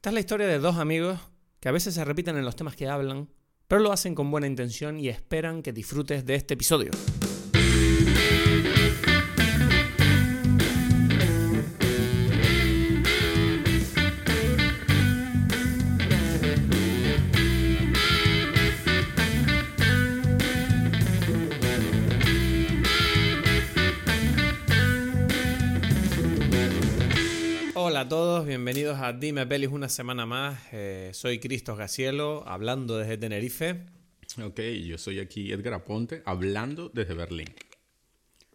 Esta es la historia de dos amigos que a veces se repiten en los temas que hablan, pero lo hacen con buena intención y esperan que disfrutes de este episodio. Bienvenidos a Dime Pelis una semana más. Eh, soy Cristos Gacielo, hablando desde Tenerife. Ok, yo soy aquí Edgar Aponte, hablando desde Berlín.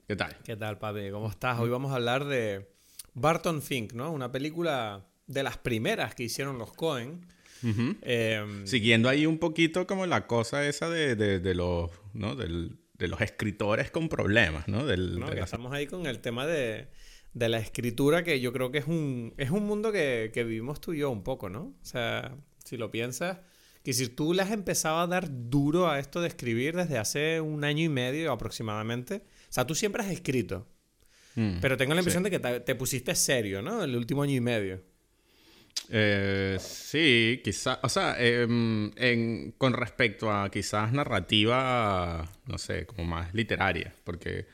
¿Qué tal? ¿Qué tal, papi? ¿Cómo estás? Hoy vamos a hablar de Barton Fink, ¿no? Una película de las primeras que hicieron los Cohen. Em, Siguiendo ahí un poquito como la cosa esa de, de, los, ¿no? Del, de los escritores con problemas, ¿no? Del, Estamos ahí con el tema de de la escritura que yo creo que es un, es un mundo que, vivimos tú y yo un poco, ¿no? O sea, si lo piensas, que si tú le has empezado a dar duro a esto de escribir desde hace un año y medio aproximadamente, o sea, tú siempre has escrito, mm, pero tengo la impresión de que te, pusiste serio, ¿no? El último año y medio. Eh, sí, quizás, o sea, em, con respecto a quizás narrativa, no sé, como más literaria, porque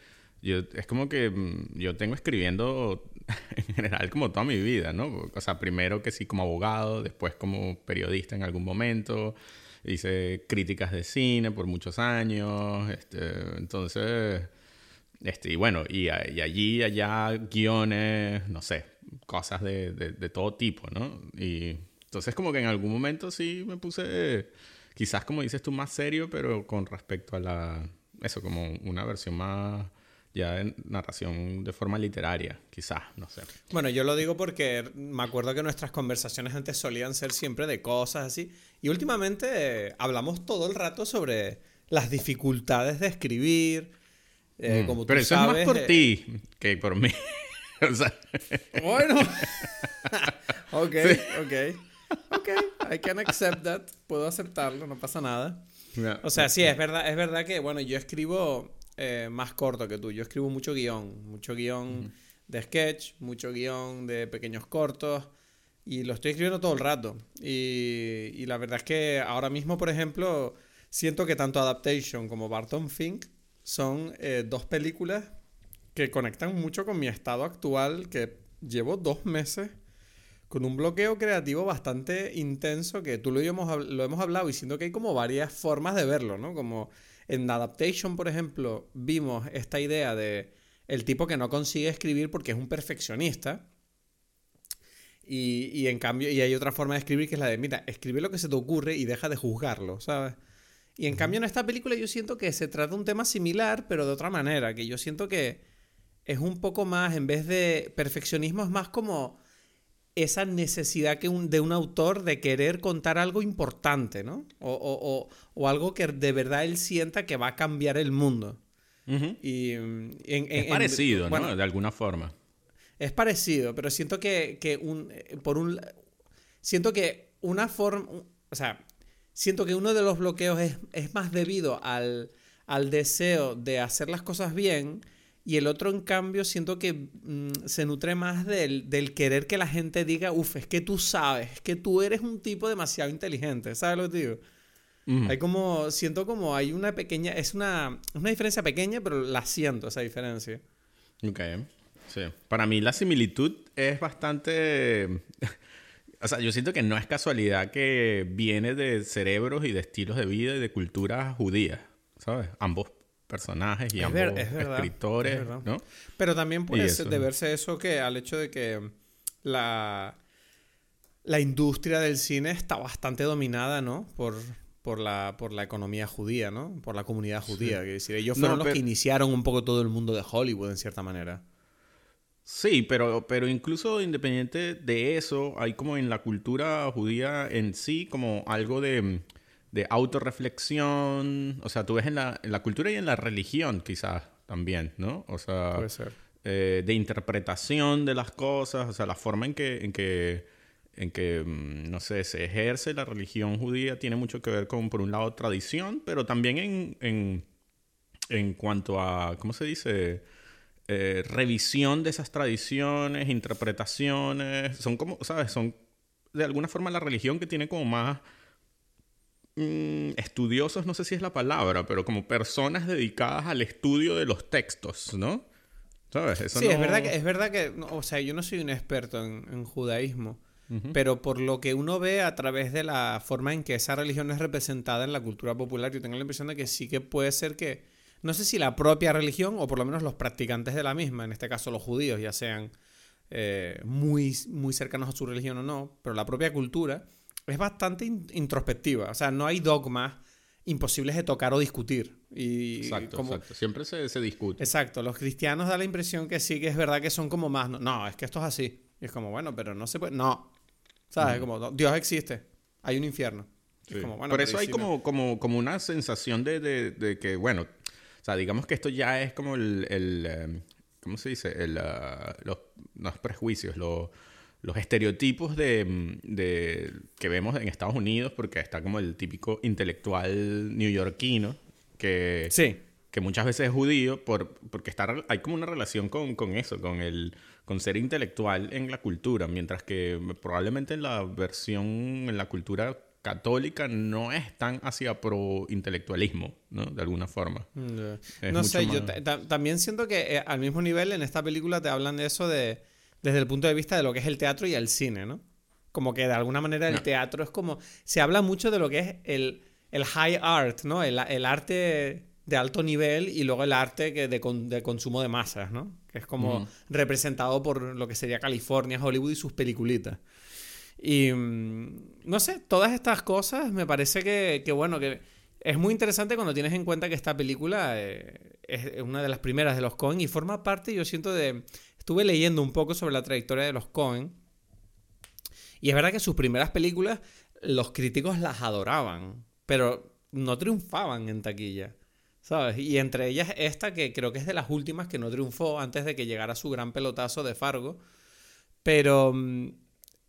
yo, es como que mm, yo tengo escribiendo en general como toda mi vida, ¿no? O sea, primero que sí como abogado, después como periodista en algún momento, hice críticas de cine por muchos años, este, entonces, este, y bueno, y, y allí, allá, guiones, no sé, cosas de, de, de, todo tipo, ¿no? Y entonces como que en algún momento sí me puse, quizás como dices tú, más serio, pero con respecto a la, eso, como una versión más ya en narración de forma literaria, quizás, no sé. Bueno, yo lo digo porque me acuerdo que nuestras conversaciones antes solían ser siempre de cosas así, y últimamente eh, hablamos todo el rato sobre las dificultades de escribir, eh, mm, como Pero eso es más por eh, ti que por mí. o sea... Bueno. ok, ok. Ok, I can accept that. Puedo aceptarlo, no pasa nada. o sea, sí, es verdad, es verdad que, bueno, yo escribo eh, más corto que tú. Yo escribo mucho guion, mucho guion de sketch, mucho guion de pequeños cortos y lo estoy escribiendo todo el rato. Y, la verdad es que ahora mismo, por ejemplo, siento que tanto Adaptation como Barton Fink son eh, dos películas que conectan mucho con mi estado actual, que llevo dos meses con un bloqueo creativo bastante intenso, que tú lo hemos, lo hemos hablado y siento que hay como varias formas de verlo, ¿no? Como en Adaptation, por ejemplo, vimos esta idea de el tipo que no consigue escribir porque es un perfeccionista. Y, en cambio, y hay otra forma de escribir que es la de, mira, escribe lo que se te ocurre y deja de juzgarlo, ¿sabes? Y en cambio en esta película yo siento que se trata de un tema similar, pero de otra manera, que yo siento que es un poco más, en vez de perfeccionismo, es más como esa necesidad que de un autor de querer contar algo importante, ¿no? O, algo que de verdad él sienta que va a cambiar el mundo. y, es parecido, ¿no? De alguna forma. Es parecido, pero siento que, un, por un... Siento que una forma... O sea, siento que uno de los bloqueos es, es más debido al, al deseo de hacer las cosas bien y el otro, en cambio, siento que mm, se nutre más del, querer que la gente diga, uff, es que tú sabes, es que tú eres un tipo demasiado inteligente, ¿sabes lo que digo? Hay como, siento como hay una pequeña, es una, una diferencia pequeña, pero la siento esa diferencia. Ok, sí. Para mí la similitud es bastante... o sea, yo siento que no es casualidad que viene de cerebros y de estilos de vida y de culturas judías, ¿sabes? Ambos personajes y ambos escritores, ¿no? Pero también puede deberse eso que al hecho de que la, la industria del cine está bastante dominada, ¿no? Por, por, la, por la economía judía, ¿no? Por la comunidad judía. Que decir, ellos fueron los que iniciaron un poco todo el mundo de Hollywood, en cierta manera. Sí, pero, pero incluso independiente de eso, hay como en la cultura judía en sí como algo de de autorreflexión. O sea, tú ves en la, en la cultura y en la religión quizás también, ¿no? O sea, Puede ser. Eh, de interpretación de las cosas, o sea, la forma en que, en que, en que, mm, no sé, se ejerce la religión judía tiene mucho que ver con, por un lado, tradición, pero también en, en, en cuanto a, ¿cómo se dice? Eh, revisión de esas tradiciones, interpretaciones, son como, ¿sabes? Son de alguna forma la religión que tiene como más mm, estudiosos, no sé si es la palabra, pero como personas dedicadas al estudio de los textos, ¿no? ¿Sabes? sí, es verdad que, es verdad que, o sea, yo no soy un experto en, judaísmo, pero por lo que uno ve a través de la forma en que esa religión es representada en la cultura popular, yo tengo la impresión de que sí que puede ser que, no sé si la propia religión o por lo menos los practicantes de la misma, en este caso los judíos, ya sean eh, muy, muy cercanos a su religión o no, pero la propia cultura es bastante introspectiva. O sea, no hay dogmas imposibles de tocar o discutir. Y exacto, exacto. Siempre se, se, discute. Exacto. Los cristianos da la impresión que sí, que es verdad que son como más. No, es que esto es así. Y es como, bueno, pero no se puede. No. ¿Sabes? Como, Dios existe. Hay un infierno. Por eso hay como, como, como una sensación de, de, que, bueno, o sea, digamos que esto ya es como el, el, em, ¿cómo se dice? El, ah, los, prejuicios, los, los estereotipos de, de, que vemos en Estados Unidos, porque está como el típico intelectual neoyorquino, que, sí. que muchas veces es judío, por, porque está, hay como una relación con, con eso, con el con ser intelectual en la cultura, mientras que probablemente en la versión, en la cultura católica no es tan hacia pro intelectualismo, ¿no? De alguna forma. No sé, yo también siento que eh, al mismo nivel en esta película te hablan de eso de desde el punto de vista de lo que es el teatro y el cine, ¿no? Como que de alguna manera el teatro es como se habla mucho de lo que es el, el high art, ¿no? El, el, arte de alto nivel y luego el arte que de, de consumo de masas, ¿no? Que es como representado por lo que sería California, Hollywood y sus peliculitas. Y mm, no sé, todas estas cosas me parece que, bueno, que es muy interesante cuando tienes en cuenta que esta película eh, es una de las primeras de los Cohen y forma parte, yo siento, de... Estuve leyendo un poco sobre la trayectoria de los Cohen y es verdad que sus primeras películas los críticos las adoraban, pero no triunfaban en taquilla. ¿Sabes? Y entre ellas esta, que creo que es de las últimas que no triunfó antes de que llegara su gran pelotazo de Fargo. Pero mm,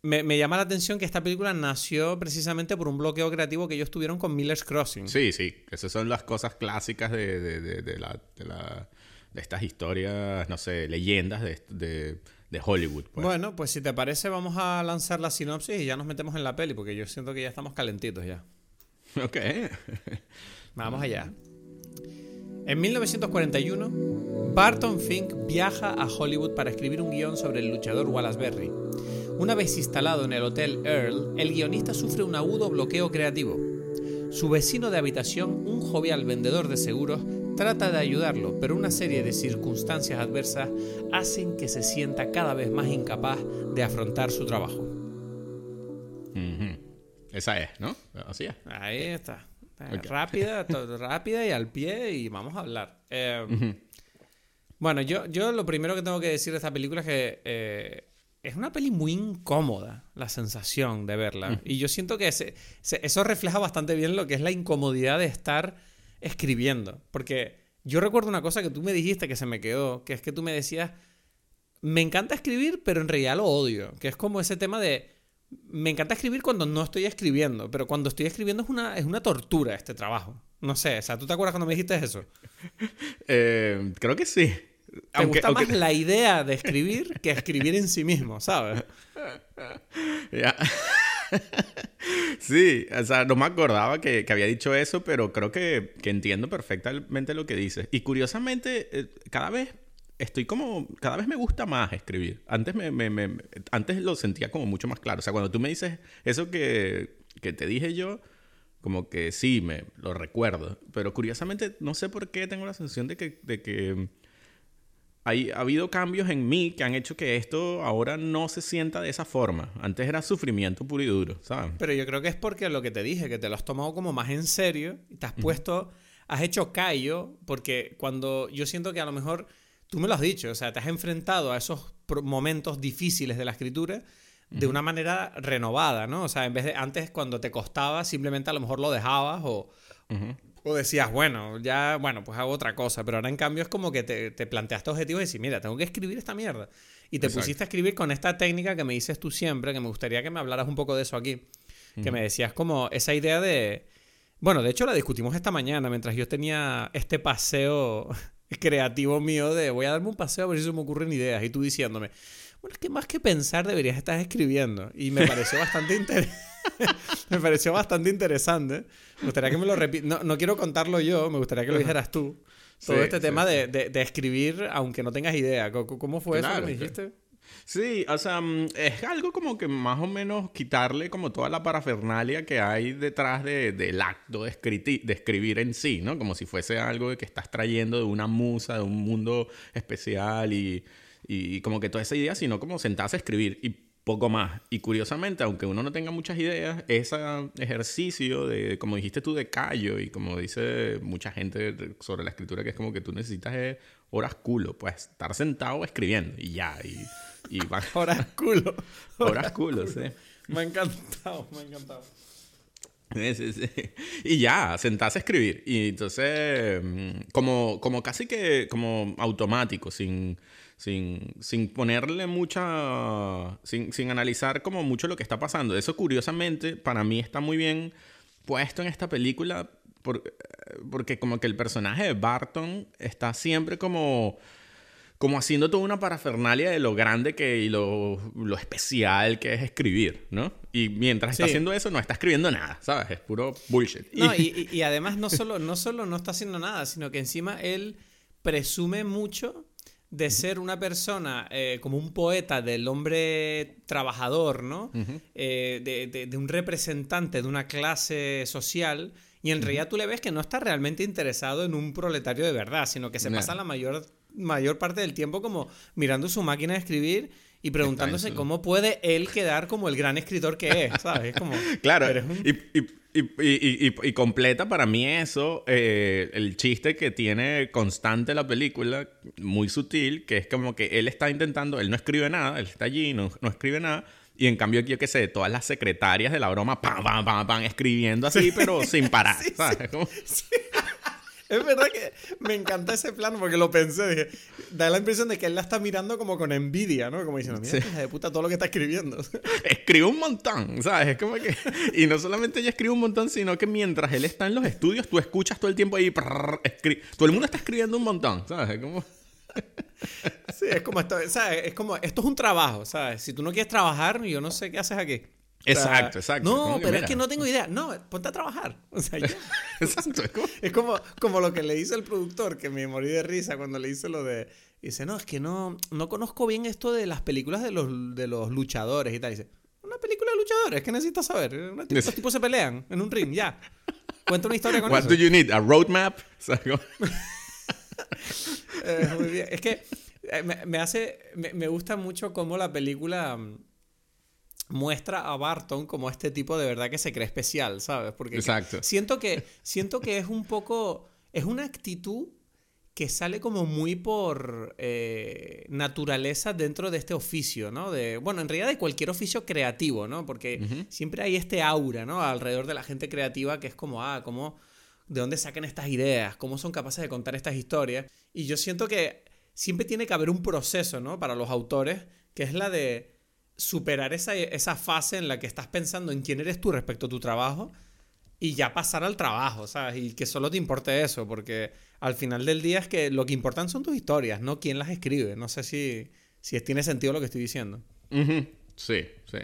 me, llama la atención que esta película nació precisamente por un bloqueo creativo que ellos tuvieron con Miller's Crossing. Sí, sí. Esas son las cosas clásicas de, la, de, estas historias, no sé, leyendas de, Hollywood. Pues. Bueno, pues si te parece, vamos a lanzar la sinopsis y ya nos metemos en la peli, porque yo siento que ya estamos calentitos ya. Ok. vamos allá. En 1941, Barton Fink viaja a Hollywood para escribir un guion sobre el luchador Wallace Berry. Una vez instalado en el Hotel Earl, el guionista sufre un agudo bloqueo creativo. Su vecino de habitación, un jovial vendedor de seguros, trata de ayudarlo, pero una serie de circunstancias adversas hacen que se sienta cada vez más incapaz de afrontar su trabajo. Esa es, ¿no? Así es. Ahí está. Rápida, rápida y al pie y vamos a hablar. Eh, bueno, yo, yo lo primero que tengo que decir de esta película es que eh, es una peli muy incómoda, la sensación de verla. Y yo siento que eso refleja bastante bien lo que es la incomodidad de estar escribiendo. Porque yo recuerdo una cosa que tú me dijiste que se me quedó, que es que tú me decías, me encanta escribir, pero en realidad lo odio. Que es como ese tema de me encanta escribir cuando no estoy escribiendo, pero cuando estoy escribiendo es una, es una tortura este trabajo. No sé, o sea, ¿tú te acuerdas cuando me dijiste eso? Eh, creo que sí. Me gusta más la idea de escribir que escribir en sí mismo, ¿sabes? Ya. sí, o sea, no me acordaba que, había dicho eso, pero creo que, que, entiendo perfectamente lo que dices. Y curiosamente, eh, cada vez estoy como, cada vez me gusta más escribir. Antes, me, me, antes lo sentía como mucho más claro. O sea, cuando tú me dices eso que, que te dije yo, como que sí, me lo recuerdo. Pero curiosamente, no sé por qué tengo la sensación de que, de que hay, ha habido cambios en mí que han hecho que esto ahora no se sienta de esa forma. Antes era sufrimiento puro y duro, ¿sabes? Pero yo creo que es porque lo que te dije, que te lo has tomado como más en serio y te has puesto, has hecho callo, porque cuando yo siento que a lo mejor tú me lo has dicho, o sea, te has enfrentado a esos momentos difíciles de la escritura de una manera renovada, ¿no? O sea, en vez de antes cuando te costaba, simplemente a lo mejor lo dejabas o, o decías, bueno, ya, bueno, pues hago otra cosa, pero ahora en cambio es como que te, te planteaste objetivos y decís, mira, tengo que escribir esta mierda. Y te pusiste a escribir con esta técnica que me dices tú siempre, que me gustaría que me hablaras un poco de eso aquí, que me decías como esa idea de... Bueno, de hecho la discutimos esta mañana mientras yo tenía este paseo creativo mío de voy a darme un paseo a ver si se me ocurren ideas. Y tú diciéndome, bueno, es que más que pensar deberías estar escribiendo. Y me pareció bastante interesante. me pareció bastante interesante. Me gustaría que me lo repitas. No, quiero contarlo yo, me gustaría que lo dijeras tú. Todo este tema De, de, escribir aunque no tengas idea. ¿Cómo, fue eso que me dijiste? Sí, o sea, mm, es algo como que más o menos quitarle como toda la parafernalia que hay detrás del acto de, de, escribir en sí, ¿no? Como si fuese algo que estás trayendo de una musa, de un mundo especial y, y como que toda esa idea, sino como sentarse a escribir. Y poco más. Y curiosamente, aunque uno no tenga muchas ideas, ese ejercicio de, como dijiste tú, de callo y como dice mucha gente sobre la escritura, que es como que tú necesitas horas culo, pues estar sentado escribiendo y ya. Y, y horas culo. Horas culo, sí. Me ha encantado, me ha encantado. Sí, sí. Y ya, sentarse a escribir. Y entonces, mm, como, como casi que como automático, sin sin, sin ponerle mucha, sin, sin analizar como mucho lo que está pasando. Eso curiosamente para mí está muy bien puesto en esta película porque como que el personaje de Barton está siempre como como haciendo toda una parafernalia de lo grande que y lo, lo especial que es escribir, ¿no? Y mientras está haciendo eso, no está escribiendo nada, ¿sabes? Es puro bullshit. No, y, y, además no solo, no solo no está haciendo nada, sino que encima él presume mucho de ser una persona eh, como un poeta del hombre trabajador, ¿no? Eh, de, un representante de una clase social. Y en realidad tú le ves que no está realmente interesado en un proletario de verdad, sino que se pasa la mayor, mayor parte del tiempo como mirando su máquina de escribir y preguntándose cómo puede él quedar como el gran escritor que es, ¿sabes? como, claro, y, completa para mí eso, eh, el chiste que tiene constante la película, muy sutil, que es como que él está intentando, él no escribe nada, él está allí, no, no escribe nada, y en cambio, yo qué sé, todas las secretarias de la broma, pam, pam, pam, pam, escribiendo así, pero sin parar, ¿sabes? Es verdad que me encanta ese plano porque lo pensé. Dije, da la impresión de que él la está mirando como con envidia, ¿no? Como diciendo, mira, hija de puta, todo lo que está escribiendo. Escribe un montón, ¿sabes? Es como que. Y no solamente ella escribe un montón, sino que mientras él está en los estudios, tú escuchas todo el tiempo ahí. Todo el mundo está escribiendo un montón, ¿sabes? Es como. Sí, es como esto, ¿sabes? Es como, esto es un trabajo, ¿sabes? Si tú no quieres trabajar, yo no sé qué haces aquí. Exacto, exacto. No, pero es que no tengo idea. No, ponte a trabajar. O sea, exacto. Es como... como, lo que le hizo el productor, que me morí de risa cuando le hizo lo de. Dice, no, es que no, no conozco bien esto de las películas de los, de los luchadores y tal. Dice, una película de luchadores, ¿qué necesitas saber? Los tipos se pelean en un ring, ya. Cuenta una historia con What do you need? ¿A roadmap? eh, muy bien. Es que eh, me, me hace. Me, me gusta mucho cómo la película muestra a Barton como este tipo de verdad que se cree especial, ¿sabes? Porque Exacto. siento que siento que es un poco es una actitud que sale como muy por eh, naturaleza dentro de este oficio, ¿no? De, bueno, en realidad de cualquier oficio creativo, ¿no? Porque siempre hay este aura, ¿no? Alrededor de la gente creativa que es como, ah, como, ¿de dónde sacan estas ideas? ¿Cómo son capaces de contar estas historias? Y yo siento que siempre tiene que haber un proceso, ¿no? Para los autores, que es la de superar esa, esa fase en la que estás pensando en quién eres tú respecto a tu trabajo y ya pasar al trabajo, ¿sabes? Y que solo te importe eso, porque al final del día es que lo que importan son tus historias, no quién las escribe. No sé si, si tiene sentido lo que estoy diciendo. Sí, sí.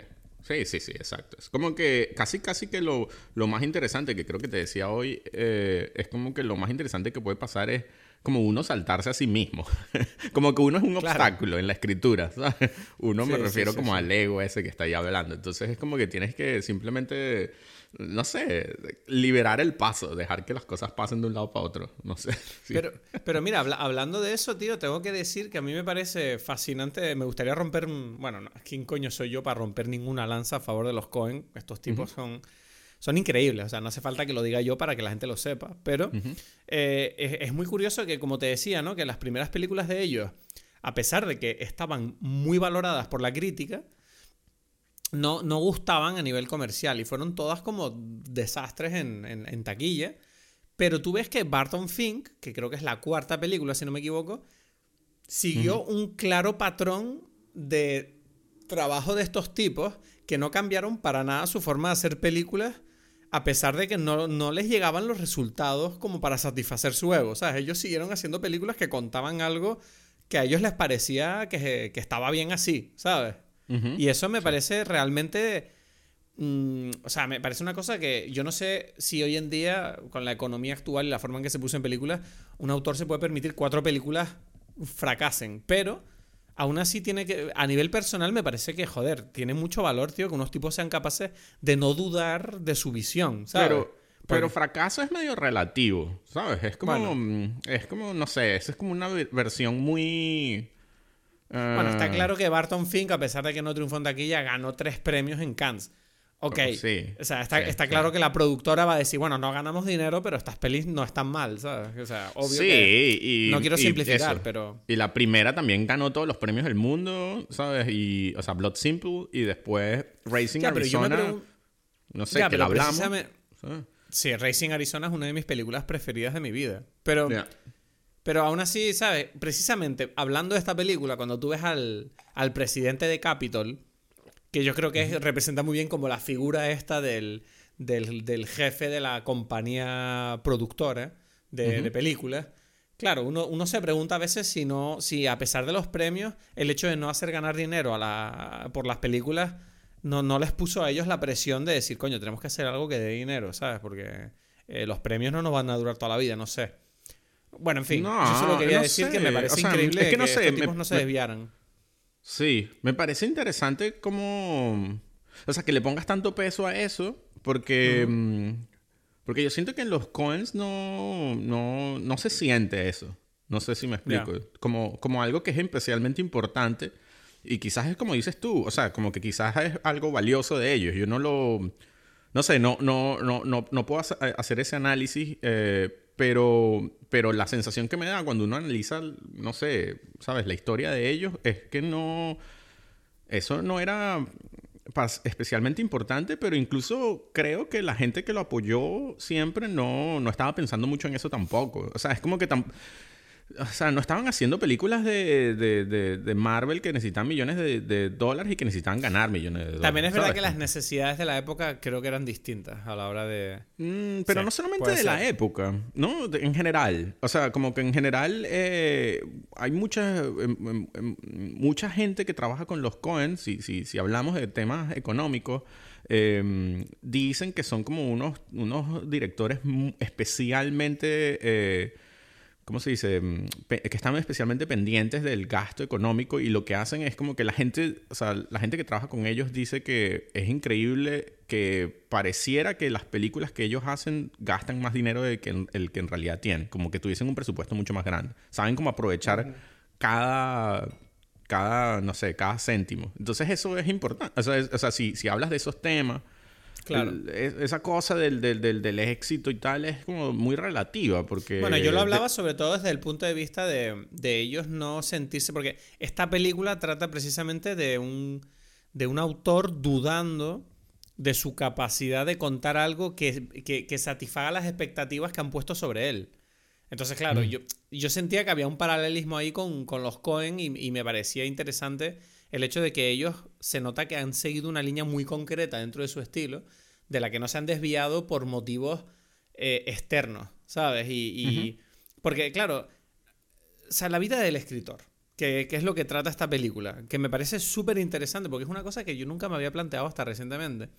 Sí, sí, sí, exacto. Es como que casi, casi que lo, lo más interesante que creo que te decía hoy, eh, es como que lo más interesante que puede pasar es como uno saltarse a sí mismo. como que uno es un obstáculo en la escritura, ¿sabes? Uno me refiero como al ego ese que está ahí hablando. Entonces es como que tienes que simplemente, no sé, liberar el paso, dejar que las cosas pasen de un lado para otro, no sé. Pero, pero mira, hablando de eso, tío, tengo que decir que a mí me parece fascinante, me gustaría romper, bueno, ¿quién coño soy yo para romper ninguna lanza a favor de los Cohen? Estos tipos son son increíbles. O sea, no hace falta que lo diga yo para que la gente lo sepa. Pero eh, es, muy curioso que, como te decía, ¿no? Que las primeras películas de ellos, a pesar de que estaban muy valoradas por la crítica, no, no gustaban a nivel comercial y fueron todas como desastres en, taquilla. Pero tú ves que Barton Fink, que creo que es la cuarta película, si no me equivoco, siguió un claro patrón de trabajo de estos tipos que no cambiaron para nada su forma de hacer películas a pesar de que no, no, les llegaban los resultados como para satisfacer su ego. ¿sabes? Ellos siguieron haciendo películas que contaban algo que a ellos les parecía que, estaba bien así, ¿sabes? Y eso me parece realmente... Mm, o sea, me parece una cosa que yo no sé si hoy en día, con la economía actual y la forma en que se puso en películas, un autor se puede permitir cuatro películas fracasen. Pero aún así tiene que. A nivel personal, me parece que, joder, tiene mucho valor, tío, que unos tipos sean capaces de no dudar de su visión, ¿sabes? Pero, pero fracaso es medio relativo, ¿sabes? Es como. Mm, es como, no sé, es como una versión muy. Bueno, está eh, claro que Barton Fink, a pesar de que no triunfó en taquilla, ganó tres premios en Cannes. Ok. Sí, o sea, está, claro que la productora va a decir, bueno, no ganamos dinero, pero estas pelis no están mal, ¿sabes? O sea, obvio sí, y, no quiero simplificar, pero... Y la primera también ganó todos los premios del mundo, ¿sabes? Y, o sea, Blood Simple y después Racing Arizona. No sé, que la hablamos. Sí, Racing Arizona es una de mis películas preferidas de mi vida. Pero... Pero aún así, ¿sabes? Precisamente, hablando de esta película, cuando tú ves al, al presidente de Capitol que yo creo que representa muy bien como la figura esta del, del, jefe de la compañía productora de, películas. Claro, uno, uno, se pregunta a veces si no, si a pesar de los premios, el hecho de no hacer ganar dinero a la, por las películas no, no les puso a ellos la presión de decir, coño, tenemos que hacer algo que dé dinero, ¿sabes? Porque eh, los premios no nos van a durar toda la vida, no sé. Bueno, en fin, yo solo quería decir que me parece increíble que, no sé, estos tipos no se desviaran. Sí, me parece interesante como... O sea, que le pongas tanto peso a eso, porque... Mm, porque yo siento que en los coins no, no, no se siente eso. No sé si me explico. Como, como algo que es especialmente importante. Y quizás es como dices tú. O sea, como que quizás es algo valioso de ellos. Yo no lo... No sé, no, no, no, no, no puedo hacer ese análisis. Eh, pero, pero la sensación que me da cuando uno analiza, no sé, ¿sabes? La historia de ellos es que no... Eso no era especialmente importante, pero incluso creo que la gente que lo apoyó siempre no, no estaba pensando mucho en eso tampoco. O sea, es como que... O sea, no estaban haciendo películas de, de, de, Marvel que necesitan millones de, dólares y que necesitaban ganar millones de dólares. También es verdad que las necesidades de la época creo que eran distintas a la hora de... Mm, pero no solamente de la época, ¿no? en general. O sea, como que en general eh, hay mucha, em, em, em, mucha gente que trabaja con los Coens, si, si, si hablamos de temas económicos, dicen que son como unos, unos directores especialmente... ¿cómo se dice? Mm, que están especialmente pendientes del gasto económico y lo que hacen es como que la gente, o sea, la gente que trabaja con ellos dice que es increíble que pareciera que las películas que ellos hacen gastan más dinero del que el que en realidad tienen, como que tuviesen un presupuesto mucho más grande. Saben cómo aprovechar cada cada, no sé, cada céntimo. Entonces eso es importante. O sea, o sea si, si hablas de esos temas, Claro. esa cosa del, del, éxito y tal es como muy relativa porque... Bueno, yo lo hablaba sobre todo desde el punto de vista de, ellos no sentirse... Porque esta película trata precisamente de un, de un autor dudando de su capacidad de contar algo que, satisfaga las expectativas que han puesto sobre él. Entonces, claro, mm. yo, yo sentía que había un paralelismo ahí con, los Cohen y, y me parecía interesante el hecho de que ellos se nota que han seguido una línea muy concreta dentro de su estilo, de la que no se han desviado por motivos eh, externos, ¿sabes? Y, porque, claro, o sea, la vida del escritor, que, es lo que trata esta película, que me parece súper interesante, porque es una cosa que yo nunca me había planteado hasta recientemente.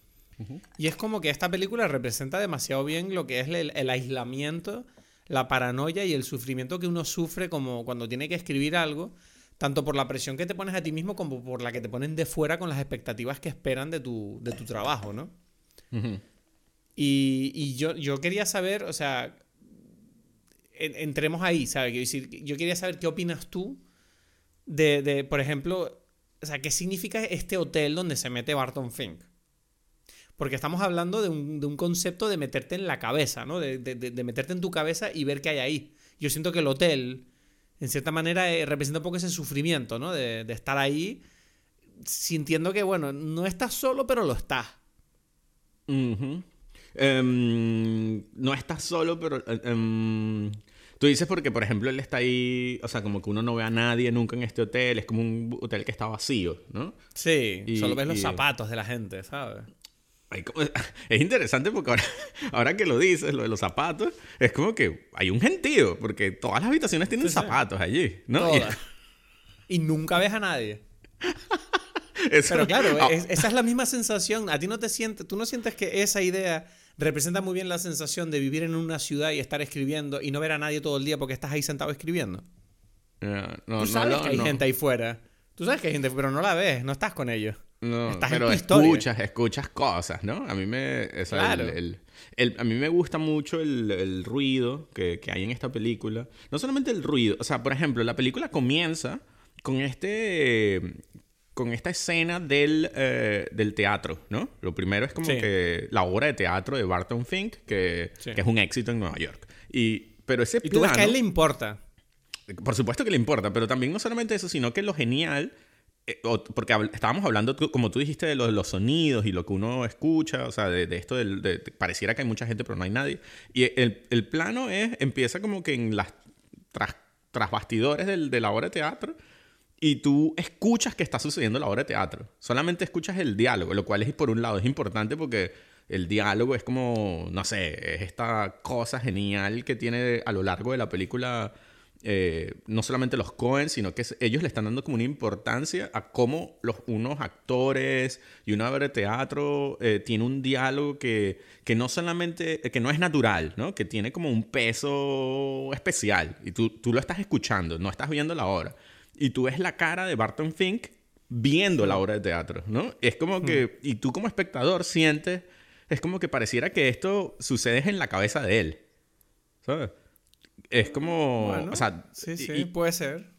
Y es como que esta película representa demasiado bien lo que es el, aislamiento, la paranoia y el sufrimiento que uno sufre como cuando tiene que escribir algo tanto por la presión que te pones a ti mismo como por la que te ponen de fuera con las expectativas que esperan de tu, de tu trabajo, ¿no? Y, yo, yo quería saber, o sea, entremos ahí, ¿sabes? decir, yo quería saber qué opinas tú de, por ejemplo, o sea, qué significa este hotel donde se mete Barton Fink. Porque estamos hablando de un, concepto de meterte en la cabeza, ¿no? De, de, meterte en tu cabeza y ver qué hay ahí. Yo siento que el hotel en cierta manera eh, representa un poco ese sufrimiento, ¿no? De, estar ahí sintiendo que, bueno, no estás solo, pero lo estás. Em, no estás solo, pero... Em, tú dices porque, por ejemplo, él está ahí, o sea, como que uno no ve a nadie nunca en este hotel, es como un hotel que está vacío, ¿no? Sí, solo ves los zapatos de la gente, ¿sabes? Es interesante porque ahora, ahora, que lo dices, lo de los zapatos, es como que hay un gentío, porque todas las habitaciones tienen zapatos allí, ¿no? y nunca ves a nadie. Pero claro, ah. esa es la misma sensación. A ti no te sientes, tú no sientes que esa idea representa muy bien la sensación de vivir en una ciudad y estar escribiendo y no ver a nadie todo el día porque estás ahí sentado escribiendo. tú sabes que hay gente ahí fuera. Tú sabes que hay gente, pero no la ves, no estás con ellos. No, pero escuchas, escuchas cosas, ¿no? A mí me, a mí me gusta mucho el, ruido que, que, hay en esta película. No solamente el ruido, o sea, por ejemplo, la película comienza con este con esta escena del, eh, del teatro, ¿no? Lo primero es como que la obra de teatro de Barton Fink, que, es un éxito en Nueva York. Y, pero ese y tú ves que a él le importa. Por supuesto que le importa, pero también no solamente eso, sino que lo genial porque estábamos hablando, como tú dijiste, de los, sonidos y lo que uno escucha, o sea, de, esto del, de, pareciera que hay mucha gente, pero no hay nadie. Y el, el plano es, empieza como que en las tras, tras bastidores del, de la obra de teatro, y tú escuchas que está sucediendo la obra de teatro. Solamente escuchas el diálogo, lo cual es, por un lado, es importante porque el diálogo es como, no sé, es esta cosa genial que tiene a lo largo de la película eh, no solamente los Cohen, sino que ellos le están dando como una importancia a cómo los, unos actores y una obra de teatro eh, tiene un diálogo que, que, no solamente, que no es natural, ¿no? Que tiene como un peso especial y tú, tú lo estás escuchando, no estás viendo la obra. Y tú ves la cara de Barton Fink viendo la obra de teatro, ¿no? Es como que, y tú como espectador sientes, es como que pareciera que esto sucede en la cabeza de él, ¿sabes? Es como. o sea, sí, sí, puede ser.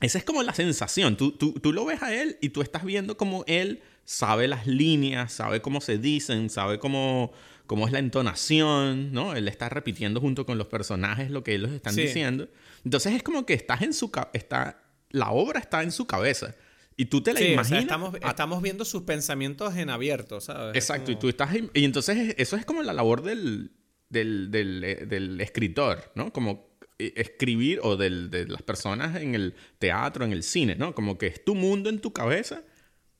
Esa es como la sensación. Tú, tú, tú, lo ves a él y tú estás viendo como él sabe las líneas, sabe cómo se dicen, sabe cómo, cómo es la entonación, ¿no? Él está repitiendo junto con los personajes lo que ellos están diciendo. Entonces es como que estás en su está la obra está en su cabeza. Y tú te la imaginas. estamos, estamos viendo sus pensamientos en abierto, ¿sabes? Exacto. Y tú estás. Y entonces eso es como la labor del, eh, del, escritor, ¿no? Como eh, escribir o de las personas en el teatro, en el cine, ¿no? Como que es tu mundo en tu cabeza,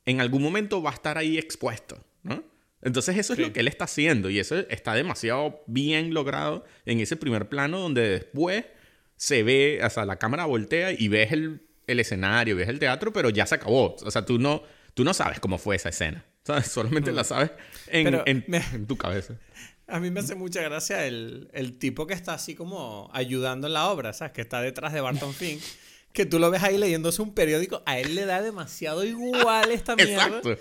en algún momento va a estar ahí expuesto, ¿no? Entonces eso es lo que él está haciendo y eso está demasiado bien logrado en ese primer plano donde después se ve, o sea, la cámara voltea y ves el, escenario, ves el teatro, pero ya se acabó. O sea, tú no, tú no sabes cómo fue esa escena. Solamente la sabes en, en tu cabeza. A mí me hace mucha gracia el, tipo que está así como ayudando en la obra, ¿sabes? Que está detrás de Barton Fink. Que tú lo ves ahí leyéndose un periódico. A él le da demasiado igual esta mierda. Exacto.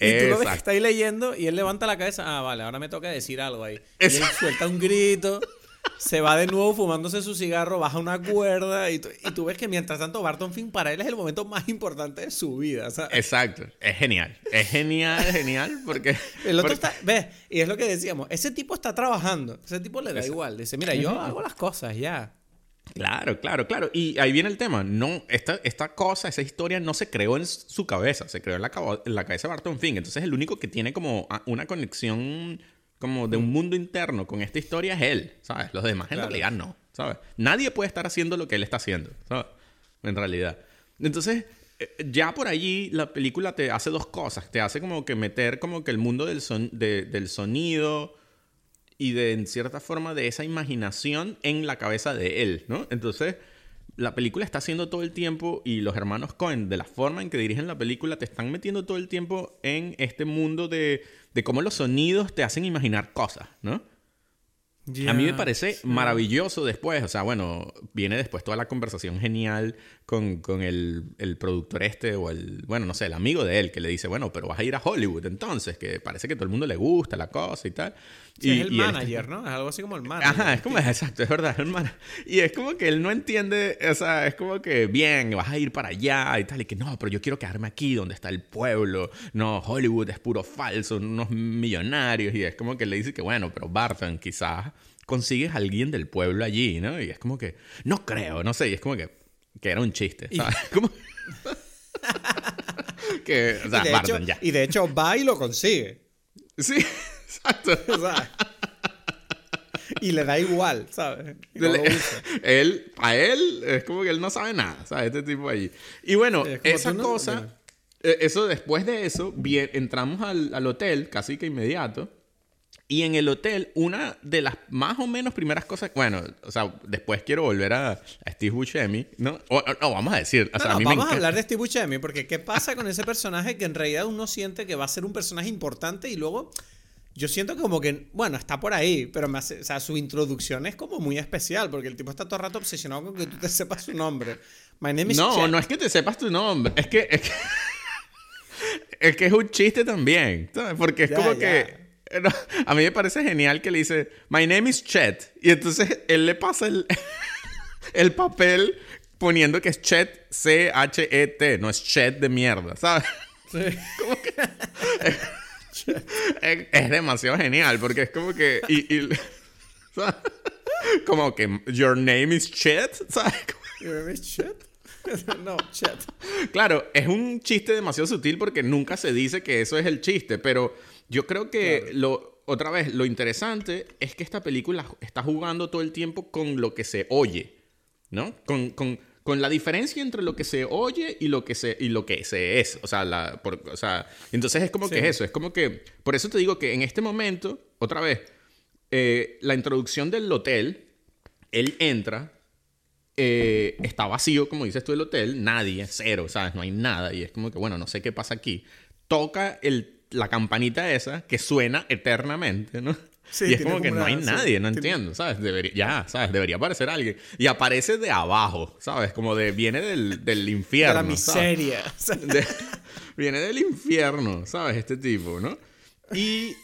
Y tú lo ves que está ahí leyendo y él levanta la cabeza. Ah, vale, ahora me toca decir algo ahí. Y él suelta un grito se va de nuevo fumándose su cigarro, baja una cuerda y, tú ves que mientras tanto Barton Fink para él es el momento más importante de su vida. Exacto, es genial, es genial, genial porque... El otro está, ves, y es lo que decíamos, ese tipo está trabajando, ese tipo le da igual, dice, mira, yo hago las cosas ya. Claro, claro, claro. Y ahí viene el tema. No, esta, esta cosa, esa historia no se creó en su cabeza, se creó en la, en la cabeza de Barton Fink. Entonces el único que tiene como una conexión como de un mundo interno con esta historia es él, ¿sabes? Los demás en realidad no, ¿sabes? Nadie puede estar haciendo lo que él está haciendo, ¿sabes? En realidad. Entonces, eh, ya por allí la película te hace dos cosas. Te hace como que meter como que el mundo del, son, del sonido y de, en cierta forma, de esa imaginación en la cabeza de él, ¿no? Entonces, la película está haciendo todo el tiempo y los hermanos Cohen, de la forma en que dirigen la película, te están metiendo todo el tiempo en este mundo de de cómo los sonidos te hacen imaginar cosas, ¿no? A mí me parece maravilloso después, o sea, bueno, viene después toda la conversación genial con, el, el, productor este o el, bueno, no sé, el amigo de él que le dice, bueno, pero vas a ir a Hollywood entonces, que parece que todo el mundo le gusta la cosa y tal. y, es el manager, ¿no? Es algo así como el manager. Ajá, es como, exacto, es verdad, el manager. Y es como que él no entiende, o sea, es como que, bien, vas a ir para allá y tal, y que no, pero yo quiero quedarme aquí donde está el pueblo, no, Hollywood es puro falso, unos millonarios, y es como que le dice que, bueno, pero Barton quizás consigues a alguien del pueblo allí, ¿no? Y es como que, no creo, no sé, y es como que, que era un chiste, ¿sabes? Como... que, o sea, y, de hecho, ya. y de hecho va y lo consigue. Sí, exacto. y le da igual, ¿sabes? él, a él, es como que él no sabe nada, ¿sabes? Este tipo allí. Y bueno, esa cosa, e, eso después de eso, bien, entramos al, al hotel casi que inmediato. Y en el hotel, una de las más o menos primeras cosas, bueno, o sea, después quiero volver a, Steve Buscemi, ¿no? O, vamos a decir, o sea, a mí vamos a hablar de Steve Buscemi, porque ¿qué pasa con ese personaje que en realidad uno siente que va a ser un personaje importante y luego yo siento como que, bueno, está por ahí, pero me hace, o sea, su introducción es como muy especial, porque el tipo está todo el rato obsesionado con que tú te sepas su nombre. My name is No, no es que te sepas tu nombre, es que... Es que... es que es un chiste también, ¿sabes? Porque es como que a mí me parece genial que le dice, My name is Chet. Y entonces él le pasa el, el papel poniendo que es Chet, C-H-E-T, no es Chet de mierda, ¿sabes? Sí. Como que, es, demasiado genial porque es como que. Y, Como que, Your name is Chet, ¿sabes? Your name is Chet. no, Chet. Claro, es un chiste demasiado sutil porque nunca se dice que eso es el chiste, pero yo creo que lo, otra vez, lo interesante es que esta película está jugando todo el tiempo con lo que se oye, ¿no? Con, con, con la diferencia entre lo que se oye y lo que se, y lo que se es. O sea, la, por, o sea entonces es como que es eso, es como que, por eso te digo que en este momento, otra vez, eh, la introducción del hotel, él entra, eh, está vacío, como dices tú, el hotel, nadie, cero, ¿sabes? No hay nada. Y es como que, bueno, no sé qué pasa aquí. Toca el la campanita esa que suena eternamente, ¿no? Sí, y es como que no hay nadie, no entiendo, ¿sabes? Debería, ya, ¿sabes? Debería aparecer alguien. Y aparece de abajo, ¿sabes? Como de, viene del, del infierno. De la miseria. viene del infierno, ¿sabes? Este tipo, ¿no? Y...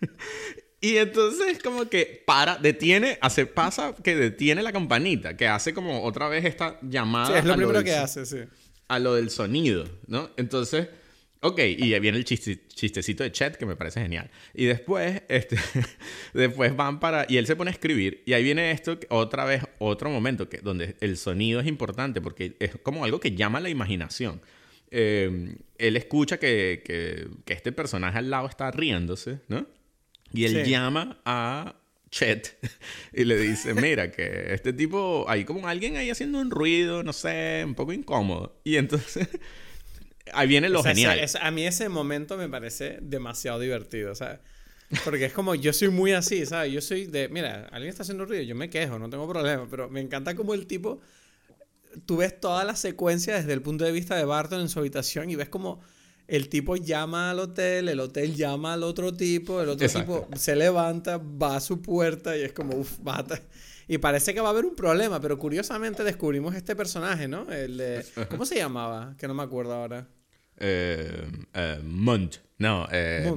y entonces como que para, detiene, hace, pasa que detiene la campanita, que hace como otra vez esta llamada. Sí, es lo primero que hace, sí. A lo del sonido, ¿no? Entonces Ok, y viene el chistecito de chat que me parece genial. Y después, este, después van para... Y él se pone a escribir. Y ahí viene esto, otra vez, otro momento, que, donde el sonido es importante porque es como algo que llama la imaginación. Eh, él escucha que, que, que, este personaje al lado está riéndose, ¿no? Y él llama a Chet y le dice, mira, que este tipo, hay como alguien ahí haciendo un ruido, no sé, un poco incómodo. Y entonces ahí viene lo genial. a mí ese momento me parece demasiado divertido, o sea, porque es como, yo soy muy así, ¿sabes? Yo soy de, mira, alguien está haciendo ruido, yo me quejo, no tengo problema, pero me encanta como el tipo, tú ves toda la secuencia desde el punto de vista de Barton en su habitación y ves como el tipo llama al hotel, el hotel llama al otro tipo, el otro tipo se levanta, va a su puerta y es como, uff, bata. Y parece que va a haber un problema, pero curiosamente descubrimos este personaje, ¿no? El de, ¿Cómo se llamaba? Que no me acuerdo ahora. Eh, eh, Munt. No, eh,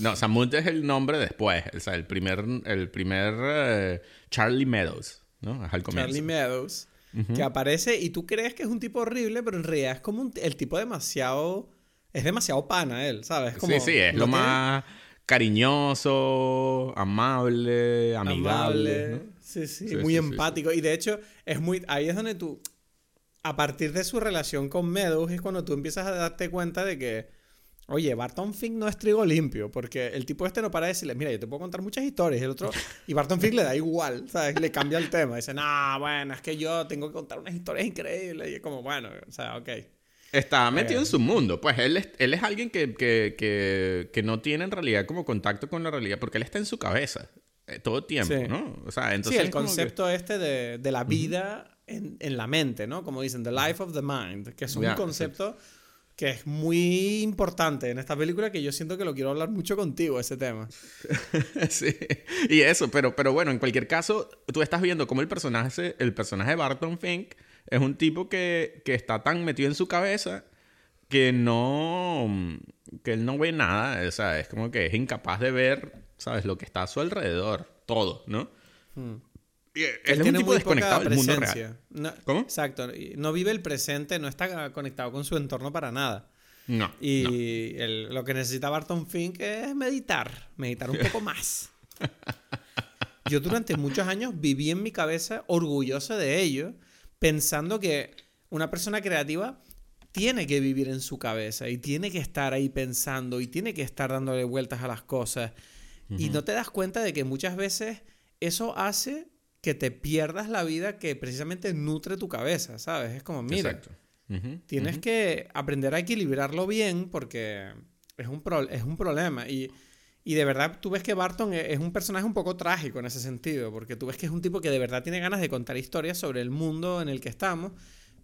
No, o sea, Munt es el nombre después. O sea, el primer, el primer eh, Charlie Meadows, ¿no? Es al comienzo. Charlie Meadows. Que aparece y tú crees que es un tipo horrible, pero en realidad es como el tipo demasiado... Es demasiado pana él, ¿sabes? Como, sí, sí, es lo más cariñoso, amable, amigable. Sí, sí, muy empático. Y de hecho, es muy. Ahí es donde tú. A partir de su relación con Meadows es cuando tú empiezas a darte cuenta de que. Oye, Barton Fink no es trigo limpio, porque el tipo este no para de decirle, mira, yo te puedo contar muchas historias, y el otro, y Barton Fink le da igual, ¿sabes? Le cambia el tema, dice, no, bueno, es que yo tengo que contar unas historias increíbles, y es como, bueno, o sea, ok. Está metido en su mundo, pues él es, él es alguien que, que, que, que, no tiene en realidad como contacto con la realidad, porque él está en su cabeza. Eh, todo el tiempo, ¿no? O sea, entonces... Sí, el concepto este de, de, la vida en, en, la mente, ¿no? Como dicen, the life of the mind, que es un concepto que es muy importante en esta película que yo siento que lo quiero hablar mucho contigo, ese tema. sí, y eso, pero, pero bueno, en cualquier caso, tú estás viendo cómo el personaje, el personaje de Barton Fink es un tipo que, que está tan metido en su cabeza que no que él no ve nada, o sea, es como que es incapaz de ver ¿sabes? Lo que está a su alrededor, todo, ¿no? Hmm. Él, es un tipo desconectado del mundo real. ¿Cómo? Exacto. No vive el presente, no está conectado con su entorno para nada. No. Y lo que necesita Barton Fink es meditar, meditar un poco más. Yo durante muchos años viví en mi cabeza orgulloso de ello, pensando que una persona creativa tiene que vivir en su cabeza y tiene que estar ahí pensando y tiene que estar dándole vueltas a las cosas y no te das cuenta de que muchas veces eso hace que te pierdas la vida que precisamente nutre tu cabeza, ¿sabes? Es como, mira, tienes que aprender a equilibrarlo bien porque es un, es un problema. Y, Y de verdad tú ves que Barton e, es un personaje un poco trágico en ese sentido, porque tú ves que es un tipo que de verdad tiene ganas de contar historias sobre el mundo en el que estamos,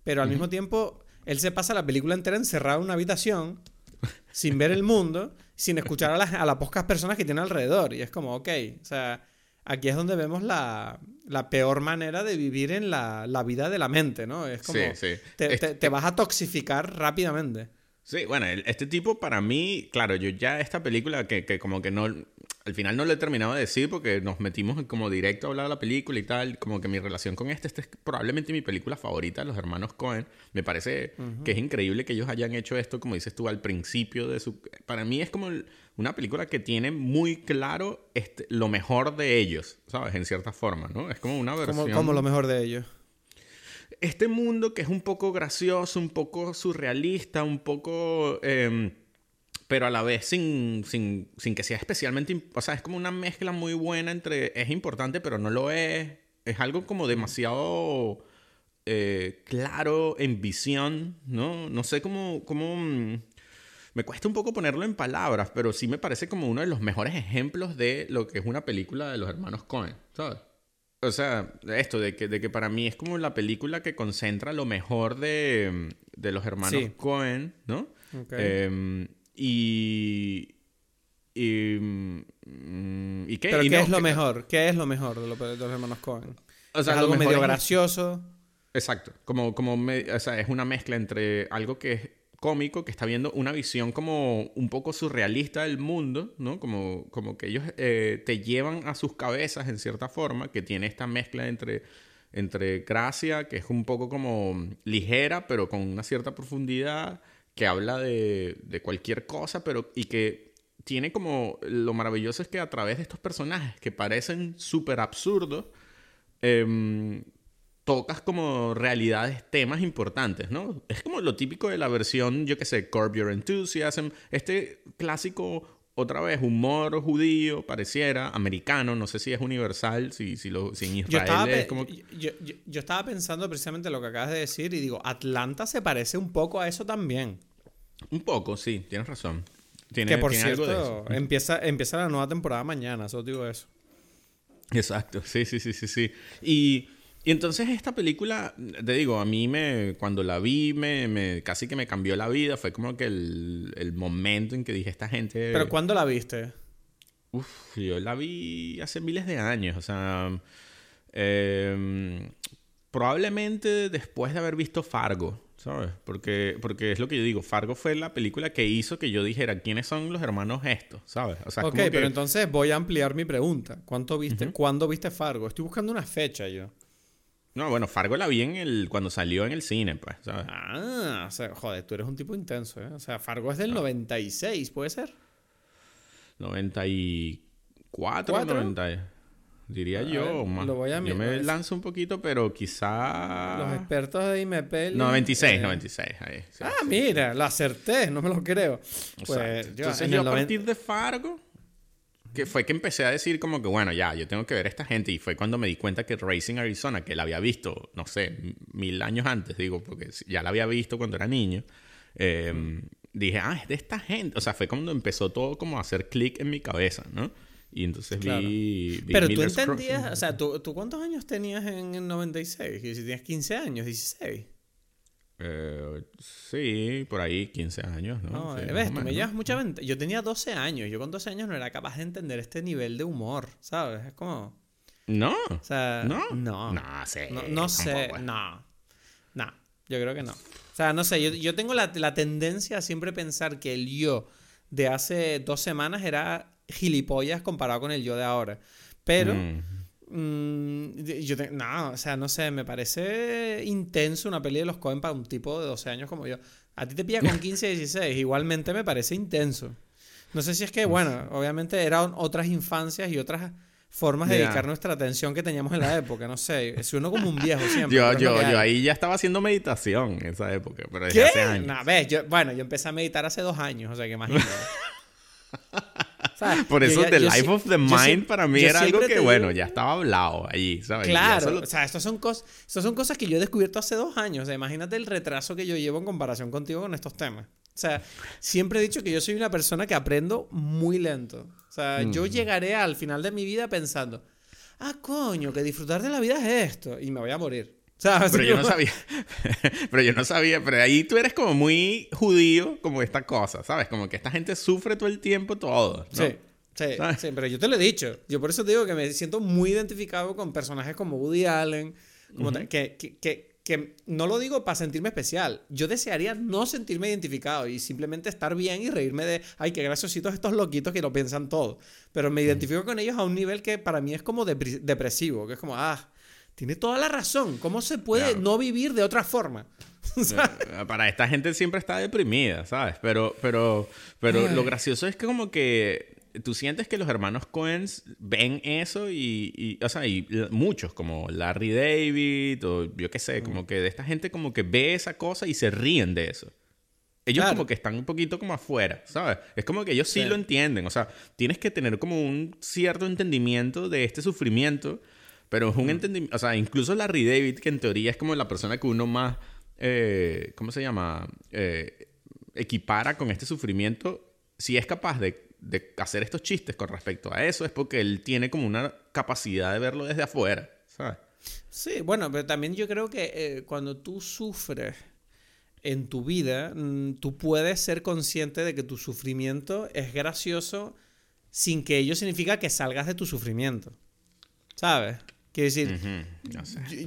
pero al mismo tiempo él se pasa la película entera encerrado en una habitación, sin ver el mundo, sin escuchar a las, a las pocas personas que tiene alrededor. Y es como, ok, o sea, aquí es donde vemos la, la peor manera de vivir en la, la, vida de la mente, ¿no? Es como, Te, te, te vas a toxificar rápidamente. Sí, bueno, este tipo para mí, claro, yo ya esta película que, que, como que no, al final no lo he terminado de decir porque nos metimos como directo a hablar de la película y tal, como que mi relación con este, este es probablemente mi película favorita, Los Hermanos Cohen, me parece que es increíble que ellos hayan hecho esto, como dices tú, al principio de su... Para mí es como una película que tiene muy claro este, lo mejor de ellos, ¿sabes? En cierta forma, ¿no? Es como una versión... como lo mejor de ellos? Este mundo que es un poco gracioso, un poco surrealista, un poco... Em, pero a la vez sin, sin, sin, que sea especialmente... O sea, es como una mezcla muy buena entre es importante pero no lo es. Es algo como demasiado eh, claro en visión, ¿no? No sé cómo... cómo mm, me cuesta un poco ponerlo en palabras, pero sí me parece como uno de los mejores ejemplos de lo que es una película de los hermanos Cohen, ¿sabes? O sea, esto de que, de que para mí es como la película que concentra lo mejor de, los hermanos Cohen, ¿no? Em, y, y, mm, y, qué, ¿Pero qué es lo mejor? ¿Qué es lo mejor de, los hermanos Cohen? O sea, algo medio gracioso. Exacto. Como, como o sea, es una mezcla entre algo que es cómico que está viendo una visión como un poco surrealista del mundo, ¿no? Como, como que ellos eh, te llevan a sus cabezas en cierta forma, que tiene esta mezcla entre, entre gracia, que es un poco como ligera, pero con una cierta profundidad, que habla de, de cualquier cosa, pero y que tiene como lo maravilloso es que a través de estos personajes que parecen súper absurdos, eh, tocas como realidades, temas importantes, ¿no? Es como lo típico de la versión, yo qué sé, Curb Your Enthusiasm, este clásico, otra vez, humor judío, pareciera, americano, no sé si es universal, si, si, lo, si en Israel yo estaba, es como... Yo, yo, estaba pensando precisamente lo que acabas de decir y digo, Atlanta se parece un poco a eso también. Un poco, sí, tienes razón. Tiene, que por cierto, Empieza, empieza la nueva temporada mañana, solo digo eso. Exacto, sí, sí, sí, sí, sí. Y... Y entonces esta película, te digo, a mí me, cuando la vi, me, me casi que me cambió la vida. Fue como que el, el, momento en que dije, esta gente... ¿Pero cuándo la viste? Uf, yo la vi hace miles de años. O sea, em, probablemente después de haber visto Fargo, ¿sabes? Porque, porque es lo que yo digo, Fargo fue la película que hizo que yo dijera, ¿quiénes son los hermanos estos? ¿Sabes? O sea, ok, pero entonces voy a ampliar mi pregunta. ¿Cuánto viste, ¿Cuándo viste Fargo? Estoy buscando una fecha yo. No, bueno, Fargo la vi en el, cuando salió en el cine, pues, ¿sabes? Ah, o sea, joder, tú eres un tipo intenso, ¿eh? O sea, Fargo es del 96, ¿puede ser? 94, 90, diría yo. más. Lo voy a yo me lanzo un poquito, pero quizá... Los expertos de IMP... 96, 96. Ahí, ah, mira, lo acerté, no me lo creo. Pues, yo, Entonces yo a partir de Fargo que fue que empecé a decir como que, bueno, ya, yo tengo que ver a esta gente. Y fue cuando me di cuenta que Racing Arizona, que la había visto, no sé, mil años antes, digo, porque ya la había visto cuando era niño, em, dije, ah, es de esta gente. O sea, fue cuando empezó todo como a hacer clic en mi cabeza, ¿no? Y entonces vi, Pero tú entendías, o sea, ¿tú, ¿tú, cuántos años tenías en el 96? Y si tenías 15 años, 16. Eh, sí, por ahí 15 años, ¿no? no ves, tú me llevas mucha ventaja. Yo tenía 12 años. Yo con 12 años no era capaz de entender este nivel de humor, ¿sabes? Es como... No. O sea, no. No. No sé. No, sé. No. No. Yo creo que no. O sea, no sé. Yo, yo tengo la, la, tendencia a siempre pensar que el yo de hace dos semanas era gilipollas comparado con el yo de ahora. Pero... Mm. Mm, yo no, o sea, no sé, me parece intenso una peli de los Cohen para un tipo de 12 años como yo. A ti te pilla con 15, 16, igualmente me parece intenso. No sé si es que, bueno, obviamente eran otras infancias y otras formas de dedicar nuestra atención que teníamos en la época, no sé, es uno como un viejo siempre. yo, yo, yo ahí ya estaba haciendo meditación en esa época, pero desde hace años. ves, yo, bueno, yo empecé a meditar hace dos años, o sea que imagínate. Por eso The Life of the Mind para mí era algo que, bueno, ya estaba hablado allí, ¿sabes? Claro, o sea, estas son, son cosas que yo he descubierto hace dos años. O sea, imagínate el retraso que yo llevo en comparación contigo con estos temas. O sea, siempre he dicho que yo soy una persona que aprendo muy lento. O sea, yo llegaré al final de mi vida pensando, ah, coño, que disfrutar de la vida es esto. Y me voy a morir. Pero yo no sabía. pero yo no sabía. Pero ahí tú eres como muy judío, como esta cosa, ¿sabes? Como que esta gente sufre todo el tiempo todo. Sí. Sí, sí, pero yo te lo he dicho. Yo por eso te digo que me siento muy identificado con personajes como Woody Allen, como que, que, que no lo digo para sentirme especial. Yo desearía no sentirme identificado y simplemente estar bien y reírme de, ay, qué graciositos estos loquitos que lo piensan todo. Pero me identifico con ellos a un nivel que para mí es como depresivo, que es como, ah, tiene toda la razón. ¿Cómo se puede no vivir de otra forma? Eh, para esta gente siempre está deprimida, ¿sabes? Pero, pero, pero lo gracioso es que como que tú sientes que los hermanos Coens ven eso y, o sea, y muchos, como Larry David o yo qué sé, como que de esta gente como que ve esa cosa y se ríen de eso. Ellos como que están un poquito como afuera, ¿sabes? Es como que ellos sí, lo entienden, o sea, tienes que tener como un cierto entendimiento de este sufrimiento, pero es un entendimiento, o sea, incluso Larry David, que en teoría es como la persona que uno más, eh, ¿cómo se llama? Eh, equipara con este sufrimiento, si es capaz de de hacer estos chistes con respecto a eso es porque él tiene como una capacidad de verlo desde afuera, ¿sabes? Sí, bueno, pero también yo creo que eh, cuando tú sufres en tu vida, mm, tú puedes ser consciente de que tu sufrimiento es gracioso sin que ello significa que salgas de tu sufrimiento. ¿Sabes? Quiero decir, no sé,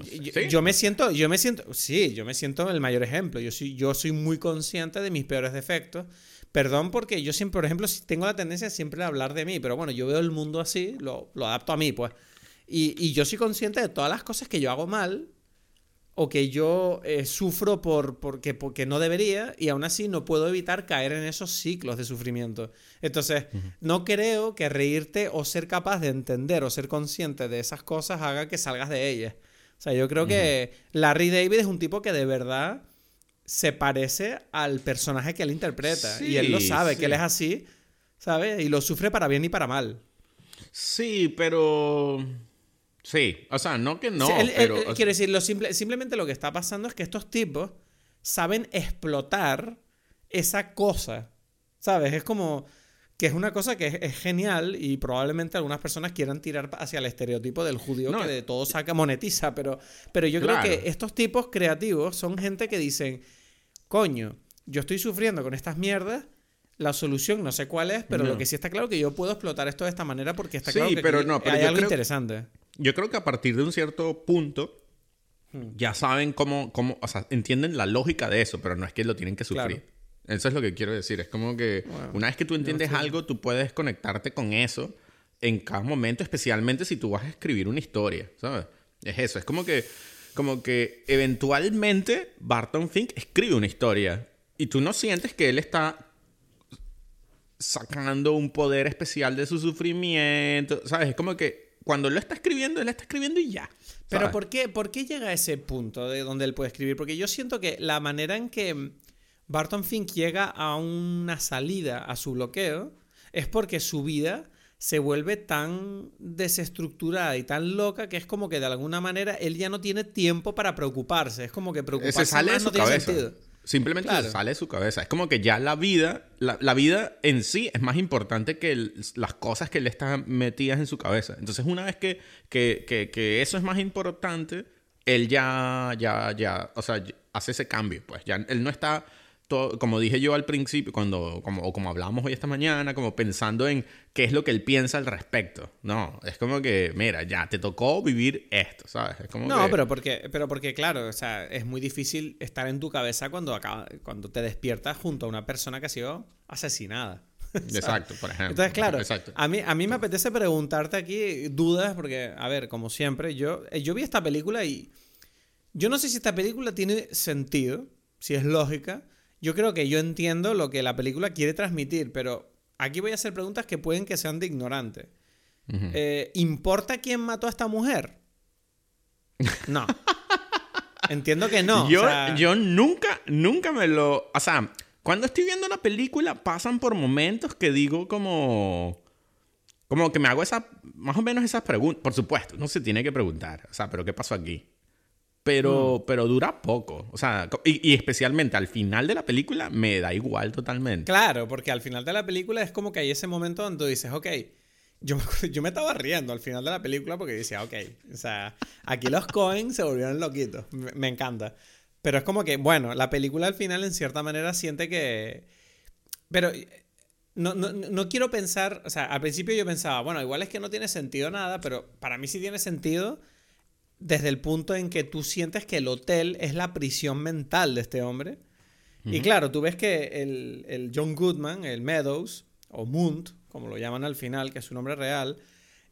yo, me siento, yo me siento, sí, yo me siento el mayor ejemplo. Yo soy, yo soy muy consciente de mis peores defectos Perdón porque yo siempre, por ejemplo, tengo la tendencia siempre a hablar de mí, pero bueno, yo veo el mundo así, lo, adapto a mí, pues. Y, yo soy consciente de todas las cosas que yo hago mal o que yo eh, sufro por, porque, porque no debería y aún así no puedo evitar caer en esos ciclos de sufrimiento. Entonces, no creo que reírte o ser capaz de entender o ser consciente de esas cosas haga que salgas de ellas. O sea, yo creo que Larry David es un tipo que de verdad se parece al personaje que él interpreta. y él lo sabe, que él es así, ¿sabes? Y lo sufre para bien y para mal. Sí, pero... Sí, o sea, no que no. quiero decir, lo simple, simplemente lo que está pasando es que estos tipos saben explotar esa cosa, ¿sabes? Es como que es una cosa que es, genial y probablemente algunas personas quieran tirar hacia el estereotipo del judío que de todo saca monetiza, pero, pero yo creo que estos tipos creativos son gente que dicen, coño, yo estoy sufriendo con estas mierdas, la solución no sé cuál es, pero lo que sí está claro es que yo puedo explotar esto de esta manera porque está claro que pero no, hay algo interesante. Yo creo que a partir de un cierto punto hmm. ya saben cómo, cómo, o sea, entienden la lógica de eso, pero no es que lo tienen que sufrir. Eso es lo que quiero decir. Es como que una vez que tú entiendes algo, tú puedes conectarte con eso en cada momento, especialmente si tú vas a escribir una historia, ¿sabes? Es eso. Es como que, como que eventualmente Barton Fink escribe una historia y tú no sientes que él está sacando un poder especial de su sufrimiento, ¿sabes? Es como que cuando lo está escribiendo, él está escribiendo y ya. Pero ¿por qué, ¿por qué llega a ese punto de donde él puede escribir? Porque yo siento que la manera en que Barton Fink llega a una salida a su bloqueo es porque su vida se vuelve tan desestructurada y tan loca que es como que de alguna manera él ya no tiene tiempo para preocuparse. Es como que preocuparse sale de su cabeza. Simplemente sale de su cabeza. Es como que ya la vida, la, vida en sí es más importante que las cosas que le están metidas en su cabeza. Entonces, una vez que, que, que, eso es más importante, él ya, ya, ya, o sea, hace ese cambio. Pues ya él no está como dije yo al principio, cuando, como, o como hablamos hoy esta mañana, como pensando en qué es lo que él piensa al respecto. No, es como que, mira, ya te tocó vivir esto, ¿sabes? Es como no, pero, porque, pero porque, claro, o sea, es muy difícil estar en tu cabeza cuando, acaba, cuando te despiertas junto a una persona que ha sido asesinada. Exacto, por ejemplo. Entonces, claro, A, mí, a mí me apetece preguntarte aquí dudas, porque, a ver, como siempre, yo, yo vi esta película y yo no sé si esta película tiene sentido, si es lógica, yo creo que yo entiendo lo que la película quiere transmitir, pero aquí voy a hacer preguntas que pueden que sean de ignorante. Eh, ¿Importa quién mató a esta mujer? No. Entiendo que no. Yo, yo nunca, nunca me lo. O sea, cuando estoy viendo la película, pasan por momentos que digo como. Como que me hago esa. Más o menos esas preguntas. Por supuesto, no se tiene que preguntar. O sea, pero ¿qué pasó aquí? Pero, mm. pero dura poco. O sea, y, especialmente al final de la película me da igual totalmente. Claro, porque al final de la película es como que hay ese momento donde tú dices, ok, yo, yo me estaba riendo al final de la película porque decía, ok, o sea, aquí los Cohen se volvieron loquitos. Me, encanta. Pero es como que, bueno, la película al final en cierta manera siente que... Pero no, no, no, quiero pensar, o sea, al principio yo pensaba, bueno, igual es que no tiene sentido nada, pero para mí sí tiene sentido desde el punto en que tú sientes que el hotel es la prisión mental de este hombre. Y claro, tú ves que el, el, John Goodman, el Meadows, o Munt, como lo llaman al final, que es su nombre real,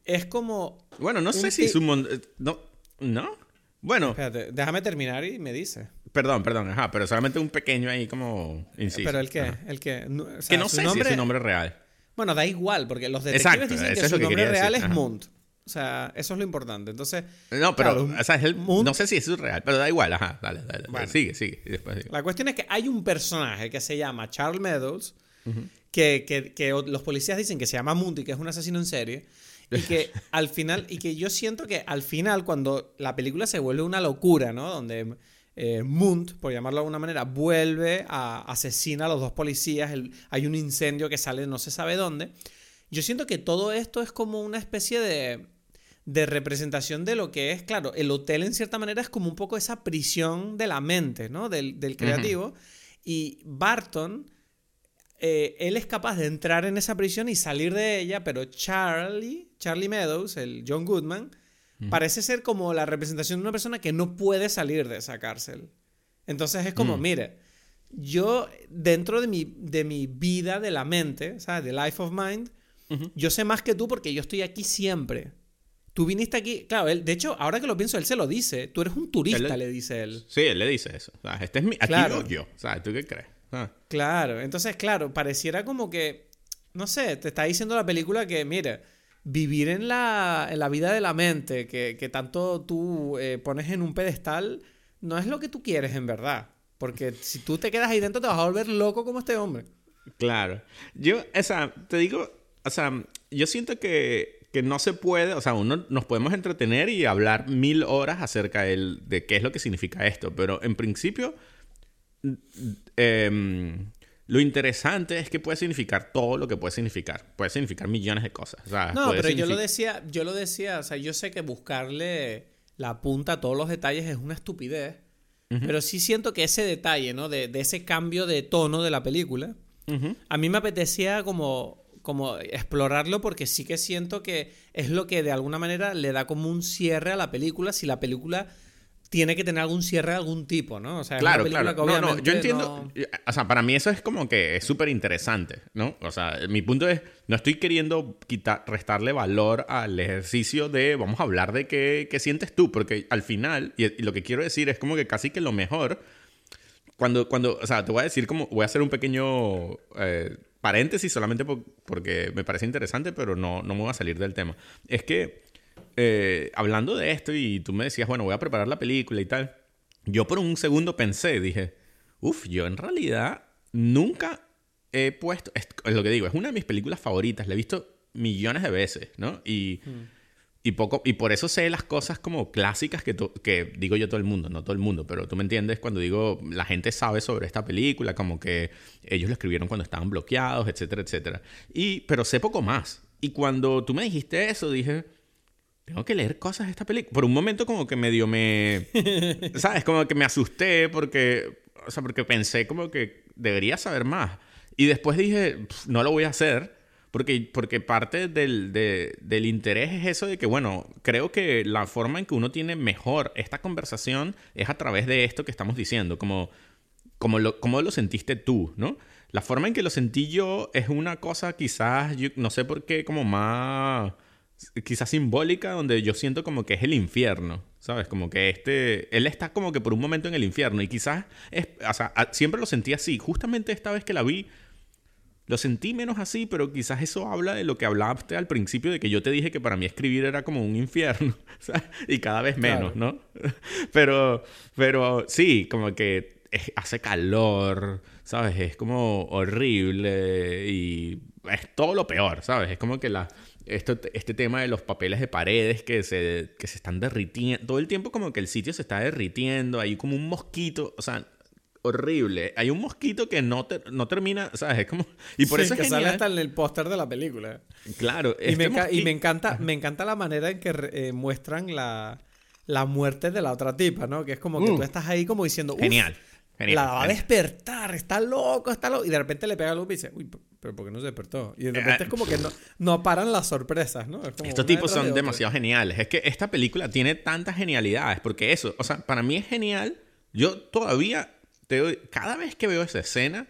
es como... Bueno, no sé si es un... No, ¿no? Bueno... Espérate, déjame terminar y me dice. Perdón, perdón, ajá, pero solamente un pequeño ahí como inciso. Pero el que, el que... que no sé si es su nombre real. Bueno, da igual, porque los detectives dicen que su nombre real es Munt. O sea, eso es lo importante. Entonces. No, pero. o sea, no sé si eso es real, pero da igual. Ajá, dale, dale. sigue, sigue, La cuestión es que hay un personaje que se llama Charles Meadows, que, que, que, los policías dicen que se llama Mundy, que es un asesino en serie. Y que al final. Y que yo siento que al final, cuando la película se vuelve una locura, ¿no? Donde. Eh, Munt, por llamarlo de alguna manera, vuelve a asesinar a los dos policías. hay un incendio que sale no se sabe dónde. Yo siento que todo esto es como una especie de de representación de lo que es, claro, el hotel en cierta manera es como un poco esa prisión de la mente, ¿no? Del, creativo. Y Barton, eh, él es capaz de entrar en esa prisión y salir de ella, pero Charlie, Charlie Meadows, el John Goodman, parece ser como la representación de una persona que no puede salir de esa cárcel. Entonces es como, mm. mire, yo dentro de mi, de mi vida de la mente, ¿sabes? De Life of Mind, yo sé más que tú porque yo estoy aquí siempre. Tú viniste aquí, claro, él, de hecho, ahora que lo pienso, él se lo dice. Tú eres un turista, le, dice él. Sí, él le dice eso. O sea, este es mi, aquí yo. ¿Sabes? ¿Tú qué crees? Ah. Claro, entonces, claro, pareciera como que, no sé, te está diciendo la película que, mira, vivir en la, en la vida de la mente, que, que tanto tú eh, pones en un pedestal, no es lo que tú quieres en verdad. Porque si tú te quedas ahí dentro, te vas a volver loco como este hombre. Claro. Yo, o sea, te digo, o sea, yo siento que que no se puede, o sea, uno nos podemos entretener y hablar mil horas acerca de, de qué es lo que significa esto, pero en principio em, lo interesante es que puede significar todo lo que puede significar, puede significar millones de cosas. no, pero yo lo decía, yo lo decía, o sea, yo sé que buscarle la punta a todos los detalles es una estupidez, pero sí siento que ese detalle, ¿no? De, ese cambio de tono de la película, a mí me apetecía como como explorarlo porque sí que siento que es lo que de alguna manera le da como un cierre a la película si la película tiene que tener algún cierre de algún tipo, ¿no? O sea, claro, claro. no, no, yo entiendo. O sea, para mí eso es como que es súper interesante, ¿no? O sea, mi punto es, no estoy queriendo quitar, restarle valor al ejercicio de, vamos a hablar de qué, qué sientes tú, porque al final, y, lo que quiero decir es como que casi que lo mejor, cuando, cuando, o sea, te voy a decir como, voy a hacer un pequeño... Eh, paréntesis solamente porque me parece interesante, pero no, no me voy a salir del tema. Es que, eh, hablando de esto y tú me decías, bueno, voy a preparar la película y tal, yo por un segundo pensé, dije, uff, yo en realidad nunca he puesto, es, lo que digo, es una de mis películas favoritas, la he visto millones de veces, ¿no? Y... Mm. Y, poco, y por eso sé las cosas como clásicas que, que digo yo todo el mundo, no todo el mundo, pero tú me entiendes cuando digo la gente sabe sobre esta película, como que ellos la escribieron cuando estaban bloqueados, etcétera, etcétera. Y, pero sé poco más. Y cuando tú me dijiste eso, dije, tengo que leer cosas de esta película. Por un momento como que medio me... ¿Sabes? Como que me asusté porque... O sea, porque pensé como que debería saber más. Y después dije, no lo voy a hacer porque, porque parte del, del, interés es eso de que, bueno, creo que la forma en que uno tiene mejor esta conversación es a través de esto que estamos diciendo, como, como lo, lo sentiste tú, ¿no? La forma en que lo sentí yo es una cosa quizás, yo no sé por qué, como más, quizás simbólica, donde yo siento como que es el infierno, ¿sabes? Como que este, él está como que por un momento en el infierno y quizás, es, o sea, siempre lo sentí así. Justamente esta vez que la vi, lo sentí menos así, pero quizás eso habla de lo que hablaste al principio, de que yo te dije que para mí escribir era como un infierno, y cada vez menos, ¿no? pero, pero sí, como que hace calor, ¿sabes? Es como horrible y es todo lo peor, ¿sabes? Es como que la, esto, este tema de los papeles de paredes que se, que se están derritiendo. Todo el tiempo como que el sitio se está derritiendo, hay como un mosquito, o sea, horrible. Hay un mosquito que no, no termina, ¿sabes? Es como... Y por eso es que sale hasta en el póster de la película. Claro. Y, me, este y me, encanta, me encanta la manera en que eh, muestran la, la muerte de la otra tipa, ¿no? Que es como que mm. tú estás ahí como diciendo... Genial. Genial, la va a despertar, está loco, está loco. Y de repente le pega a luz y dice, uy, pero ¿por qué no se despertó? Y de repente es como que no, no paran las sorpresas, ¿no? Estos tipos son demasiado geniales. Es que esta película tiene tantas genialidades, porque eso, o sea, para mí es genial. Yo todavía, te cada vez que veo esa escena,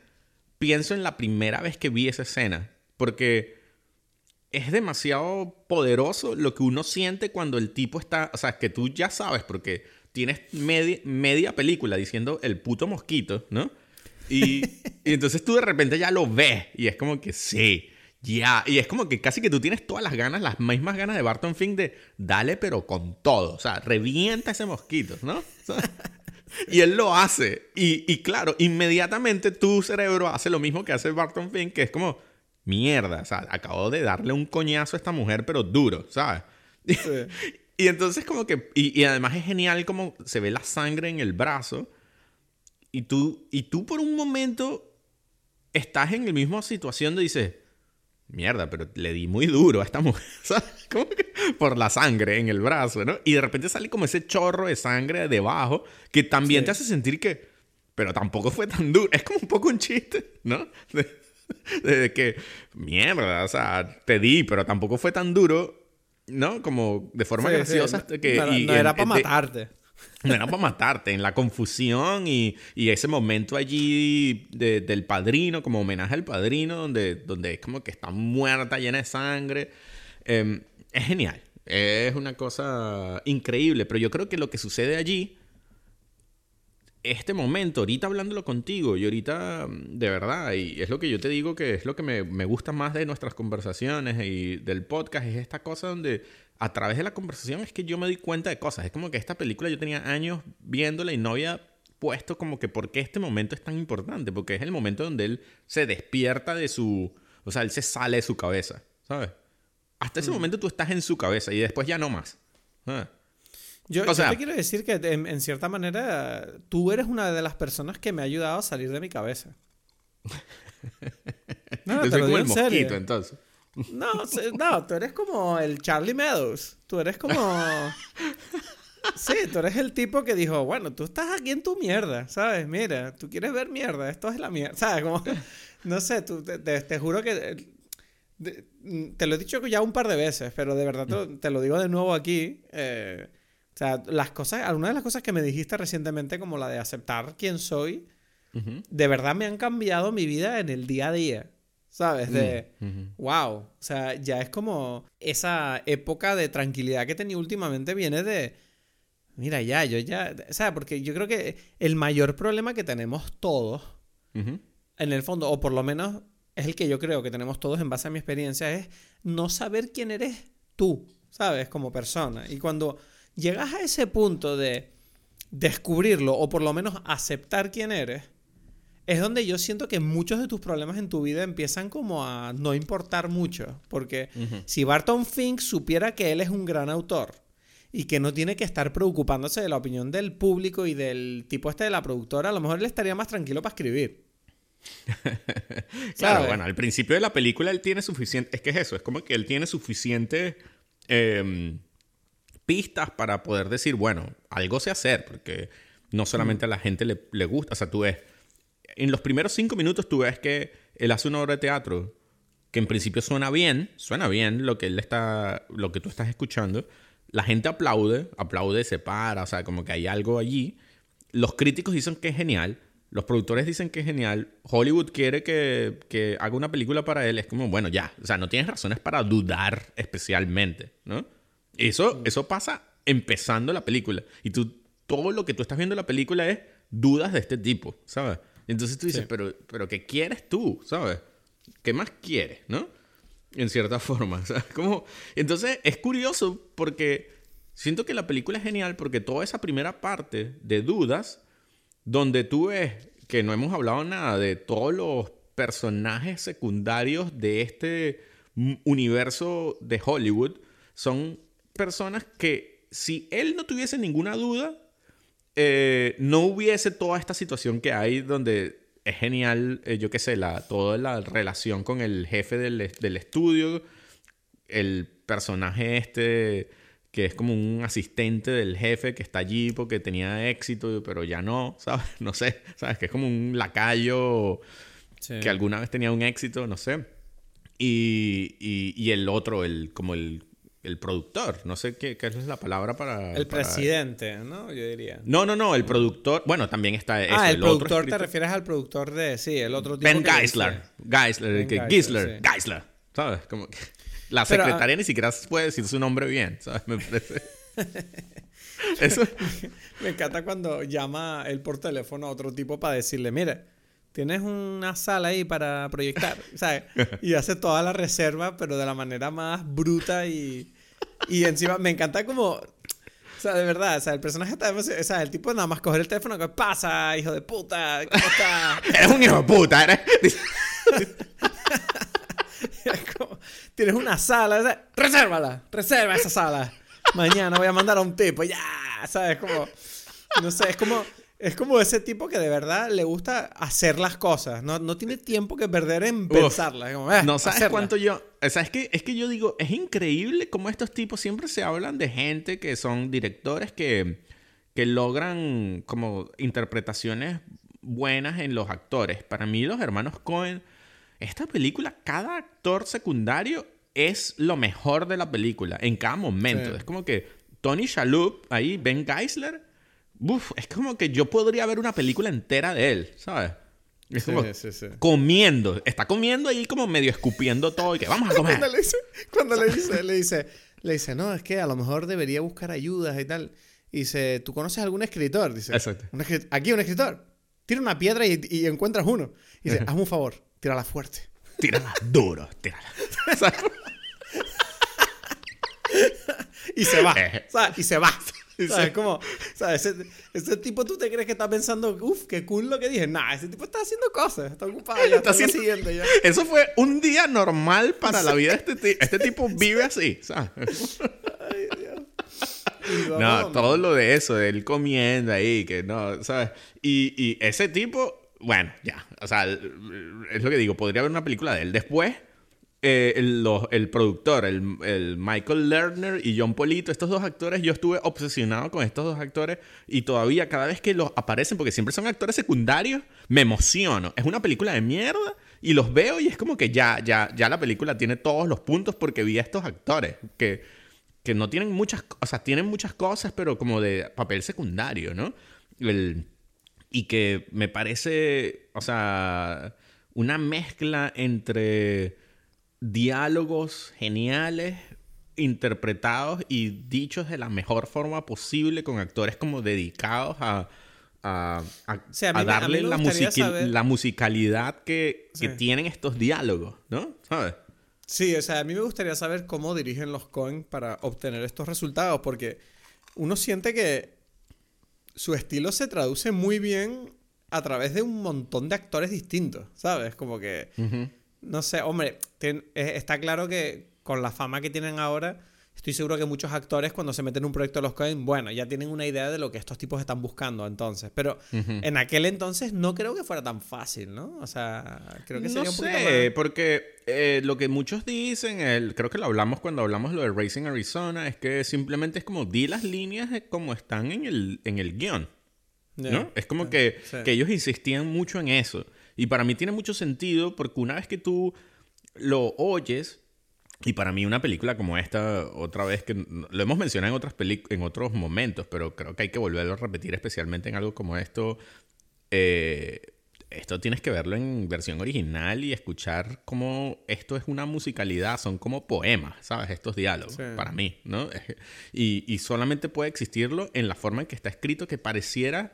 pienso en la primera vez que vi esa escena, porque es demasiado poderoso lo que uno siente cuando el tipo está, o sea, que tú ya sabes, porque tienes media, media película diciendo el puto mosquito, ¿no? Y, entonces tú de repente ya lo ves y es como que sí, ya. Y es como que casi que tú tienes todas las ganas, las mismas ganas de Barton Fink de dale pero con todo. O sea, revienta ese mosquito, ¿no? y él lo hace. Y, y, claro, inmediatamente tu cerebro hace lo mismo que hace Barton Fink, que es como, mierda, o sea, acabo de darle un coñazo a esta mujer, pero duro, ¿sabes? Y entonces como que, y, además es genial como se ve la sangre en el brazo y tú, y tú por un momento estás en la misma situación de dices, mierda, pero le di muy duro a esta mujer, ¿sabes? Como que por la sangre en el brazo, ¿no? Y de repente sale como ese chorro de sangre debajo que también te hace sentir que, pero tampoco fue tan duro. Es como un poco un chiste, ¿no? De, que, mierda, o sea, te di, pero tampoco fue tan duro ¿no? Como de forma graciosa. Que, no, y, era para matarte. No era para matarte, en la confusión y, y ese momento allí del padrino, como homenaje al padrino, donde, donde es como que está muerta, llena de sangre. Em, es genial, es una cosa increíble, pero yo creo que lo que sucede allí este momento, ahorita hablándolo contigo y ahorita de verdad, y es lo que yo te digo que es lo que me, me, gusta más de nuestras conversaciones y del podcast, es esta cosa donde a través de la conversación es que yo me doy cuenta de cosas. Es como que esta película yo tenía años viéndola y no había puesto como que por qué este momento es tan importante, porque es el momento donde él se despierta de su, o sea, él se sale de su cabeza, ¿sabes? Hasta ese mm. momento tú estás en su cabeza y después ya no más. ¿sabes? Yo, te quiero decir que en, cierta manera tú eres una de las personas que me ha ayudado a salir de mi cabeza. No, te lo digo el mosquito, entonces. No, no, tú eres como el Charlie Meadows. Tú eres como... Sí, tú eres el tipo que dijo, bueno, tú estás aquí en tu mierda, ¿sabes? Mira, tú quieres ver mierda, esto es la mierda, ¿sabes? Como, no sé, tú, te, juro que... te lo he dicho ya un par de veces, pero de verdad te, te lo digo de nuevo aquí. Eh, o sea, las cosas, algunas de las cosas que me dijiste recientemente, como la de aceptar quién soy, de verdad me han cambiado mi vida en el día a día. ¿Sabes? De, wow. O sea, ya es como esa época de tranquilidad que tenía últimamente viene de, mira, ya, yo ya, o sea, porque yo creo que el mayor problema que tenemos todos, en el fondo, o por lo menos es el que yo creo que tenemos todos en base a mi experiencia, es no saber quién eres tú, ¿sabes? Como persona. Y cuando llegas a ese punto de descubrirlo o por lo menos aceptar quién eres, es donde yo siento que muchos de tus problemas en tu vida empiezan como a no importar mucho. Porque si Barton Fink supiera que él es un gran autor y que no tiene que estar preocupándose de la opinión del público y del tipo este de la productora, a lo mejor él estaría más tranquilo para escribir. claro, bueno, al principio de la película él tiene suficiente, es que es eso, es como que él tiene suficiente... Em, pistas para poder decir, bueno, algo sé hacer, porque no solamente a la gente le, gusta, o sea, tú ves, en los primeros cinco minutos tú ves que él hace una obra de teatro que en principio suena bien, suena bien lo que él está, lo que tú estás escuchando, la gente aplaude, aplaude, se para, o sea, como que hay algo allí, los críticos dicen que es genial, los productores dicen que es genial, Hollywood quiere que, que haga una película para él, es como, bueno, ya, o sea, no tienes razones para dudar especialmente, ¿no? Eso, eso pasa empezando la película. Y tú, todo lo que tú estás viendo en la película es dudas de este tipo, ¿sabes? Entonces tú dices, pero, pero ¿qué quieres tú? ¿Sabes? ¿Qué más quieres? ¿No? En cierta forma. ¿sabes? Como... Entonces es curioso porque siento que la película es genial porque toda esa primera parte de dudas, donde tú ves que no hemos hablado nada de todos los personajes secundarios de este universo de Hollywood son personas que si él no tuviese ninguna duda, eh, no hubiese toda esta situación que hay donde es genial, eh, yo qué sé, la, toda la relación con el jefe del, del estudio, el personaje este que es como un asistente del jefe que está allí porque tenía éxito, pero ya no, ¿sabes? No sé, ¿sabes? Que es como un lacayo que alguna vez tenía un éxito, no sé. Y, y, el otro, el, como el, el productor, no sé qué, qué, es la palabra para... El presidente, ¿no? Yo diría. No, no, no, el productor, bueno, también está... ah, el, productor, te refieres al productor de, sí, el otro tipo Ben Geisler, Geisler, que, Geisler, Geisler, ¿sabes? Como que... La secretaria ni siquiera puede decir su nombre bien, ¿sabes? Me parece. Eso. Me encanta cuando llama él por teléfono a otro tipo para decirle, mire, tienes una sala ahí para proyectar, ¿sabes? Y hace toda la reserva, pero de la manera más bruta y, y encima me encanta como... O sea, de verdad, o sea, el personaje está... O sea, el tipo nada más coger el teléfono, ¿qué pasa, hijo de puta? ¿Cómo está? eres un hijo de puta, eres... tienes una sala, resérvala, reserva esa sala. Mañana voy a mandar a un tipo, ya, ¿sabes? Como, no sé, es como, es como ese tipo que de verdad le gusta hacer las cosas, no, no tiene tiempo que perder en pensarlas. Eh, no sabes cuánto yo, o sea, es que, es que yo digo, es increíble cómo estos tipos siempre se hablan de gente que son directores que, que logran como interpretaciones buenas en los actores. Para mí los hermanos Cohen esta película, cada actor secundario es lo mejor de la película, en cada momento. Es como que Tony Shalhoub, ahí, Ben Geisler, uf, es como que yo podría ver una película entera de él, ¿sabes? Es como comiendo, está comiendo ahí como medio escupiendo todo y que vamos a comer. cuando le dice, cuando le dice, le dice, le dice, no, es que a lo mejor debería buscar ayudas y tal. Y dice, ¿tú conoces algún escritor? Dice, Exacto. aquí un escritor. Tira una piedra y, y encuentras uno. Y dice, hazme un favor, Tírala fuerte. Tírala duro, tírala. y se va. Eh. Y se va. ¿Sabes? Como, ¿sabes? Ese, ese, tipo, ¿tú te crees que está pensando, uff, qué cool lo que dije? Nah, ese tipo está haciendo cosas, está ocupado ya, está, haciendo... siguiente ya. Eso fue un día normal para la vida de este tipo. Este tipo vive así, ¿sabes? Ay, Dios. No, todo lo de eso, de él comiendo ahí, que no, ¿sabes? Y, y ese tipo bueno, ya. O sea, es lo que digo. Podría haber una película de él. Después, eh, el, productor, el, Michael Lerner y John Polito, estos dos actores, yo estuve obsesionado con estos dos actores y todavía cada vez que los aparecen, porque siempre son actores secundarios, me emociono. Es una película de mierda y los veo y es como que ya, ya, ya la película tiene todos los puntos porque vi a estos actores que, que no tienen muchas, o sea, tienen muchas cosas, pero como de papel secundario, ¿no? El y que me parece, o sea, una mezcla entre diálogos geniales, interpretados y dichos de la mejor forma posible con actores como dedicados a, a, darle la, la, musicalidad que, que, tienen estos diálogos, ¿no? ¿Sabes? Sí, o sea, a mí me gustaría saber cómo dirigen los Coen para obtener estos resultados, porque uno siente que su estilo se traduce muy bien a través de un montón de actores distintos, ¿sabes? Como que, no sé, hombre, está claro que con la fama que tienen ahora, estoy seguro que muchos actores cuando se meten en un proyecto de los Coen, bueno, ya tienen una idea de lo que estos tipos están buscando entonces. Pero en aquel entonces no creo que fuera tan fácil, ¿no? O sea, creo que sería un poquito sé, porque eh, lo que muchos dicen, el, creo que lo hablamos cuando hablamos lo de Racing Arizona, es que simplemente es como di las líneas como están en el, en el guion. ¿no? Es como que, que ellos insistían mucho en eso. Y para mí tiene mucho sentido porque una vez que tú lo oyes, y para mí una película como esta, otra vez que lo hemos mencionado en, otras en otros momentos, pero creo que hay que volverlo a repetir, especialmente en algo como esto. Eh, esto tienes que verlo en versión original y escuchar cómo esto es una musicalidad, son como poemas, ¿sabes? Estos diálogos, para mí, ¿no? Y, y, solamente puede existirlo en la forma en que está escrito, que pareciera,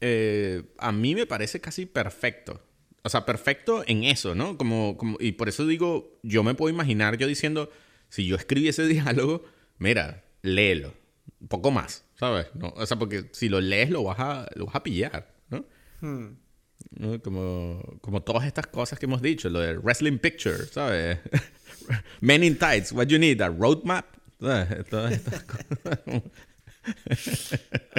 eh, a mí me parece casi perfecto. O sea, perfecto en eso, ¿no? Como, como, y por eso digo, yo me puedo imaginar yo diciendo, si yo escribí ese diálogo, mira, léelo. Un poco más, ¿sabes? ¿No? O sea, porque si lo lees lo vas a, lo vas a pillar, ¿no? Hmm. Como, como todas estas cosas que hemos dicho, lo de wrestling picture, ¿sabes? Men in tights, what you need, a roadmap. Todas estas cosas.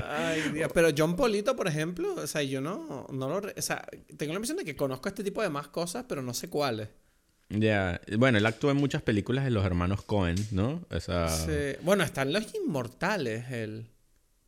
Ay, Dios. Pero John Polito, por ejemplo, o sea, yo no, no lo... O sea, tengo la impresión de que conozco este tipo de más cosas, pero no sé cuáles. Ya, bueno, él actuó en muchas películas de los hermanos Cohen, ¿no? Sí. Bueno, están Los Inmortales, él.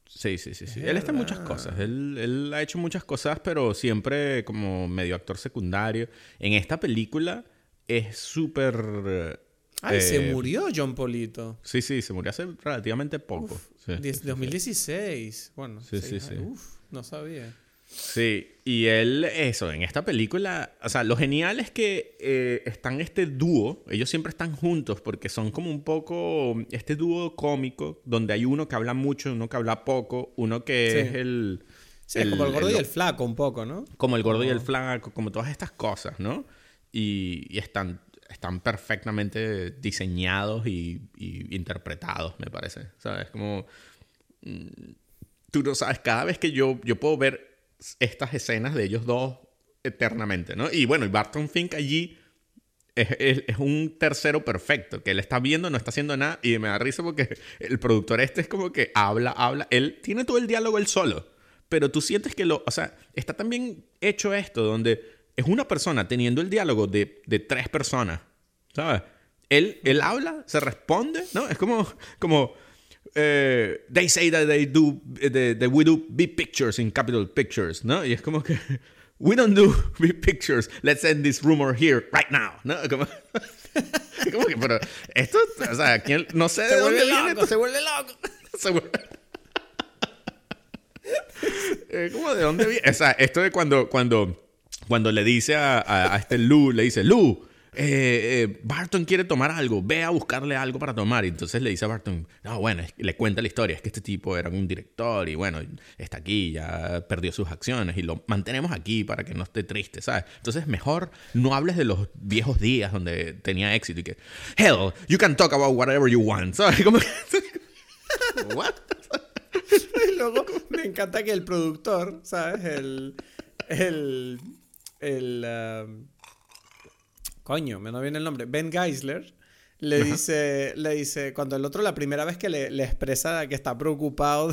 Sí, sí, sí, sí. Él está en muchas cosas. Él, él, ha hecho muchas cosas, pero siempre como medio actor secundario. En esta película es súper... Ay, se eh, murió John Polito. Sí, sí, se murió hace relativamente poco. 2016. Bueno, sí, sí, sí. Uf, no sabía. Sí, y él, eso, en esta película, o sea, lo genial es que eh, están este dúo, ellos siempre están juntos porque son como un poco este dúo cómico, donde hay uno que habla mucho, uno que habla poco, uno que es el... Sí, como el gordo y el flaco un poco, ¿no? Como el gordo y el flaco, como todas estas cosas, ¿no? Y, están, están perfectamente diseñados y, y interpretados, me parece, ¿sabes? Como... Mm, tú no sabes, cada vez que yo, yo puedo ver estas escenas de ellos dos eternamente, ¿no? Y bueno, y Barton Fink allí es, es, un tercero perfecto, que él está viendo, no está haciendo nada, y me da risa porque el productor este es como que habla, habla, él tiene todo el diálogo él solo, pero tú sientes que lo, o sea, está también hecho esto, donde es una persona teniendo el diálogo de, de tres personas, ¿sabes? Él, él habla, se responde, ¿no? Es como, como eh, they say that they do, that, we do big pictures in Capital Pictures, ¿no? Y es como que, we don't do big pictures, let's end this rumor here right now, ¿no? Como, como que, pero esto, o sea, ¿quién, no sé se de dónde viene esto. Se vuelve loco. Se vuelve... eh, ¿Cómo de dónde viene? O sea, esto de cuando, cuando, cuando le dice a, a, a este Lou, le dice, Lou, eh, eh, Barton quiere tomar algo, ve a buscarle algo para tomar. Y entonces le dice a Barton, no, bueno, le cuenta la historia, es que este tipo era un director y bueno, está aquí, ya perdió sus acciones y lo mantenemos aquí para que no esté triste, ¿sabes? Entonces mejor no hables de los viejos días donde tenía éxito y que, hell, you can talk about whatever you want, ¿sabes? Como. ¿What? y luego me encanta que el productor, ¿sabes? El... El... El... Um, coño, me no viene el nombre, Ben Geisler, le dice, le dice, cuando el otro la primera vez que le, expresa que está preocupado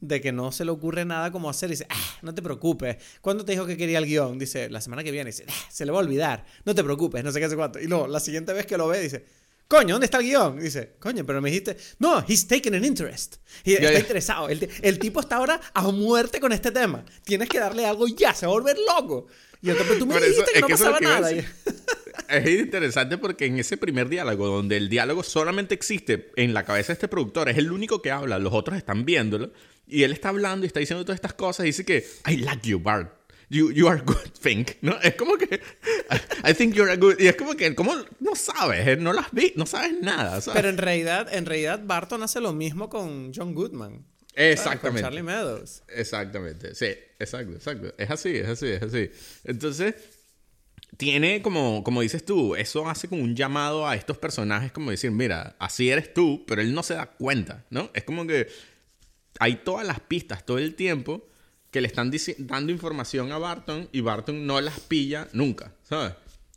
de, que no se le ocurre nada como hacer, dice, ah, no te preocupes, ¿cuándo te dijo que quería el guion? Dice, la semana que viene, dice, ah, se le va a olvidar, no te preocupes, no sé qué hace cuánto. Y luego, la siguiente vez que lo ve, dice, coño, ¿dónde está el guion? Dice, coño, pero me dijiste, no, he's taken an interest. Y está interesado. El, el, tipo está ahora a muerte con este tema. Tienes que darle algo ya, se va a volver loco. Y pero tú me dijiste que no pasaba nada. es interesante porque en ese primer diálogo, donde el diálogo solamente existe en la cabeza de este productor, es el único que habla, los otros están viéndolo, y él está hablando y está diciendo todas estas cosas, y dice que, I like you, Bart. You, you are good, think. ¿no? Es como que, I, think you're a good. Y es como que, ¿cómo no sabes? Eh, no las vi, no sabes nada. Pero en realidad, en realidad, Barton hace lo mismo con John Goodman. Exactamente. Con Charlie Meadows. Exactamente. Sí, exacto, exacto. Es así, es así, es así. Entonces, tiene como, como dices tú, eso hace como un llamado a estos personajes como decir, mira, así eres tú, pero él no se da cuenta, ¿no? Es como que hay todas las pistas todo el tiempo que le están dando información a Barton y Barton no las pilla nunca, ¿sabes?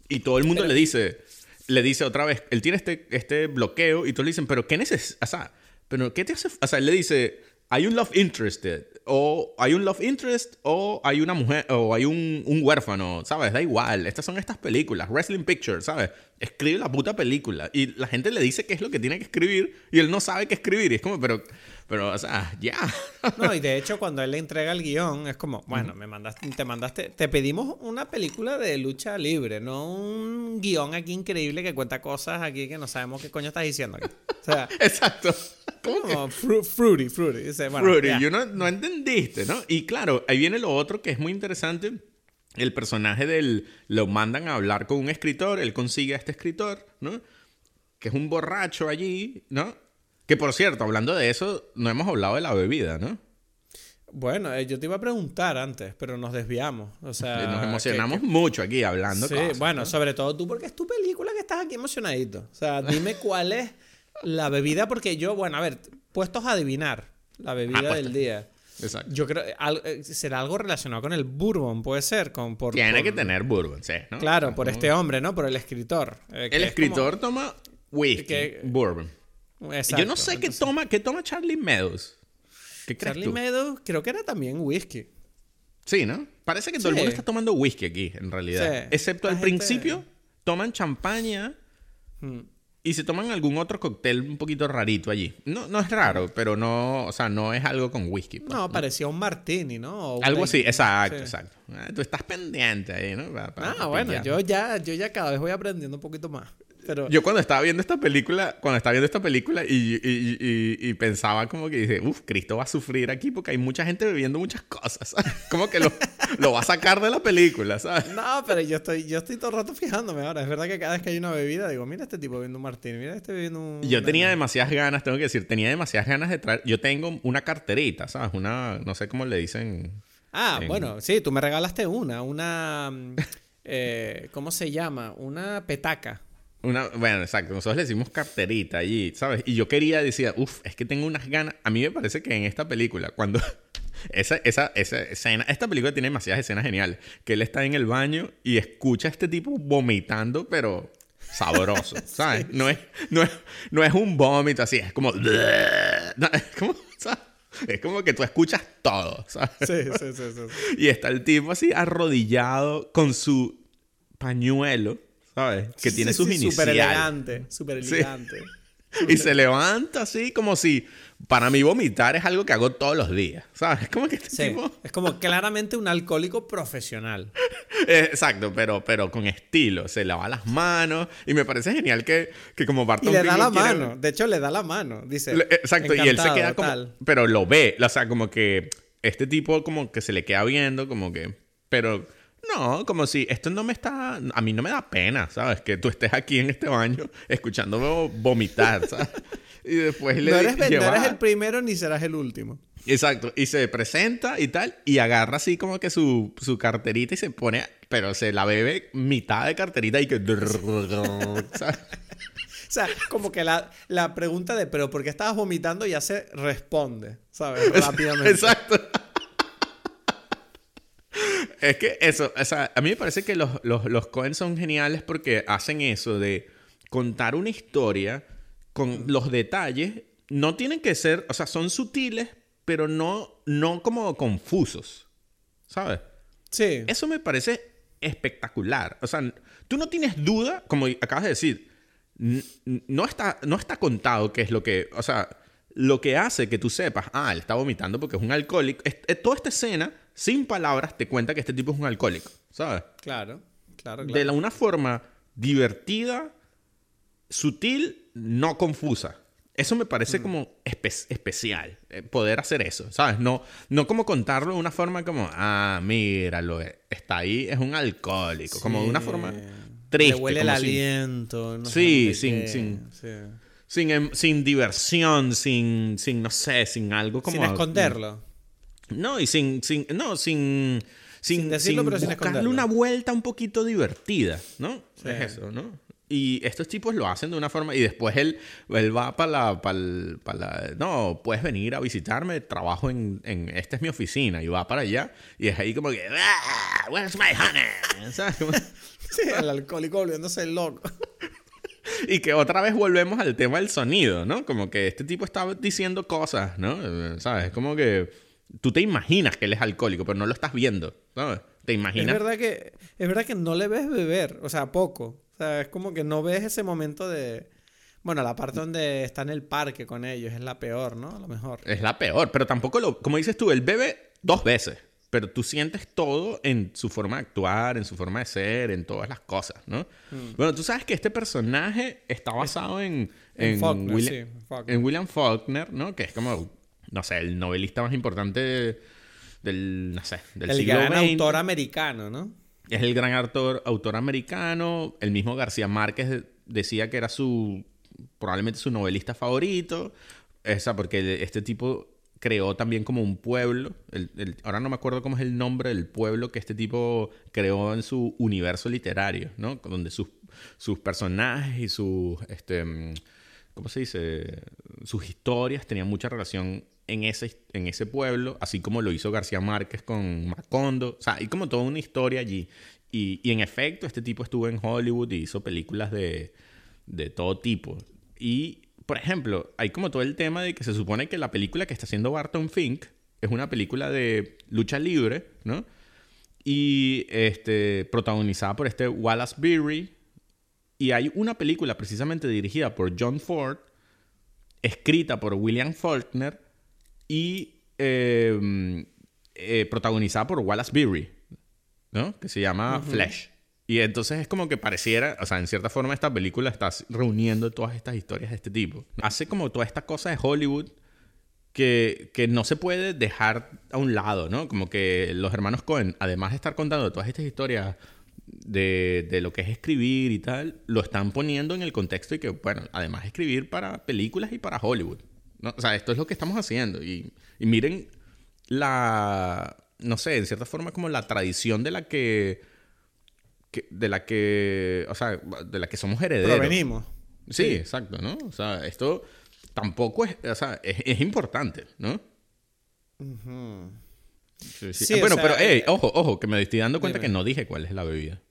Y todo el mundo le dice, le dice otra vez, él tiene este, este bloqueo y todos le dicen, pero ¿qué necesitas? O sea, pero ¿qué te hace? O sea, él le dice, hay un love interested, o hay un love interest, o hay una mujer, o hay un, un, huérfano, ¿sabes? Da igual. Estas son estas películas, Wrestling Pictures, ¿sabes? Escribe la puta película. Y la gente le dice qué es lo que tiene que escribir, y él no sabe qué escribir. Y es como, pero, pero, o sea, ya. No, y de hecho, cuando él le entrega el guion, es como, bueno, me mandaste, te mandaste, te pedimos una película de lucha libre, no un guion aquí increíble que cuenta cosas aquí que no sabemos qué coño estás diciendo aquí. O sea, exacto. ¿Cómo fruity, fruity. fruity, you no, no entendiste, ¿no? Y claro, ahí viene lo otro que es muy interesante. El personaje del... Lo mandan a hablar con un escritor, él consigue a este escritor, ¿no? Que es un borracho allí, ¿no? Que por cierto, hablando de eso, no hemos hablado de la bebida, ¿no? Bueno, eh, yo te iba a preguntar antes, pero nos desviamos. O sea, nos emocionamos mucho aquí hablando. Sí, bueno, sobre todo tú, porque es tu película que estás aquí emocionadito. O sea, dime cuál es la bebida, porque yo, bueno, a ver, puestos a adivinar la bebida ah, del día. Exacto. Yo creo, eh, será algo relacionado con el bourbon, puede ser. Con, por, Tiene que tener bourbon, sí, ¿no? Claro, por este hombre, ¿no? Por el escritor. Eh, el escritor toma whisky, bourbon. Exacto, Yo no sé qué toma, qué toma Charlie Meadows. ¿Qué crees Charlie Meadows creo que era también whisky. Sí, ¿no? Parece que todo el mundo está tomando whisky aquí, en realidad. Excepto al principio, toman champaña hmm. Y se toman algún otro cóctel un poquito rarito allí. No, no es raro, pero no, o sea, no es algo con whisky. Pues, no, parecía un martini, ¿no? algo así, exacto, exacto. Ah, tú estás pendiente ahí, ¿no? ah, bueno, yo ya, yo ya cada vez voy aprendiendo un poquito más. Yo cuando estaba viendo esta película, cuando estaba viendo esta película y, pensaba como que dice, uff, Cristo va a sufrir aquí porque hay mucha gente bebiendo muchas cosas, Como que lo, lo, va a sacar de la película, ¿sabes? No, pero yo estoy, yo estoy todo el rato fijándome ahora. Es verdad que cada vez que hay una bebida, digo, mira este tipo bebiendo un martini, mira este bebiendo un... Yo tenía demasiadas ganas, tengo que decir, tenía demasiadas ganas de traer... Yo tengo una carterita, ¿sabes? Una, no sé cómo le dicen... Ah, bueno, sí, tú me regalaste una, una... Eh, ¿Cómo se llama? Una petaca. Una, bueno, exacto. Nosotros le decimos carterita allí, ¿sabes? Y yo quería decir, uff, es que tengo unas ganas. A mí me parece que en esta película, cuando. esa, esa, esa escena. Esta película tiene demasiadas escenas geniales. Que él está en el baño y escucha a este tipo vomitando, pero sabroso, ¿sabes? No, es, no, es, no es un vómito así, es como. es como. Es como que tú escuchas todo, ¿sabes? Sí, sí, sí, sí. Y está el tipo así arrodillado con su pañuelo que tiene sus iniciales. Súper elegante, súper elegante. Y se levanta así como si para mí vomitar es algo que hago todos los días, ¿sabes? Es como que este tipo... Es como claramente un alcohólico profesional. Eh, exacto, pero, pero con estilo. Se lava las manos y me parece genial que, que como Barton Y le da la mano. De hecho, le da la mano. Dice... exacto, y él se queda como... Pero lo ve. O sea, como que este tipo como que se le queda viendo como que... Pero no, como si esto no me está. A mí no me da pena, ¿sabes? Que tú estés aquí en este baño escuchándome vomitar, ¿sabes? Y después le. No eres, no eres el primero ni serás el último. Exacto. Y se presenta y tal. Y agarra así como que su, su carterita y se pone. Pero se la bebe mitad de carterita y que. ¿sabes? O sea, como que la, la pregunta de, pero ¿por qué estabas vomitando? ya se responde, ¿sabes? Rápidamente. Exacto. Es que eso, o sea, a mí me parece que los, los, los Cohen son geniales porque hacen eso de contar una historia con los detalles. No tienen que ser, o sea, son sutiles, pero no, no como confusos. ¿Sabes? Sí. Eso me parece espectacular. O sea, tú no tienes duda, como acabas de decir, no está, no está contado qué es lo que, o sea, lo que hace que tú sepas, ah, él está vomitando porque es un alcohólico. toda esta escena sin palabras, te cuenta que este tipo es un alcohólico, ¿sabes? Claro, claro, claro. De una forma divertida, sutil, no confusa. Eso me parece mm. como especial, eh, poder hacer eso, ¿sabes? No, no como contarlo de una forma como, ah, míralo, eh, está ahí, es un alcohólico, como de una forma triste. Le huele el aliento. sí, sin, sin, sin, em, sin, diversión, sin, sin, no sé, sin algo como... Sin esconderlo. No, y sin, sin, no, sin, sin, decirlo, pero sin darle una vuelta un poquito divertida, ¿no? Es eso, ¿no? Y estos tipos lo hacen de una forma y después él, él va para la, para la... No, puedes venir a visitarme, trabajo en, en... Esta es mi oficina y va para allá y es ahí como que... Ah, where's my honey? ¿Sabes? sí, el alcohólico volviéndose loco. y que otra vez volvemos al tema del sonido, ¿no? Como que este tipo está diciendo cosas, ¿no? ¿Sabes? Como que Tú te imaginas que él es alcohólico, pero no lo estás viendo, ¿sabes? Te imaginas. Es verdad que, es verdad que no le ves beber, o sea, poco. O sea, es como que no ves ese momento de. Bueno, la parte donde está en el parque con ellos es la peor, ¿no? A lo mejor. Es la peor, pero tampoco lo. Como dices tú, él bebe dos veces, pero tú sientes todo en su forma de actuar, en su forma de ser, en todas las cosas, ¿no? Mm. Bueno, tú sabes que este personaje está basado en. En, William, en William Faulkner, ¿no? Que es como no sé, el novelista más importante del, no sé, del el gran autor americano, ¿no? Es el gran autor, autor americano. El mismo García Márquez decía que era su, probablemente su novelista favorito. Esa, porque este tipo creó también como un pueblo. ahora no me acuerdo cómo es el nombre del pueblo que este tipo creó en su universo literario, ¿no? Donde sus, sus personajes y sus, este, ¿cómo se dice? Sus historias tenían mucha relación en ese, en ese pueblo, así como lo hizo García Márquez con Macondo. O sea, hay como toda una historia allí. Y, y en efecto, este tipo estuvo en Hollywood y hizo películas de, de todo tipo. Y, por ejemplo, hay como todo el tema de que se supone que la película que está haciendo Barton Fink es una película de lucha libre, ¿no? Y este, protagonizada por este Wallace Beery. Y hay una película precisamente dirigida por John Ford, escrita por William Faulkner y em, eh, protagonizada por Wallace Beery, ¿no? Que se llama Flesh. Y entonces es como que pareciera, o sea, en cierta forma esta película está reuniendo todas estas historias de este tipo. Hace como toda esta cosa de Hollywood que, que, no se puede dejar a un lado, ¿no? Como que los hermanos Cohen, además de estar contando todas estas historias de, de, lo que es escribir y tal, lo están poniendo en el contexto y que, bueno, además de escribir para películas y para Hollywood. ¿No? O sea, esto es lo que estamos haciendo. Y, y miren la, no sé, en cierta forma como la tradición de la que, de la que, o sea, de la que somos herederos. Provenimos. Sí, sí, exacto, ¿no? O sea, esto tampoco es, o sea, es, importante, ¿no? sí, bueno, pero, hey, ojo, ojo, que me estoy dando cuenta que no dije cuál es la bebida.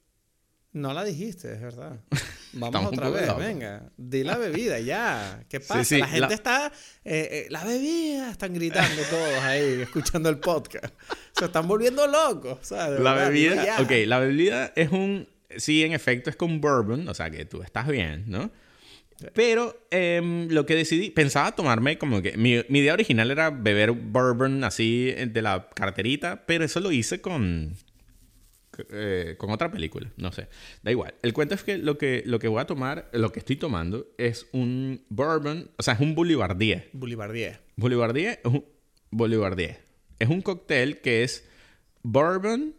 No la dijiste, es verdad. Vamos otra vez, venga. Di la bebida, ya. ¿Qué pasa? la gente está. Eh, eh, la bebida, están gritando todos ahí, escuchando el podcast. Se están volviendo locos. la bebida. Ok, la bebida es un. Sí, en efecto, es con bourbon, o sea que tú estás bien, ¿no? Pero em, lo que decidí, pensaba tomarme como que mi, idea original era beber bourbon así eh, de la carterita, pero eso lo hice con, eh, con otra película, no sé, da igual. El cuento es que lo, que lo que voy a tomar, lo que estoy tomando es un bourbon, o sea, es un Boulevardier. Boulevardier. Boulevardier es un, Boulevardier. Es un cóctel que es bourbon,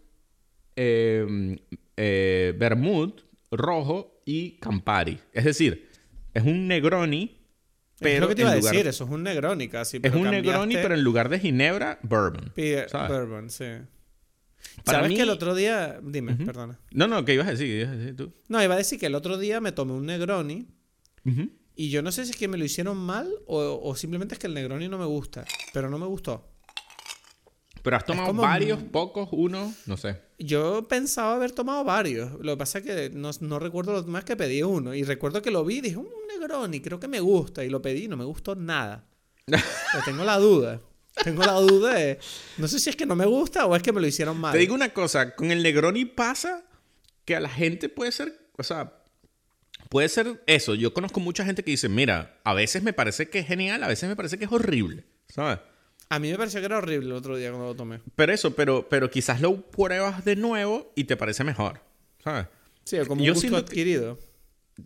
eh, eh, vermouth, rojo y Campari. Es decir, es un Negroni. Pero es lo que te iba a decir, eso es un Negroni casi. es un Negroni, pero en lugar de Ginebra, Bourbon. Bourbon, sí. ¿Sabes que el otro día... Dime, perdona. No, no, ¿qué ibas a decir? ¿Qué ibas a decir tú? No, iba a decir que el otro día me tomé un Negroni. Y yo no sé si es que me lo hicieron mal o, o, simplemente es que el Negroni no me gusta. Pero no me gustó. ¿Pero has tomado varios, pocos, uno? No sé. Yo pensaba haber tomado varios. Lo que pasa es que no, no recuerdo los más que pedí uno. Y recuerdo que lo vi y dije, un Negroni, creo que me gusta. Y lo pedí y no me gustó nada. Pero tengo la duda. Tengo la duda de... No sé si es que no me gusta o es que me lo hicieron mal. Te digo una cosa. Con el Negroni pasa que a la gente puede ser... O sea, puede ser eso. Yo conozco mucha gente que dice, mira, a veces me parece que es genial, a veces me parece que es horrible. ¿Sabes? A mí me pareció que era horrible el otro día cuando lo tomé. Pero eso, pero, pero quizás lo pruebas de nuevo y te parece mejor, ¿sabes? Sí, como un gusto adquirido.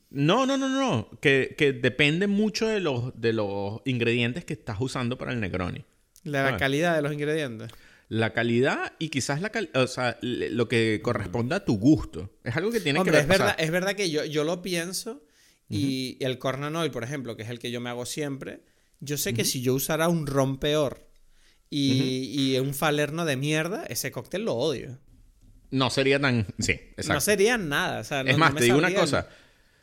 No, no, no, no. Que, que, depende mucho de los, de los ingredientes que estás usando para el Negroni. La, calidad de los ingredientes. La calidad y quizás la o sea, lo que corresponda a tu gusto. Es algo que tiene que ver. Es verdad, es verdad que yo, yo lo pienso y el corn oil, por ejemplo, que es el que yo me hago siempre, yo sé que si yo usara un ron peor y, un falerno de mierda, ese cóctel lo odio. No sería tan. Sí, exacto. No sería nada. es más, te digo una cosa.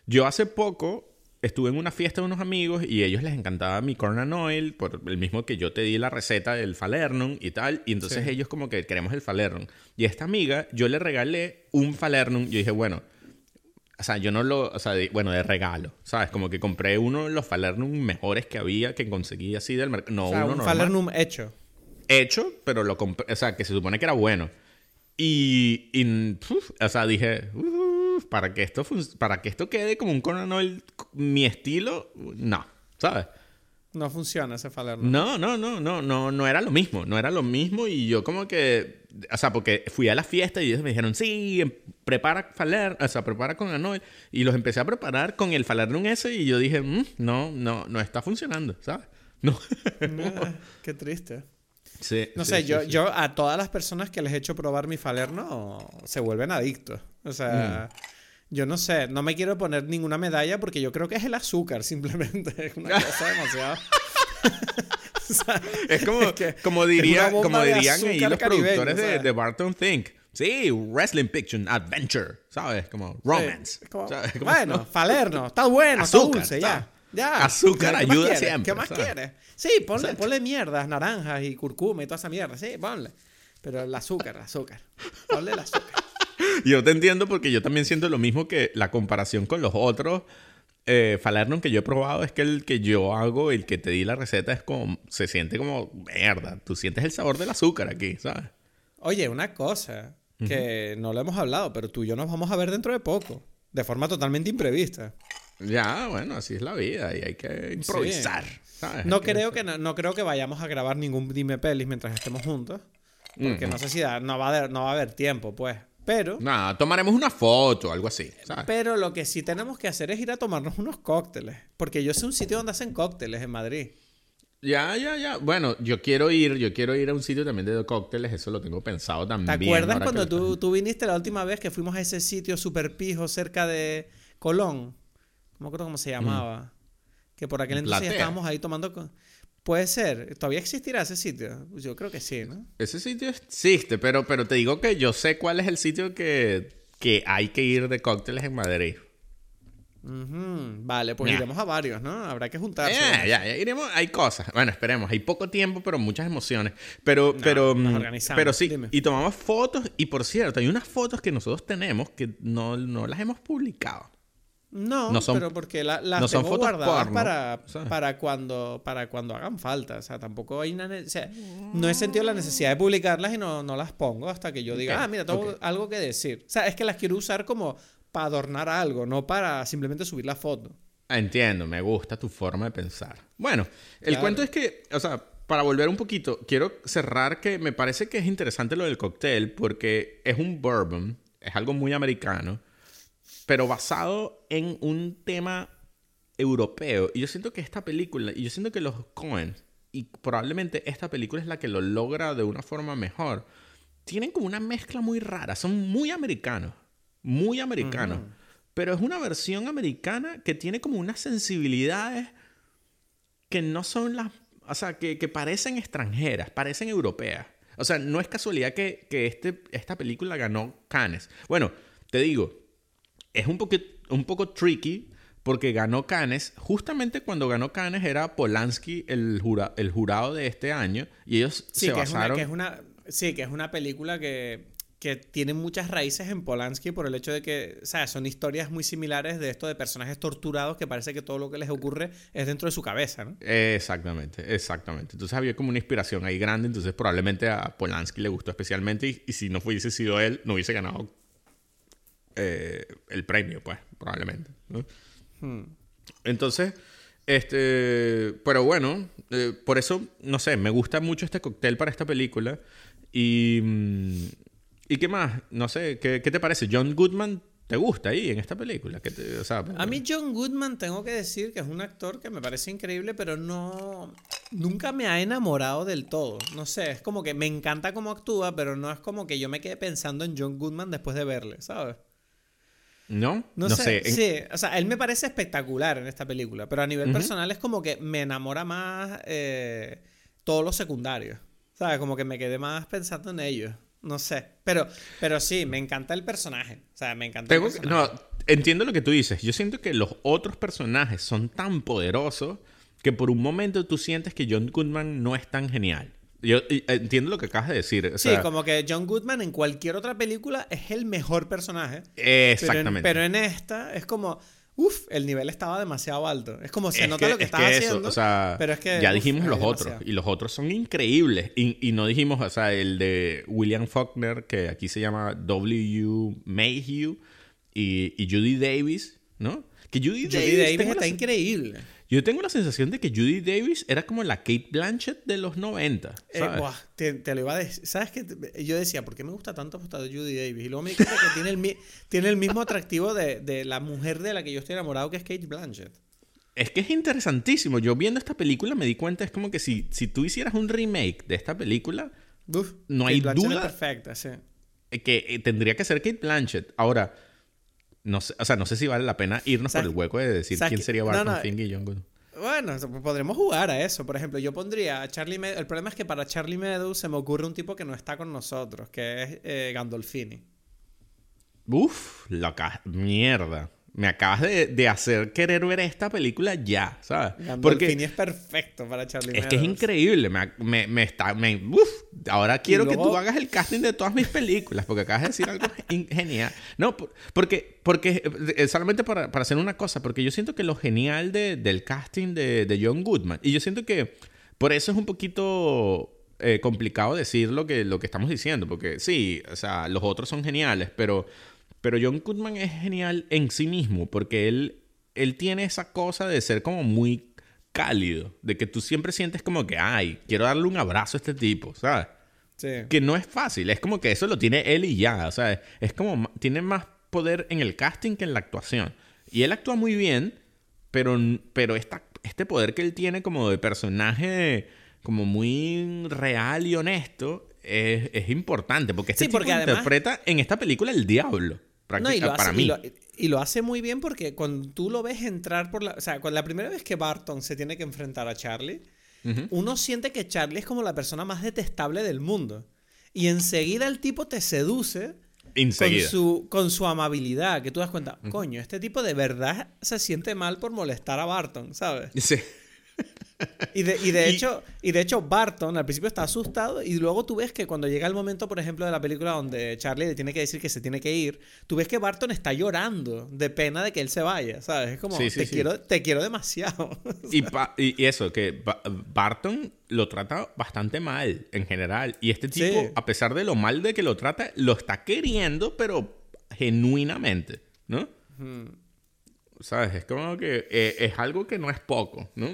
Yo hace poco estuve en una fiesta de unos amigos y a ellos les encantaba mi corn oil, por el mismo que yo te di la receta del falernum y tal. Y entonces ellos, como que queremos el falernum. Y a esta amiga, yo le regalé un falernum. Yo dije, bueno. O sea, yo no lo. O sea, bueno, de regalo. ¿Sabes? Como que compré uno de los falernum mejores que había, que conseguí así del mercado. No, o un falernum hecho hecho, pero lo compré, o sea, que se supone que era bueno. Y, o sea, dije, para, que esto para que esto quede como un Conan mi estilo, no, ¿sabes? No funciona ese Falerno. No, no, no, no, no, no era lo mismo, no era lo mismo y yo como que, o sea, porque fui a la fiesta y ellos me dijeron, sí, em, prepara Falerno, o sea, prepara con Anoil y los empecé a preparar con el Falernum ese y yo dije, mm, no, no, no está funcionando, ¿sabes? No. qué triste no sé, yo, yo a todas las personas que les he hecho probar mi Falerno se vuelven adictos. O sea, mm. yo no sé, no me quiero poner ninguna medalla porque yo creo que es el azúcar, simplemente. Es una cosa demasiado. es como, como, diría, como dirían ahí los productores de, de, Barton Think. Sí, Wrestling Picture, Adventure, ¿sabes? Como romance. bueno, Falerno, está bueno, está dulce, ya. Ya. Azúcar ayuda siempre. ¿Qué más quieres? Sí, ponle, ponle mierdas, naranjas y curcuma y toda esa mierda. Sí, ponle. Pero el azúcar, el azúcar. Ponle el azúcar. yo te entiendo porque yo también siento lo mismo que la comparación con los otros. Eh, Falernon que yo he probado es que el que yo hago, el que te di la receta, es como. Se siente como. Mierda. Tú sientes el sabor del azúcar aquí, ¿sabes? Oye, una cosa que no lo hemos hablado, pero tú y yo nos vamos a ver dentro de poco. De forma totalmente imprevista. Ya, bueno, así es la vida y hay que improvisar. No, creo que, no, creo que vayamos a grabar ningún Dime Pelis mientras estemos juntos. Porque no sé si no, va a, no va a haber tiempo, pues. Pero. Nada, tomaremos una foto, algo así. Pero lo que sí tenemos que hacer es ir a tomarnos unos cócteles. Porque yo sé un sitio donde hacen cócteles en Madrid. Ya, ya, ya. Bueno, yo quiero ir, yo quiero ir a un sitio también de cócteles, eso lo tengo pensado también. ¿Te acuerdas cuando tú, tú, viniste la última vez que fuimos a ese sitio super pijo cerca de Colón? No me acuerdo cómo se llamaba. Que por aquel entonces estábamos ahí tomando... Puede ser. ¿Todavía existirá ese sitio? Yo creo que sí, ¿no? Ese sitio existe, pero, pero te digo que yo sé cuál es el sitio que, que hay que ir de cócteles en Madrid. Vale, pues iremos a varios, ¿no? Habrá que juntarse. ya, ya, iremos. Hay cosas. Bueno, esperemos. Hay poco tiempo, pero muchas emociones. Pero, pero, mm, pero sí. Y tomamos fotos. Y por cierto, hay unas fotos que nosotros tenemos que no, no las hemos publicado. No, son, pero porque las no tengo son guardadas para, para, cuando, para cuando hagan falta. O sea, tampoco hay una... O sea, no he sentido la necesidad de publicarlas y no, no las pongo hasta que yo diga, ah, mira, tengo algo que decir. O sea, es que las quiero usar como para adornar algo, no para simplemente subir la foto. Entiendo, me gusta tu forma de pensar. Bueno, el cuento es que, o sea, para volver un poquito, quiero cerrar que me parece que es interesante lo del cóctel porque es un bourbon, es algo muy americano pero basado en un tema europeo. Y yo siento que esta película, y yo siento que los Coen, y probablemente esta película es la que lo logra de una forma mejor, tienen como una mezcla muy rara, son muy americanos, muy americanos. Pero es una versión americana que tiene como unas sensibilidades que no son las, o sea, que, parecen extranjeras, parecen europeas. O sea, no es casualidad que, que este, esta película ganó Cannes. Bueno, te digo, es un, un poco tricky porque ganó Cannes. Justamente cuando ganó Cannes era Polanski el, el jurado de este año y ellos se basaron... Es una, sí, que es una película que, que tiene muchas raíces en Polanski por el hecho de que, o sea, son historias muy similares de esto de personajes torturados que parece que todo lo que les ocurre es dentro de su cabeza, ¿no? Exactamente, exactamente. Entonces había como una inspiración ahí grande, entonces probablemente a Polanski le gustó especialmente y, y si no hubiese sido él, no hubiese ganado eh, el premio, pues, probablemente. Hmm. Entonces, este, pero bueno, eh, por eso, no sé, me gusta mucho este cóctel para esta película. Y, mm, ¿y qué más? No sé, ¿qué, ¿qué, te parece? John Goodman ¿Te gusta ahí en esta película? a mí John Goodman tengo que decir que es un actor que me parece increíble, pero no... Nunca me ha enamorado del todo. No sé, es como que me encanta cómo actúa, pero no es como que yo me quede pensando en John Goodman después de verle, ¿sabes? ¿No? No, sé. Sí, o sea, él me parece espectacular en esta película, pero a nivel personal es como que me enamora más eh, todos los secundarios. ¿Sabes? Como que me quedé más pensando en ellos. No sé. Pero, pero sí, me encanta el personaje. O sea, me encanta el personaje. No, entiendo lo que tú dices. Yo siento que los otros personajes son tan poderosos que por un momento tú sientes que John Goodman no es tan genial. Yo eh, entiendo lo que acabas de decir. sí, como que John Goodman en cualquier otra película es el mejor personaje. Exactamente. Pero en, esta es como. Uf, el nivel estaba demasiado alto. Es como se nota lo que estás haciendo. o sea, pero es que, ya dijimos los otros. Y los otros son increíbles. Y, no dijimos, o sea, el de William Faulkner, que aquí se llama W. Mayhew, y, y Judy Davis, ¿no? Que Judy, Davis, está increíble. Yo tengo la sensación de que Judy Davis era como la Kate Blanchett de los 90. Eh, te, lo iba a decir. ¿Sabes qué? Yo decía, ¿por qué me gusta tanto Judy Davis? Y luego me di cuenta que tiene el, tiene el mismo atractivo de, la mujer de la que yo estoy enamorado, que es Kate Blanchett. Es que es interesantísimo. Yo viendo esta película me di cuenta, es como que si, si tú hicieras un remake de esta película, no hay duda. perfecta, sí. Que eh, tendría que ser Kate Blanchett. Ahora no sé, o sea, no sé si vale la pena irnos por el hueco de decir quién sería Barton Fink y John Goodman. Bueno, podremos jugar a eso. Por ejemplo, yo pondría a Charlie Meadows. El problema es que para Charlie Meadows se me ocurre un tipo que no está con nosotros, que es eh, Gandolfini. Uf, la mierda. Me acabas de, hacer querer ver esta película ya, ¿sabes? Porque es perfecto para Charlie Es que es increíble, me, me, está, uf, ahora quiero que tú hagas el casting de todas mis películas, porque acabas de decir algo genial. No, porque, porque eh, solamente para, para, hacer una cosa, porque yo siento que lo genial de, del casting de, de John Goodman, y yo siento que por eso es un poquito eh, complicado decir lo que, lo que estamos diciendo, porque sí, o sea, los otros son geniales, pero pero John Goodman es genial en sí mismo porque él, él tiene esa cosa de ser como muy cálido, de que tú siempre sientes como que, ay, quiero darle un abrazo a este tipo, ¿sabes? Sí. Que no es fácil, es como que eso lo tiene él y ya, o sea, es como, tiene más poder en el casting que en la actuación. Y él actúa muy bien, pero, pero esta, este poder que él tiene como de personaje como muy real y honesto es, es importante, porque este tipo interpreta en esta película el diablo y lo para mí. Y lo, hace muy bien porque cuando tú lo ves entrar por la... O sea, cuando la primera vez que Barton se tiene que enfrentar a Charlie, uno siente que Charlie es como la persona más detestable del mundo. Y enseguida el tipo te seduce con su, con su amabilidad, que tú das cuenta, coño, este tipo de verdad se siente mal por molestar a Barton, ¿sabes? Sí. Y de, y de hecho, y de hecho, Barton al principio está asustado y luego tú ves que cuando llega el momento, por ejemplo, de la película donde Charlie le tiene que decir que se tiene que ir, tú ves que Barton está llorando de pena de que él se vaya, ¿sabes? Es como, te, Quiero, te quiero demasiado. y, y, eso, que Barton lo trata bastante mal en general. Y este tipo, a pesar de lo mal de que lo trata, lo está queriendo, pero genuinamente, ¿no? ¿Sabes? Es como que eh, es algo que no es poco, ¿no?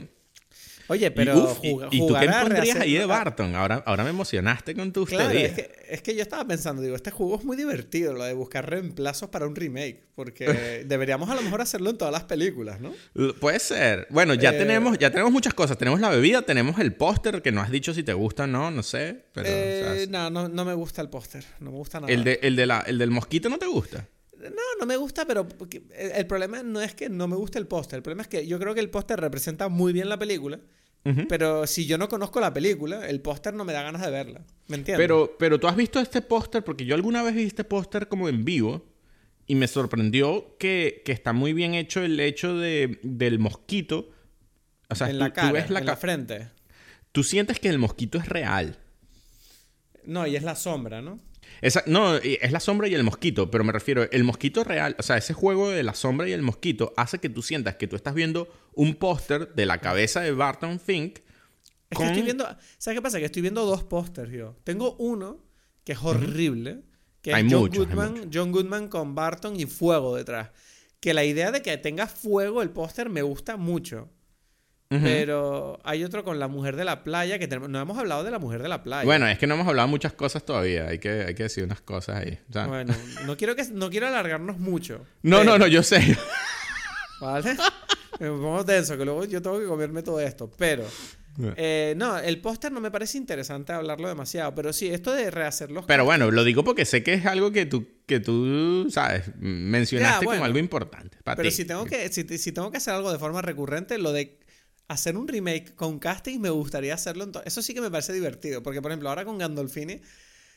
Oye, pero y, tú qué pondrías ahí de Barton? Ahora, ahora me emocionaste con tus claro, es que, es que yo estaba pensando, digo, este juego es muy divertido, lo de buscar reemplazos para un remake, porque deberíamos a lo mejor hacerlo en todas las películas, ¿no? Puede ser. Bueno, ya eh, tenemos ya tenemos muchas cosas. Tenemos la bebida, tenemos el póster, que no has dicho si te gusta o no, no sé. Pero, eh, no, no, no me gusta el póster, no me gusta nada. ¿El, de, el, de la, ¿El del mosquito no te gusta? No, no me gusta, pero el problema no es que no me guste el póster. El problema es que yo creo que el póster representa muy bien la película. Pero si yo no conozco la película, el póster no me da ganas de verla. ¿Me entiendes? Pero, pero tú has visto este póster, porque yo alguna vez vi este póster como en vivo y me sorprendió que, está muy bien hecho el hecho de, del mosquito. O sea, en la cara, en la frente. Tú sientes que el mosquito es real. No, y es la sombra, ¿no? No, es la sombra y el mosquito, pero me refiero, el mosquito real, o sea, ese juego de la sombra y el mosquito hace que tú sientas que tú estás viendo un póster de la cabeza de Barton Fink. Es que estoy viendo, ¿sabes qué pasa? Que estoy viendo dos pósters yo. Tengo uno que es horrible, que es John, Goodman, John Goodman con Barton y fuego detrás. Que la idea de que tenga fuego el póster me gusta mucho. Pero hay otro con la mujer de la playa que tenemos. No hemos hablado de la mujer de la playa. Bueno, es que no hemos hablado muchas cosas todavía. Hay que, hay que decir unas cosas ahí. Bueno, no quiero, que, no quiero alargarnos mucho. No, no, no, yo sé. ¿Vale? Me pongo tenso, que luego yo tengo que comerme todo esto. Pero. Eh, no, el póster no me parece interesante hablarlo demasiado, pero sí, esto de rehacer los Pero bueno, lo digo porque sé que es algo que tú, que tú sabes, mencionaste como algo importante. pero si tengo que, si, si, tengo que hacer algo de forma recurrente, lo de hacer un remake con casting me gustaría hacerlo. En Eso sí que me parece divertido, porque por ejemplo ahora con Gandolfini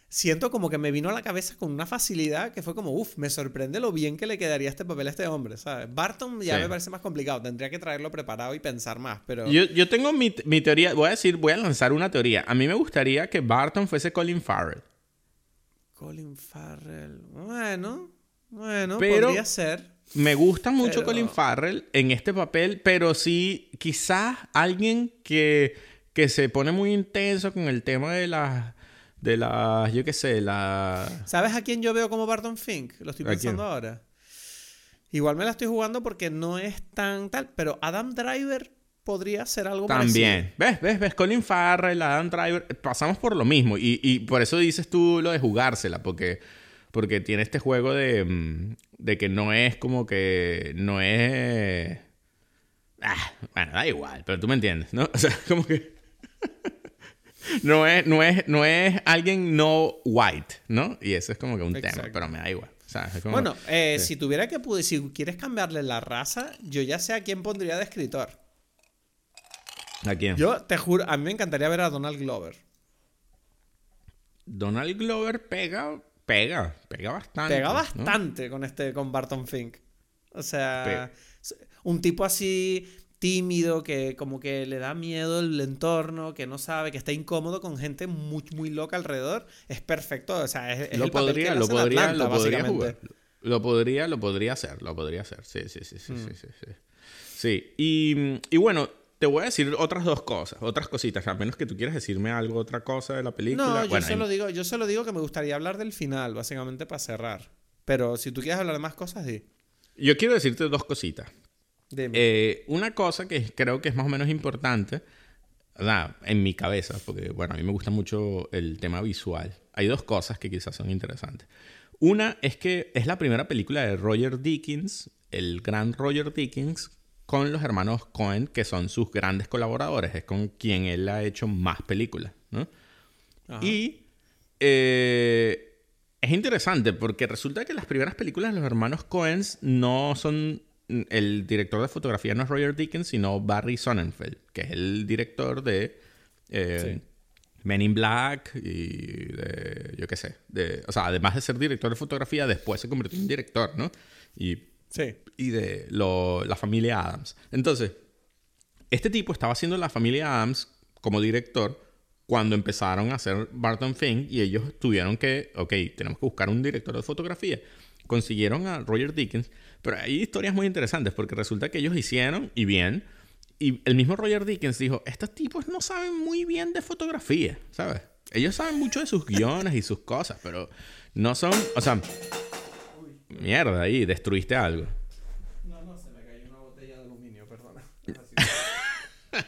siento como que me vino a la cabeza con una facilidad que fue como, uff, me sorprende lo bien que le quedaría este papel a este hombre, ¿sabes? Barton ya me parece más complicado, tendría que traerlo preparado y pensar más, pero... Yo, yo tengo mi, mi, teoría, voy a decir, voy a lanzar una teoría. A mí me gustaría que Barton fuese Colin Farrell. Colin Farrell, bueno, bueno, podría ser. Me gusta mucho Colin Farrell en este papel, pero sí, quizás alguien que, que se pone muy intenso con el tema de las. De las. Yo qué sé, la. ¿Sabes a quién yo veo como Barton Fink? Lo estoy pensando ahora. Igual me la estoy jugando porque no es tan tal, pero Adam Driver podría ser algo También. ¿Ves? ¿Ves? ¿Ves? Colin Farrell, Adam Driver. Pasamos por lo mismo. Y, y por eso dices tú lo de jugársela, porque porque tiene este juego de, mm, de que no es como que. No es. Ah, bueno, da igual, pero tú me entiendes, ¿no? O sea, como que. no, es, no, es, no es alguien no white, ¿no? Y eso es como que un tema, pero me da igual. O sea, es como, bueno, eh, si tuviera que. Si quieres cambiarle la raza, yo ya sé a quién pondría de escritor. ¿A quién? Yo te juro, a mí me encantaría ver a Donald Glover. Donald Glover pega, Pega, pega bastante. Pega bastante con este, con Barton Fink. O sea, un tipo así tímido, que como que le da miedo el entorno, que no sabe, que está incómodo con gente muy, muy loca alrededor, es perfecto. O sea, es, lo podría, lo podría, lo podría jugar. Lo podría, lo podría hacer, lo podría hacer. Sí, sí, sí, sí, sí, sí, sí. y, y bueno, te voy a decir otras dos cosas, otras cositas, a menos que tú quieras decirme algo, otra cosa de la película. No, yo, solo digo, yo solo digo que me gustaría hablar del final, básicamente para cerrar. Pero si tú quieres hablar de más cosas, sí. Yo quiero decirte dos cositas. Eh, una cosa que creo que es más o menos importante, en mi cabeza, porque bueno, a mí me gusta mucho el tema visual. Hay dos cosas que quizás son interesantes. Una es que es la primera película de Roger Dickens, el gran Roger Dickens, con los hermanos Cohen, que son sus grandes colaboradores, es con quien él ha hecho más películas, ¿no? Y eh, es interesante porque resulta que las primeras películas de los hermanos Cohen no son... El director de fotografía no es Roger Dickens, sino Barry Sonnenfeld, que es el director de eh, Men in Black y de, yo qué sé, de, o sea, además de ser director de fotografía, después se convirtió en director, ¿no? Y Y de la familia Adams. Entonces, este tipo estaba haciendo la familia Adams como director cuando empezaron a hacer Barton Fink y ellos tuvieron que, ok, tenemos que buscar un director de fotografía. Consiguieron a Roger Dickens, pero hay historias muy interesantes porque resulta que ellos hicieron, y bien, y el mismo Roger Dickens dijo, estos tipos no saben muy bien de fotografía, ¿sabes? Ellos saben mucho de sus guiones y sus cosas, pero no son, o sea, Mierda, ahí, destruiste algo. No, no, se me cayó una botella de aluminio, perdona.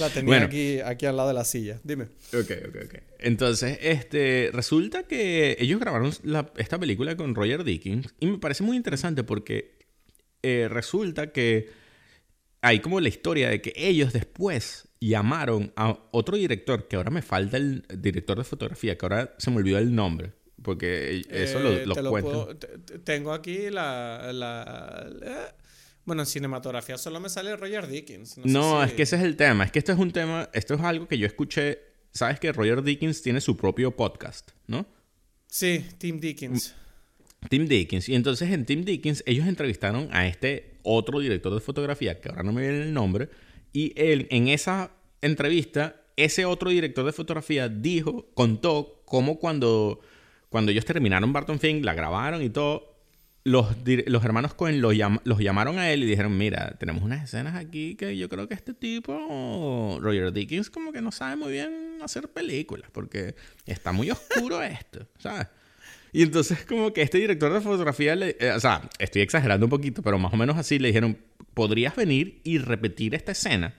la tenía aquí, aquí al lado de la silla. Dime. Ok, ok, ok. Entonces, este, resulta que ellos grabaron esta película con Roger Dickens y me parece muy interesante porque eh, resulta que hay como la historia de que ellos después llamaron a otro director, que ahora me falta el director de fotografía, que ahora se me olvidó el nombre. Porque eso lo, eh, lo, tengo aquí la, la, Bueno, en cinematografía solo me sale Roger Dickens. No, es que ese es el tema. Es que esto es un tema... Esto es algo que yo escuché... ¿Sabes que Roger Dickens tiene su propio podcast, no? Sí, Tim Dickens. Tim Dickens. Y entonces en Tim Dickens ellos entrevistaron a este otro director de fotografía, que ahora no me viene el nombre, y él en esa entrevista, ese otro director de fotografía dijo, contó cómo cuando cuando ellos terminaron Barton Fink, la grabaron y todo, los, los hermanos Cohen los, los, llamaron a él y dijeron, mira, tenemos unas escenas aquí que yo creo que este tipo, Roger Dickens, como que no sabe muy bien hacer películas, porque está muy oscuro esto, ¿sabes? Y entonces como que este director de fotografía, le, eh, o sea, estoy exagerando un poquito, pero más o menos así le dijeron, ¿podrías venir y repetir esta escena?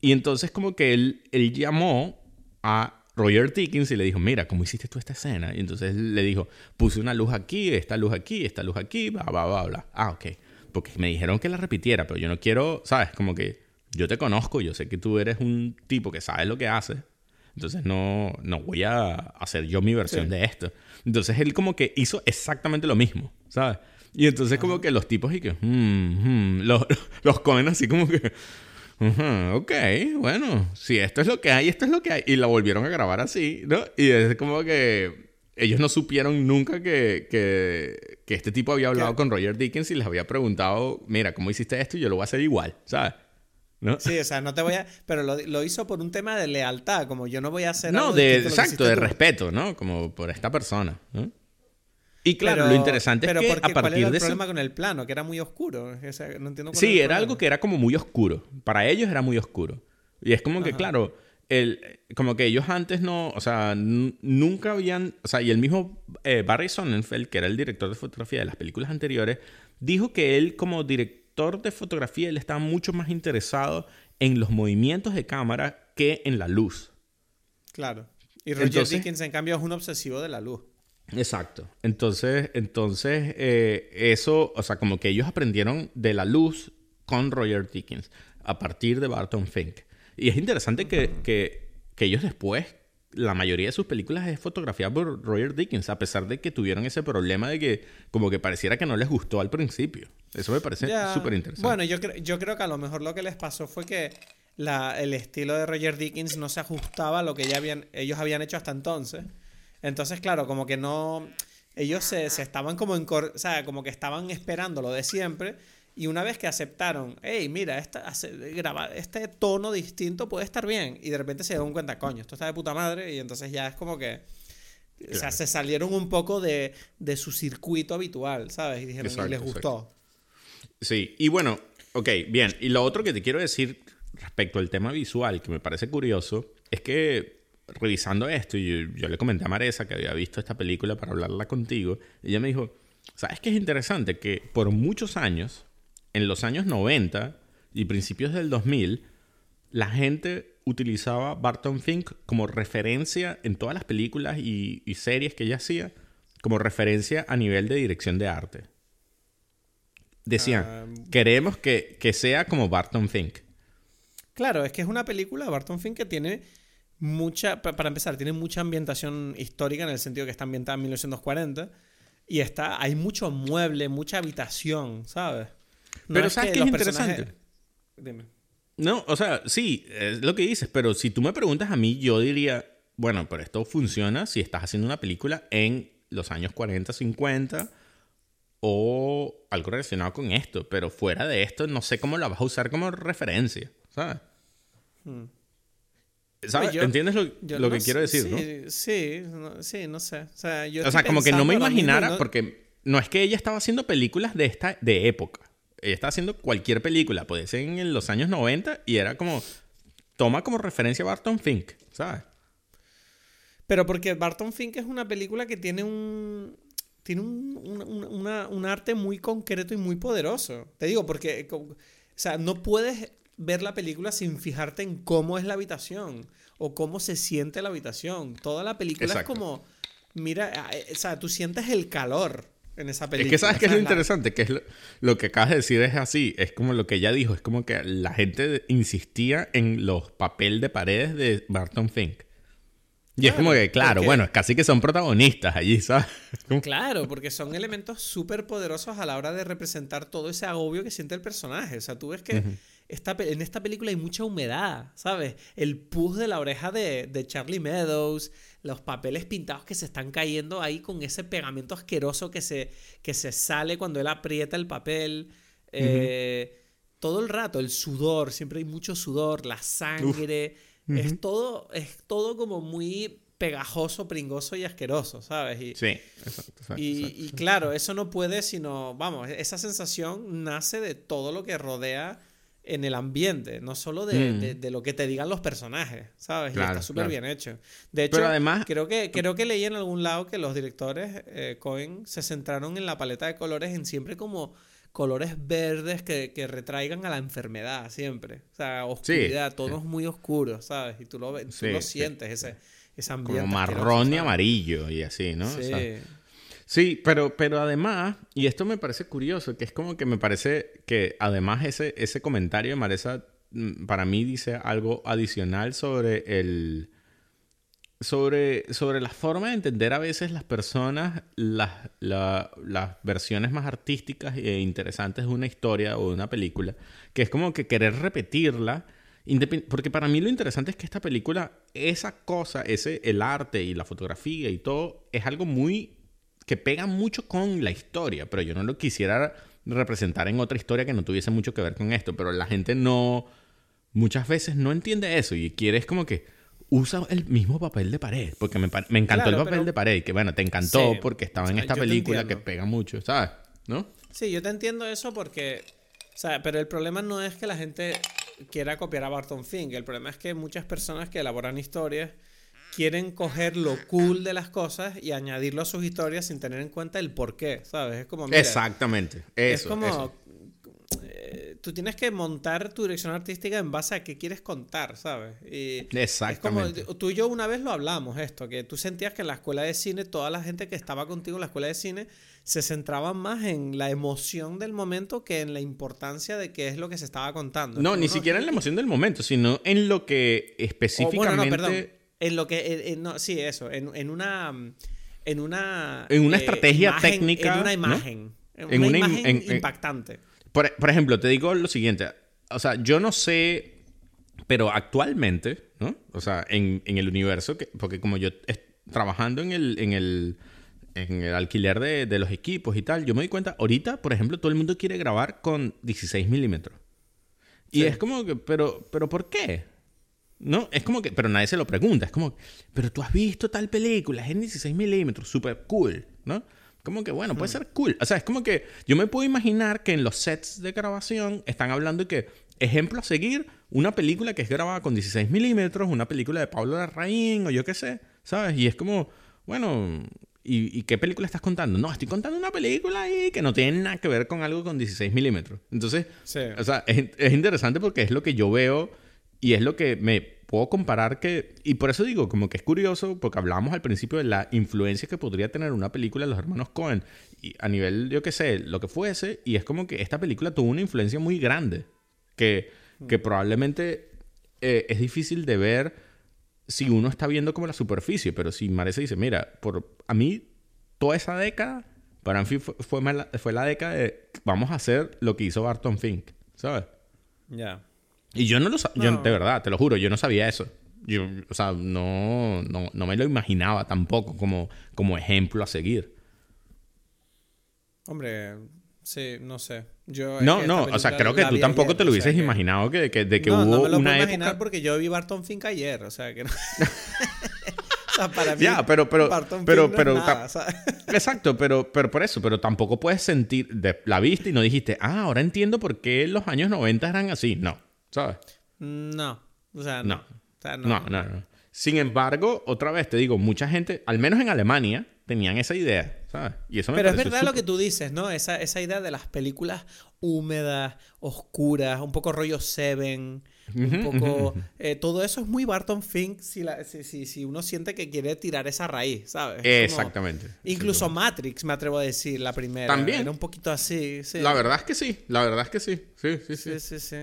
Y entonces como que él, él llamó a Roger Dickens y le dijo, mira, ¿cómo hiciste tú esta escena? Y entonces le dijo, puse una luz aquí, esta luz aquí, esta luz aquí, bla, bla, bla, bla. Ah, ok. Porque me dijeron que la repitiera, pero yo no quiero, ¿sabes? Como que yo te conozco, yo sé que tú eres un tipo que sabe lo que hace. Entonces no, no voy a hacer yo mi versión de esto. Entonces él como que hizo exactamente lo mismo, ¿sabes? Y entonces como que los tipos y que... Mm, mm", los, los comen así como que ok, bueno, si esto es lo que hay, esto es lo que hay. Y la volvieron a grabar así, ¿no? Y es como que ellos no supieron nunca que, que, que este tipo había hablado con Roger Dickens y les había preguntado, mira, ¿cómo hiciste esto? Y yo lo voy a hacer igual, ¿sabes? ¿No? Sí, o sea, no te voy a... Pero lo, lo, hizo por un tema de lealtad, como yo no voy a hacer... No, de, exacto, de respeto, ¿no? Como por esta persona, ¿no? Y claro, lo interesante es que a partir ¿cuál era el de problema con el plano? Que era muy oscuro. no entiendo sí, era algo que era como muy oscuro. Para ellos era muy oscuro. Y es como que, claro, el, como que ellos antes no, o sea, nunca habían, o sea, y el mismo eh, Barry Sonnenfeld, que era el director de fotografía de las películas anteriores, dijo que él como director de fotografía, él estaba mucho más interesado en los movimientos de cámara que en la luz. Claro. Y Roger Dickens, en cambio, es un obsesivo de la luz. Exacto. Entonces, entonces eh, eso, o sea, como que ellos aprendieron de la luz con Roger Dickens a partir de Barton Fink. Y es interesante que, que, que ellos después, la mayoría de sus películas es fotografiada por Roger Dickens, a pesar de que tuvieron ese problema de que como que pareciera que no les gustó al principio. Eso me parece súper interesante. Bueno, yo, yo creo que a lo mejor lo que les pasó fue que la, el estilo de Roger Dickens no se ajustaba a lo que ya habían, ellos habían hecho hasta entonces. Entonces, claro, como que no... ellos se, estaban como en, o sea, como que estaban esperando lo de siempre y una vez que aceptaron, hey, mira, esta, graba, este tono distinto puede estar bien. Y de repente se dieron cuenta, coño, esto está de puta madre. Y entonces ya es como que. O sea, se salieron un poco de, su circuito habitual, ¿sabes? Y dijeron, y les gustó. Sí, y bueno, ok, bien. Y lo otro que te quiero decir respecto al tema visual, que me parece curioso, es que revisando esto, y yo, le comenté a Maresa que había visto esta película para hablarla contigo, y ella me dijo, ¿sabes qué es interesante? Que por muchos años en los años 90 y principios del 2000, la gente utilizaba Barton Fink como referencia en todas las películas y, series que ella hacía, como referencia a nivel de dirección de arte. Decían, ah, queremos que, sea como Barton Fink. Claro, es que es una película, Barton Fink, que tiene mucha, para empezar, tiene mucha ambientación histórica en el sentido que está ambientada en 1940 y está, hay mucho mueble, mucha habitación, ¿sabes? pero ¿sabes qué es interesante? Dime. No, o sea, sí, es lo que dices, pero si tú me preguntas a mí, yo diría, bueno, pero esto funciona si estás haciendo una película en los años 40, 50 o algo relacionado con esto, pero fuera de esto no sé cómo la vas a usar como referencia, ¿sabes? Hmm. ¿Sabes? ¿Entiendes lo, que quiero decir, sí, no? Sí, sí, no sé. O sea, o sea como que no me imaginara, porque no es que ella estaba haciendo películas de esta de época ella está haciendo cualquier película, puede ser en los años 90 y era como, toma como referencia a Barton Fink, ¿sabes? Pero porque Barton Fink es una película que tiene un, tiene un, arte muy concreto y muy poderoso. Te digo, porque, o sea, no puedes ver la película sin fijarte en cómo es la habitación o cómo se siente la habitación. Toda la película es como, mira, eh, o sea, tú sientes el calor en esa película. Es que sabes que es lo interesante, que es lo, que acabas de decir es así, es como lo que ella dijo, es como que la gente insistía en los papel de paredes de Barton Fink. Y es como que, claro, bueno, es casi que son protagonistas allí, ¿sabes? Claro, porque son elementos súper poderosos a la hora de representar todo ese agobio que siente el personaje. O sea, tú ves que en esta película hay mucha humedad, ¿sabes? El pus de la oreja de, de Charlie Meadows, los papeles pintados que se están cayendo ahí con ese pegamento asqueroso que se, que se sale cuando él aprieta el papel. Eh, todo el rato, el sudor, siempre hay mucho sudor, la sangre. Es todo, es todo como muy pegajoso, pringoso y asqueroso, ¿sabes? Y, sí, exacto, y, claro, eso no puede sino, vamos, esa sensación nace de todo lo que rodea en el ambiente, no solo de, mm. lo que te digan los personajes, ¿sabes? y está súper bien hecho. De hecho, además, creo, que, creo que leí en algún lado que los directores eh, Cohen se centraron en la paleta de colores en siempre como colores verdes que, retraigan a la enfermedad, siempre. O sea, oscuridad, tonos muy oscuros, ¿sabes? Y tú lo, tú lo sientes, ese, ese ambiente. Como marrón y amarillo y así, ¿no? Sí. Sí, pero, pero además, y esto me parece curioso, que es como que me parece que además ese, ese comentario de Maresa mm, para mí dice algo adicional sobre el... Sobre, sobre la forma de entender a veces las personas las, las versiones más artísticas e interesantes de una historia o de una película, que es como que querer repetirla, porque para mí lo interesante es que esta película, esa cosa, ese, el arte y la fotografía y todo, es algo muy que pega mucho con la historia, pero yo no lo quisiera representar en otra historia que no tuviese mucho que ver con esto, pero la gente no, muchas veces no entiende eso y quiere es como que usa el mismo papel de pared, porque me, encantó el papel de pared, que bueno, te encantó porque estaba en esta película que pega mucho, ¿sabes? ¿No? Sí, yo te entiendo eso porque, o sea, pero el problema no es que la gente quiera copiar a Barton Fink, el problema es que muchas personas que elaboran historias quieren coger lo cool de las cosas y añadirlo a sus historias sin tener en cuenta el por qué, ¿sabes? Es como... Exactamente. es como... Eh, tú tienes que montar tu dirección artística en base a qué quieres contar, ¿sabes? Y Exactamente. Es como, tú y yo una vez lo hablamos esto, que tú sentías que en la escuela de cine, toda la gente que estaba contigo en la escuela de cine se centraban más en la emoción del momento que en la importancia de qué es lo que se estaba contando. No, ni siquiera en la emoción del momento, sino en lo que específicamente en lo que. no, sí, eso. En, en una. En una. En una eh, estrategia técnica. En una imagen. En una, imagen impactante. Por, por, ejemplo, te digo lo siguiente. O sea, yo no sé. Pero actualmente, ¿no? O sea, en, en el universo, que, porque como yo trabajando en el, en el en el alquiler de, de, los equipos y tal, yo me doy cuenta, ahorita, por ejemplo, todo el mundo quiere grabar con 16 milímetros. Y es como que, pero, pero ¿por qué? No, es como que, pero nadie se lo pregunta, es como, pero tú has visto tal película, es en 16 milímetros, súper cool, ¿no? Como que, bueno, puede hmm. ser cool. O sea, es como que yo me puedo imaginar que en los sets de grabación están hablando de que, ejemplo a seguir, una película que es grabada con 16 milímetros, una película de Pablo Larraín o yo qué sé, ¿sabes? Y es como, bueno, ¿y, qué película estás contando? No, estoy contando una película ahí que no tiene nada que ver con algo con 16 milímetros. Entonces, o sea, es, es interesante porque es lo que yo veo y es lo que me puedo comparar que, y por eso digo, como que es curioso, porque hablamos al principio de la influencia que podría tener una película de los hermanos Cohen, y a nivel, yo qué sé, lo que fuese, y es como que esta película tuvo una influencia muy grande, que, que probablemente eh, es difícil de ver si uno está viendo como la superficie, pero si Marisa dice, mira, por, a mí toda esa década, para mí fue, fue, la década de vamos a hacer lo que hizo Barton Fink, ¿sabes? Ya. Y yo no lo sabía, de verdad, te lo juro, yo no sabía eso. Yo, o sea, no, no, no me lo imaginaba tampoco como, como ejemplo a seguir. Hombre, sí, no sé. Yo, no, no, o sea, creo que tú tampoco te lo hubieses imaginado que, que, de que hubo no me lo una puedo imaginar porque yo vi Barton Fink ayer, o sea, que no... o sea, para mí, ya, pero, pero, pero, pero, exacto, pero, pero por eso, pero tampoco puedes sentir, de, la vista y no dijiste, ah, ahora entiendo por qué los años 90 eran así. No, ¿sabes? No, o sea, no. no. no, no, Sin embargo, otra vez te digo, mucha gente, al menos en Alemania, tenían esa idea, ¿sabes? Y eso me Pero es verdad lo que tú dices, ¿no? Esa, esa idea de las películas húmedas, oscuras, un poco rollo Seven, un poco... Eh, todo eso es muy Barton Fink si, si, si, uno siente que quiere tirar esa raíz, ¿sabes? Exactamente. incluso Matrix, me atrevo a decir, la primera. También. Era un poquito así, sí. La verdad es que sí, la verdad es que sí. Sí, sí, sí. sí, sí,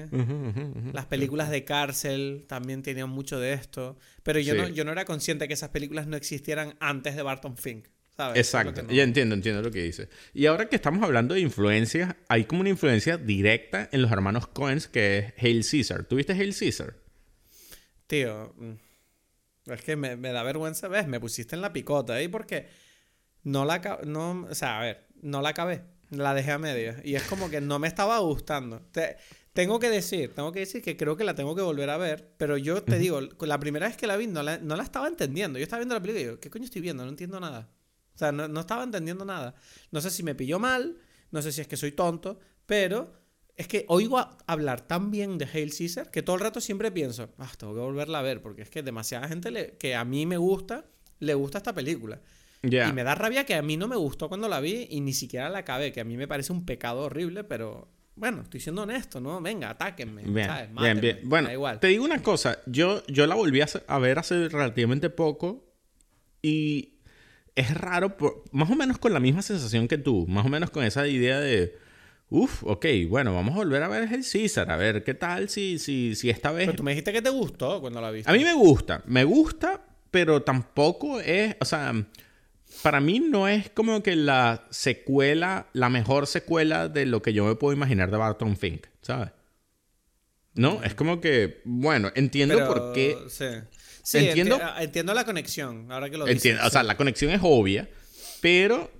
Las películas de cárcel también tenían mucho de esto. Pero yo, no, yo no era consciente que esas películas no existieran antes de Barton Fink. Exacto, ya entiendo, entiendo lo que dice. Y ahora que estamos hablando de influencias, hay como una influencia directa en los hermanos Coens que es Hail Caesar. ¿Tuviste Hail Caesar? Tío, mm, es que me, da vergüenza, ¿ves? Me pusiste en la picota ahí porque no la no, o sea, a ver, no la acabé, la dejé a media y es como que no me estaba gustando. tengo que decir, tengo que decir que creo que la tengo que volver a ver, pero yo te digo, la primera vez que la vi no la, no la estaba entendiendo. Yo estaba viendo la película y digo, ¿qué coño estoy viendo? No entiendo nada. O sea, no, estaba entendiendo nada. No sé si me pilló mal, no sé si es que soy tonto, pero es que oigo hablar tan bien de Hail Caesar que todo el rato siempre pienso, ah, tengo que volverla a ver, porque es que demasiada gente le, que a mí me gusta, le gusta esta película. Y me da rabia que a mí no me gustó cuando la vi y ni siquiera la acabé, que a mí me parece un pecado horrible, pero bueno, estoy siendo honesto, ¿no? Venga, atáquenme. Bien, bien, Bueno, igual. te digo una cosa, yo, yo la volví a ver hace relativamente poco y es raro, más o menos con la misma sensación que tú, más o menos con esa idea de, uff, ok, bueno, vamos a volver a ver el César, a ver qué tal si, si, si esta vez... Pero tú me dijiste que te gustó cuando la viste. A mí me gusta, me gusta, pero tampoco es, o sea, para mí no es como que la secuela, la mejor secuela de lo que yo me puedo imaginar de Barton Fink, ¿sabes? No, es como que, bueno, entiendo por qué... Sí. Sí, entiendo, ah, entiendo la conexión, ahora que lo dices. O sea, la conexión es obvia, pero,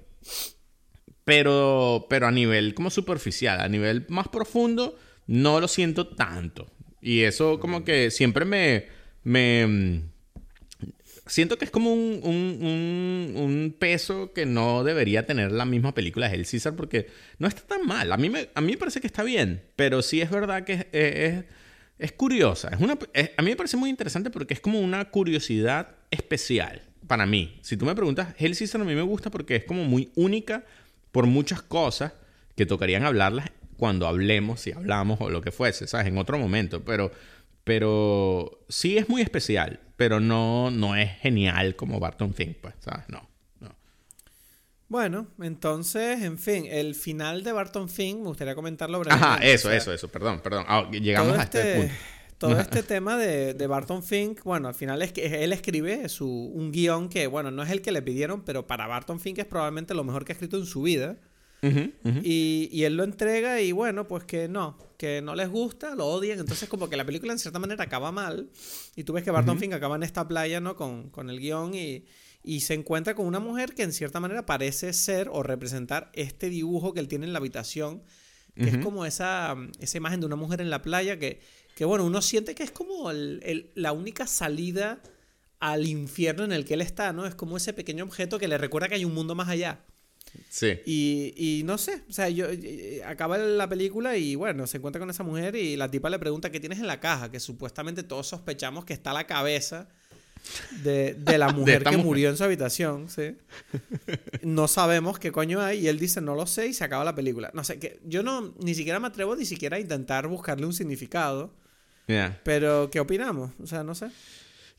pero, pero a nivel como superficial, a nivel más profundo, no lo siento tanto. Y eso como que siempre me, me siento que es como un, un, un, peso que no debería tener la misma película de El César porque no está tan mal. A mí, me, a mí me parece que está bien, pero sí es verdad que es es curiosa. Es una, a mí me parece muy interesante porque es como una curiosidad especial para mí. Si tú me preguntas, Hell Season a mí me gusta porque es como muy única por muchas cosas que tocarían hablarlas cuando hablemos, si hablamos o lo que fuese, ¿sabes? En otro momento. Pero, pero sí es muy especial, pero no, no es genial como Barton Fink, pues, ¿sabes? No. Bueno, entonces, en fin, el final de Barton Fink, me gustaría comentarlo brevemente. Ajá, eso, eso, eso, perdón, perdón. Ah, llegamos a este, este punto. Todo este tema de, Barton Fink, bueno, al final es que él escribe su, un guion que, bueno, no es el que le pidieron, pero para Barton Fink es probablemente lo mejor que ha escrito en su vida. Y, y, él lo entrega y bueno, pues que no, que no les gusta, lo odian. Entonces como que la película en cierta manera acaba mal. Y tú ves que Barton Fink acaba en esta playa, ¿no? Con, con el guion y, y se encuentra con una mujer que en cierta manera parece ser o representar este dibujo que él tiene en la habitación, que es como esa, esa imagen de una mujer en la playa que, que bueno, uno siente que es como la única salida al infierno en el que él está, ¿no? Es como ese pequeño objeto que le recuerda que hay un mundo más allá. Sí. Y, y, no sé, o sea, yo, acaba la película y bueno, se encuentra con esa mujer y la tipa le pregunta qué tienes en la caja, que supuestamente todos sospechamos que está la cabeza de, de la mujer que murió en su habitación, ¿sí? No sabemos qué coño hay y él dice no lo sé y se acaba la película. No sé, que yo no, ni siquiera me atrevo ni siquiera a intentar buscarle un significado. Pero, ¿qué opinamos? O sea, no sé.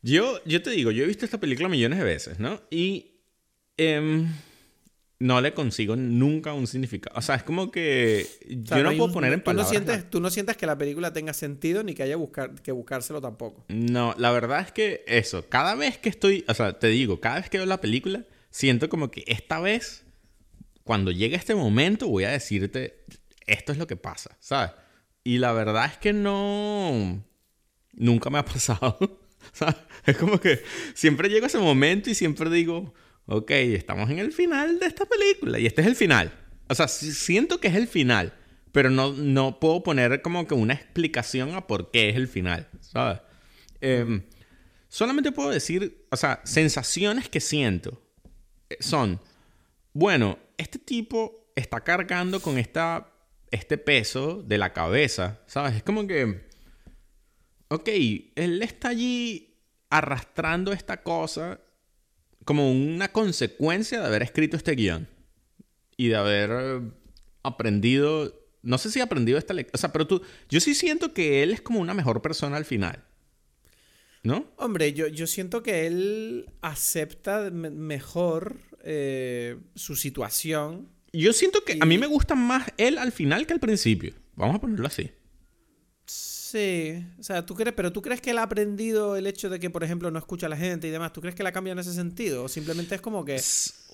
Yo, yo te digo, yo he visto esta película millones de veces, ¿no? Y... Em, no le consigo nunca un significado. O sea, es como que yo no, puedo poner en palabras. Tú no, sientes, tú no sientes que la película tenga sentido ni que haya buscar, que buscárselo tampoco. No, la verdad es que eso, cada vez que estoy, o sea, te digo, cada vez que veo la película, siento como que esta vez, cuando llegue este momento, voy a decirte, esto es lo que pasa, ¿sabes? Y la verdad es que no, nunca me ha pasado. ¿sabes? Es como que siempre llego a ese momento y siempre digo ok, estamos en el final de esta película y este es el final. O sea, siento que es el final, pero no, no puedo poner como que una explicación a por qué es el final, ¿sabes? Em, solamente puedo decir, o sea, sensaciones que siento eh, son, bueno, este tipo está cargando con esta, este peso de la cabeza, ¿sabes? Es como que, ok, él está allí arrastrando esta cosa como una consecuencia de haber escrito este guion y de haber eh, aprendido, no sé si aprendido esta lección, o sea, pero tú, yo sí siento que él es como una mejor persona al final. ¿No? Hombre, yo, yo siento que él acepta mejor eh, su situación. Yo siento que a mí me gusta más él al final que al principio. Vamos a ponerlo así. Sí, o sea, tú crees, pero tú crees que él ha aprendido el hecho de que, por ejemplo, no escucha a la gente y demás. ¿Tú crees que la cambia en ese sentido? ¿O simplemente es como que.?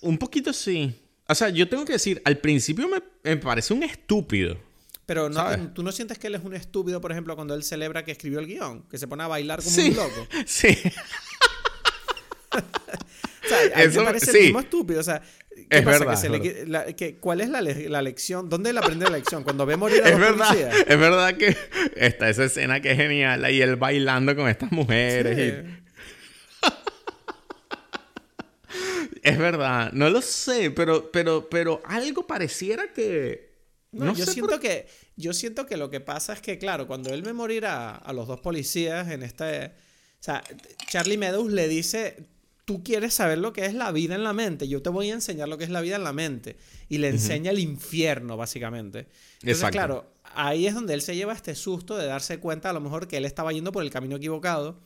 Un poquito sí. O sea, yo tengo que decir, al principio me, parece un estúpido. Pero no, tú no sientes que él es un estúpido, por ejemplo, cuando él celebra que escribió el guion, que se pone a bailar como un loco. Sí. sea, a mí me parece sí. estúpido. O sea, es verdad. Que ¿Cuál es la, lección? ¿Dónde él aprende la lección? Cuando ve morir a es verdad, Es verdad que está esa escena que es genial. Y él bailando con estas mujeres. es verdad. No lo sé, pero, pero, pero algo pareciera que... No, yo siento que yo siento que lo que pasa es que, claro, cuando él ve morir a, a los dos policías en este... O sea, Charlie Meadows le dice, tú quieres saber lo que es la vida en la mente, yo te voy a enseñar lo que es la vida en la mente. Y le enseña el infierno, básicamente. Entonces, claro, ahí es donde él se lleva este susto de darse cuenta a lo mejor que él estaba yendo por el camino equivocado.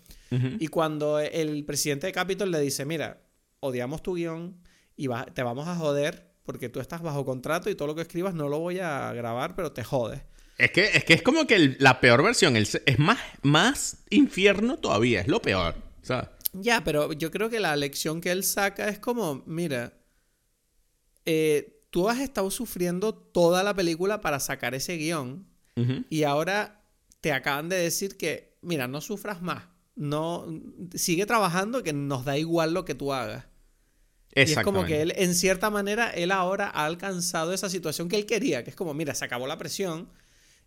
Y cuando el presidente de Capitol le dice, mira, odiamos tu guion y te vamos a joder porque tú estás bajo contrato y todo lo que escribas no lo voy a grabar, pero te jodes. Es que, es que es como que la peor versión, es más, más infierno todavía, es lo peor. ¿sabes? Ya, pero yo creo que la lección que él saca es como, mira, eh, tú has estado sufriendo toda la película para sacar ese guion y ahora te acaban de decir que, mira, no sufras más, no, sigue trabajando que nos da igual lo que tú hagas. Y es como que él, en cierta manera, él ahora ha alcanzado esa situación que él quería, que es como, mira, se acabó la presión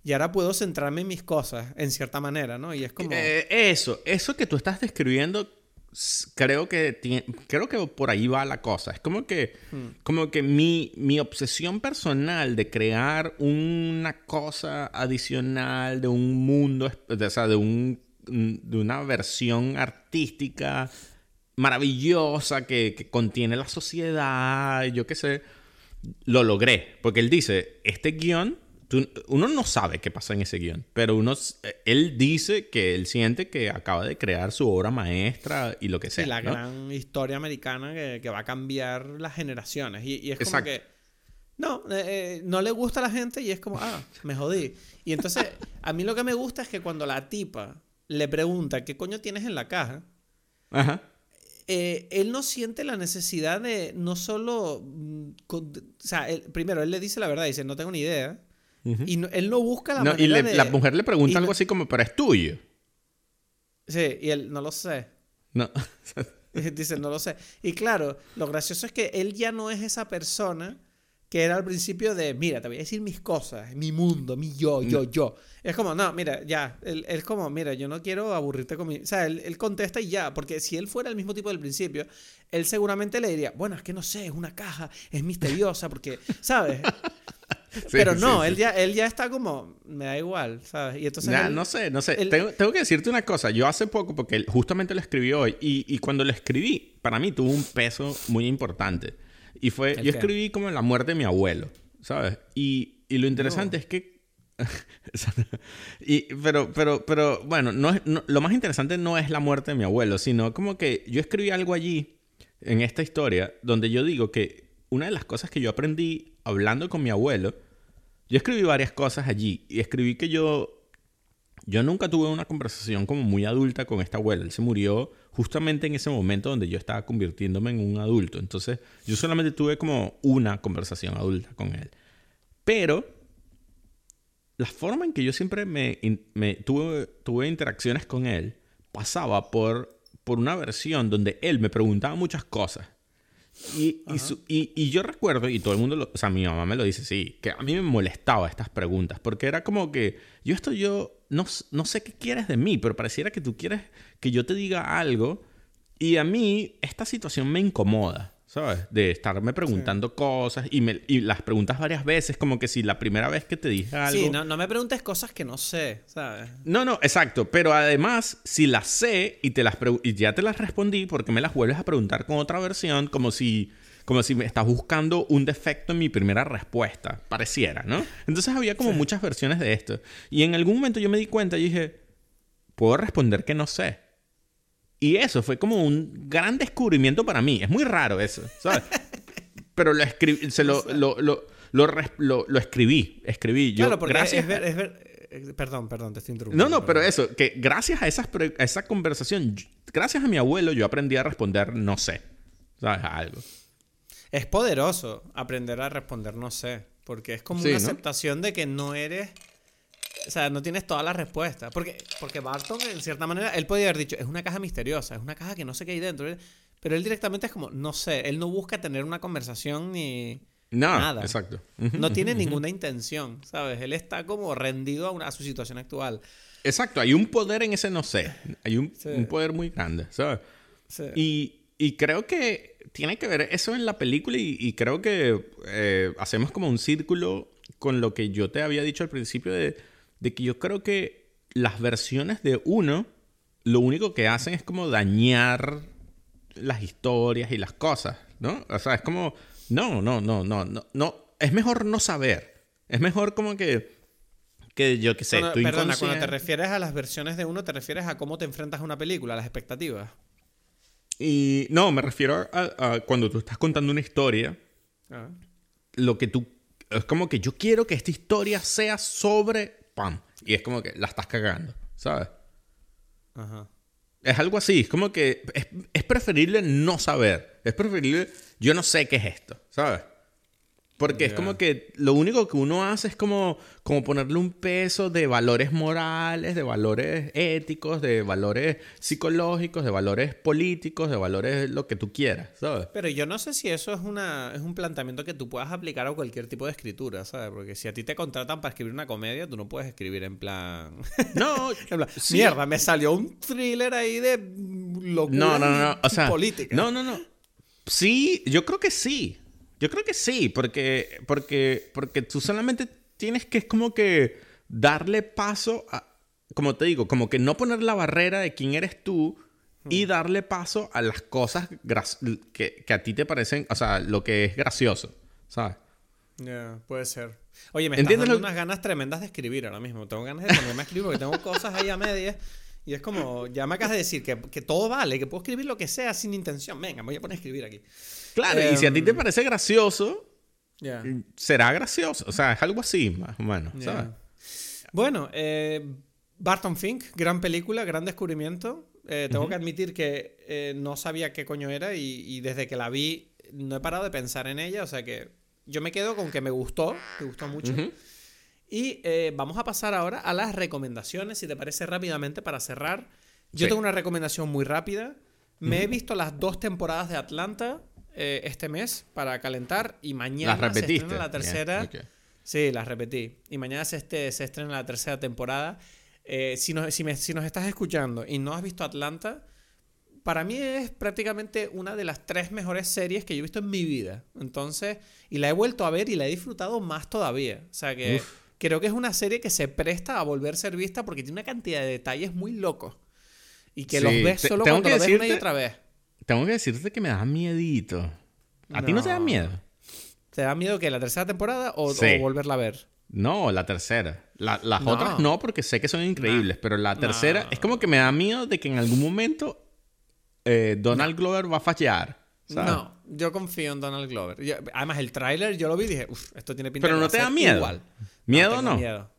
y ahora puedo centrarme en mis cosas, en cierta manera, ¿no? Y es como... Eh, eso, eso que tú estás describiendo creo que creo que por ahí va la cosa. Es como que, hmm. como que mi, mi obsesión personal de crear una cosa adicional de un mundo, o sea, de, un, de una versión artística maravillosa que, que contiene la sociedad, yo qué sé, lo logré. Porque él dice, este guion uno no sabe qué pasa en ese guion, pero uno, él dice que él siente que acaba de crear su obra maestra y lo que sea. Y la gran historia americana que, va a cambiar las generaciones. Y, es como que, no, eh, eh, no le gusta a la gente y es como, ah, me jodí. Y entonces, a mí lo que me gusta es que cuando la tipa le pregunta, ¿qué coño tienes en la caja? Ajá. Eh, él no siente la necesidad de no solo... Mm, o sea, primero, él le dice la verdad, dice, no tengo ni idea. Y él no busca la manera y la mujer le pregunta algo así como, pero es tuyo. Sí, y él, no lo sé. No. Dice, no lo sé. Y claro, lo gracioso es que él ya no es esa persona que era al principio de, mira, te voy a decir mis cosas, mi mundo, mi yo, yo, yo. Es como, no, mira, ya, él, es como, mira, yo no quiero aburrirte con mi... O sea, él, contesta y ya, porque si él fuera el mismo tipo del principio, él seguramente le diría, bueno, es que no sé, es una caja, es misteriosa, porque, ¿sabes? Pero no, Él, ya, él ya está como, me da igual, ¿sabes? Y entonces... no sé, no sé. tengo, tengo, que decirte una cosa. Yo hace poco, porque justamente lo escribí hoy, y, y cuando lo escribí, para mí tuvo un peso muy importante. Y fue, yo escribí como la muerte de mi abuelo, ¿sabes? Y, y lo interesante es que... y, pero, pero, pero, bueno, no es, lo más interesante no es la muerte de mi abuelo, sino como que yo escribí algo allí, en esta historia, donde yo digo que una de las cosas que yo aprendí hablando con mi abuelo, yo escribí varias cosas allí y escribí que yo yo nunca tuve una conversación como muy adulta con esta abuela. Él se murió justamente en ese momento donde yo estaba convirtiéndome en un adulto. Entonces, yo solamente tuve como una conversación adulta con él. Pero la forma en que yo siempre me, tuve, tuve interacciones con él pasaba por, por una versión donde él me preguntaba muchas cosas. Y, y, y, yo recuerdo, y todo el mundo, o sea, mi mamá me lo dice, sí, que a mí me molestaba estas preguntas, porque era como que yo estoy yo no, no sé qué quieres de mí, pero pareciera que tú quieres que yo te diga algo y a mí esta situación me incomoda. ¿Sabes? De estarme preguntando cosas y, me, y las preguntas varias veces, como que si la primera vez que te dije algo... Sí, no, no me preguntes cosas que no sé, ¿sabes? No, no, exacto, pero además, si las sé y, te las y ya te las respondí, porque me las vuelves a preguntar con otra versión? Como si como si me estás buscando un defecto en mi primera respuesta, pareciera, ¿no? Entonces había como muchas versiones de esto. Y en algún momento yo me di cuenta y dije, puedo responder que no sé. Y eso fue como un gran descubrimiento para mí. Es muy raro eso, ¿sabes? Pero lo escribí, se lo, lo, lo, lo, escribí, escribí. Yo, claro, porque gracias es, ver, es ver, eh, Perdón, perdón, te estoy interrumpiendo. No, no, pero eso, que gracias a, esas, a esa conversación, gracias a mi abuelo, yo aprendí a responder no sé. ¿Sabes? algo. Es poderoso aprender a responder no sé, porque es como una aceptación de que no eres... O sea, no tienes todas las respuestas. Porque, porque Barton, en cierta manera, él podría haber dicho, es una caja misteriosa, es una caja que no sé qué hay dentro. Pero él directamente es como, no sé, él no busca tener una conversación ni... nada. Exacto. No tiene ninguna intención, ¿sabes? Él está como rendido a, su situación actual. Exacto, hay un poder en ese no sé. Hay un, poder muy grande, ¿sabes? Y, y creo que tiene que ver eso en la película y, creo que eh, hacemos como un círculo con lo que yo te había dicho al principio de, que yo creo que las versiones de uno lo único que hacen es como dañar las historias y las cosas, ¿no? O sea, es como, no, no, no, no, no, no, es mejor no saber. Es mejor como que, que yo qué sé, tú Perdona, cuando te refieres a las versiones de uno, te refieres a cómo te enfrentas a una película, a las expectativas. Y no, me refiero a, cuando tú estás contando una historia, ah. lo que tú... Es como que yo quiero que esta historia sea sobre... ¡Pam! Y es como que la estás cagando, ¿sabes? Ajá. Es algo así, es como que es, es preferible no saber. Es preferible, yo no sé qué es esto, ¿sabes? Porque es como que lo único que uno hace es como, como ponerle un peso de valores morales, de valores éticos, de valores psicológicos, de valores políticos, de valores lo que tú quieras, ¿sabes? Pero yo no sé si eso es, una, es un planteamiento que tú puedas aplicar a cualquier tipo de escritura, ¿sabes? Porque si a ti te contratan para escribir una comedia, tú no puedes escribir en plan... No, mierda, me salió un thriller ahí de locura no, no, no, o sea, política. No, no, no. Sí, yo creo que sí. Yo creo que sí, porque, porque, porque tú solamente tienes que es como que darle paso a, como te digo, como que no poner la barrera de quién eres tú y hmm. darle paso a las cosas que, que, a ti te parecen, o sea, lo que es gracioso, ¿sabes? Ya, puede ser. Oye, me estás dando unas ganas tremendas de escribir ahora mismo. Tengo ganas de ponerme a escribir porque tengo cosas ahí a medias. Y es como, ya me acabas de decir que, que, todo vale, que puedo escribir lo que sea sin intención. Venga, me voy a poner a escribir aquí. Claro, y si a ti te em, parece gracioso, será gracioso. O sea, es algo así, más o menos, ¿sabes? Bueno, eh, Barton Fink, gran película, gran descubrimiento. Eh, tengo que admitir que eh, no sabía qué coño era y, desde que la vi no he parado de pensar en ella. O sea que yo me quedo con que me gustó, me gustó mucho. Y eh, vamos a pasar ahora a las recomendaciones, si te parece rápidamente, para cerrar. Yo tengo una recomendación muy rápida. Me he visto las dos temporadas de Atlanta eh, este mes para calentar y mañana se estrena la tercera. Sí, las repetí. Y mañana se, este, se estrena la tercera temporada. Eh, si, nos, si, si nos estás escuchando y no has visto Atlanta, para mí es prácticamente una de las tres mejores series que yo he visto en mi vida. Entonces, y la he vuelto a ver y la he disfrutado más todavía. O sea que creo que es una serie que se presta a volver a ser vista porque tiene una cantidad de detalles muy locos. Y que los ves solo cuando lo ves una y otra vez. Tengo que decirte que me da miedito. ¿A ti no te da miedo? ¿Te da miedo que la tercera temporada o, volverla a ver? No, la tercera. las otras no, porque sé que son increíbles, pero la tercera es como que me da miedo de que en algún momento eh, Donald Glover va a fallar. No, yo confío en Donald Glover. además, el tráiler yo lo vi y dije, uff, esto tiene pinta Pero no te da miedo. Igual. ¿Miedo o no? Miedo.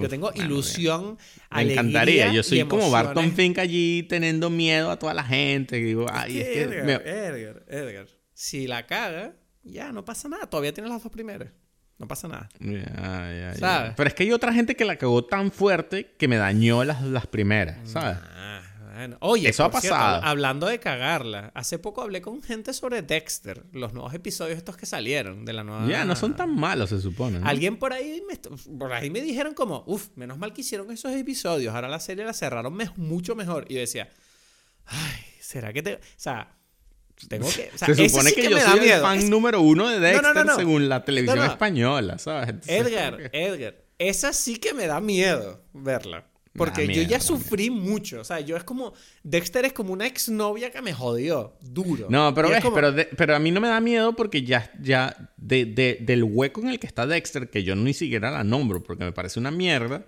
Yo tengo ilusión, Me encantaría. Yo soy como Barton Fink allí teniendo miedo a toda la gente. Digo, Ay, es que Edgar, Edgar, Edgar, si la caga, ya no pasa nada. Todavía tienes las dos primeras. No pasa nada. ¿Sabes? Pero es que hay otra gente que la cagó tan fuerte que me dañó las, las primeras, ¿sabes? Oye, eso ha pasado. hablando de cagarla, hace poco hablé con gente sobre Dexter, los nuevos episodios estos que salieron de la nueva. Ya, no son tan malos, se supone. Alguien por ahí, me, por ahí me dijeron como, uff, menos mal que hicieron esos episodios, ahora la serie la cerraron mucho mejor. Y yo decía, ay, ¿será que te.? O sea. Tengo que, se supone que, yo soy el fan número uno de Dexter según la televisión española, ¿sabes? Edgar, Edgar, esa sí que me da miedo verla. Porque yo ya sufrí mucho. O sea, yo es como. Dexter es como una exnovia que me jodió. Duro. No, pero pero, pero a mí no me da miedo porque ya, ya de, del hueco en el que está Dexter, que yo ni siquiera la nombro porque me parece una mierda.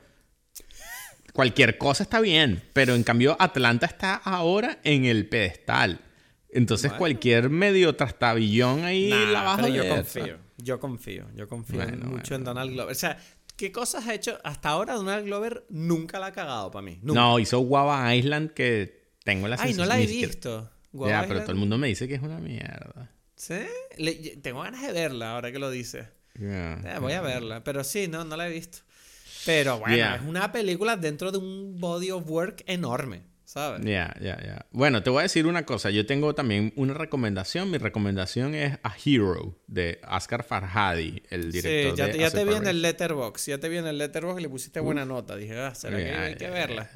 Cualquier cosa está bien. Pero en cambio, Atlanta está ahora en el pedestal. Entonces, cualquier medio trastabillón ahí la baja. yo confío. Yo confío. Yo confío mucho en Donald Glover. O sea, ¿Qué cosas ha hecho? Hasta ahora Donald Glover nunca la ha cagado para mí. No, hizo Guava Island que tengo la Ay, no la he visto. ya, pero todo el mundo me dice que es una mierda. ¿Sí? tengo ganas de verla ahora que lo dice. voy a verla. Pero sí, no, no la he visto. Pero bueno, es una película dentro de un body of work enorme. ¿Sabes? Ya, ya, ya. Bueno, te voy a decir una cosa. Yo tengo también una recomendación. Mi recomendación es A Hero de Oscar Farhadi, el director sí, ya, te, ya te vi en el Letterbox. Ya te vi en el Letterbox y le pusiste buena nota. Dije, ah, ¿será que hay que verla?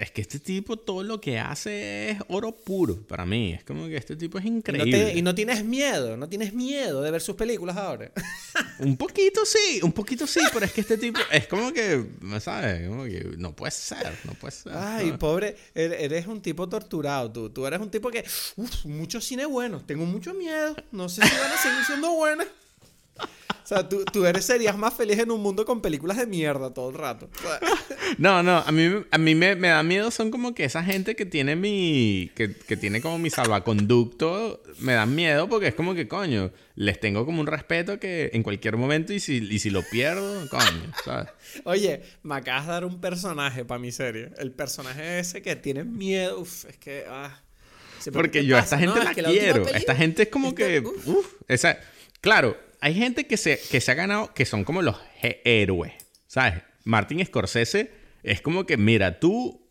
Es que este tipo todo lo que hace es oro puro para mí. Es como que este tipo es increíble. Y no, tienes miedo, no tienes miedo de ver sus películas ahora. un poquito sí, un poquito sí, pero es que este tipo es como que, ¿sabes? Como que no puede ser, no puede ser. Ay, pobre, er, eres un tipo torturado tú. Tú eres un tipo que, uff, mucho cine bueno, tengo mucho miedo, no sé si van a seguir siendo buenas. O sea, tú, tú eres, serías más feliz en un mundo con películas de mierda todo el rato. No, no, a mí, a mí me, da miedo son como que esa gente que tiene mi... Que, tiene como mi salvaconducto, me dan miedo porque es como que, coño, les tengo como un respeto que en cualquier momento y si, y si lo pierdo, coño, ¿sabes? Oye, me acabas de dar un personaje para mi serie. El personaje ese que tiene miedo, uf, es que... Ah, porque yo a esta gente la quiero. esta gente es como que... Uf, esa... Claro, hay gente que se, que se ha ganado, que son como los héroes, ¿sabes? Martin Scorsese es como que, mira, tú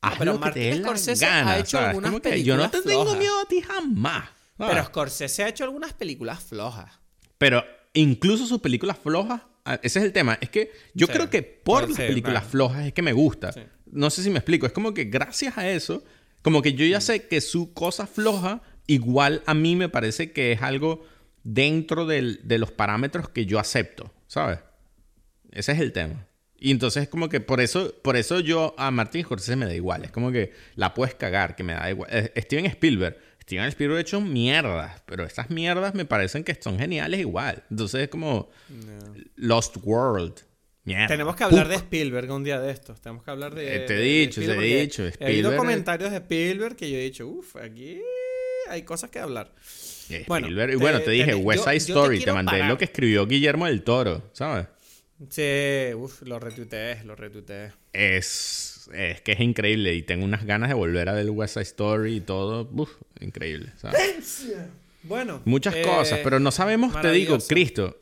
haz lo que te la gana, ha hecho algunas películas yo no te tengo miedo a ti jamás. Pero Scorsese ha hecho algunas películas flojas. Pero incluso sus películas flojas, ah, ese es el tema, es que yo creo que por las películas flojas es que me gusta. No sé si me explico, es como que gracias a eso, como que yo ya sé que su cosa floja igual a mí me parece que es algo dentro de los parámetros que yo acepto, ¿sabes? Ese es el tema. Y entonces es como que por eso, por eso yo a Martin Scorsese me da igual. Es como que la puedes cagar, que me da igual. Eh, Steven Spielberg. Steven Spielberg ha hecho mierdas, pero estas mierdas me parecen que son geniales igual. Entonces es como Lost World. Mierda. Tenemos que hablar de Spielberg un día de estos. Tenemos que hablar de. Eh, te he dicho, te he dicho. He oído comentarios de Spielberg que yo he dicho, uff, aquí hay cosas que hablar. Bueno, y bueno, te, dije, West Side Story, te, mandé lo que escribió Guillermo del Toro, ¿sabes? Sí, uff, lo retuiteé, lo retuiteé. Es, es que es increíble y tengo unas ganas de volver a ver West Side Story y todo. Uff, increíble, ¿sabes? Bueno. Muchas cosas, eh, pero no sabemos, te digo, Cristo,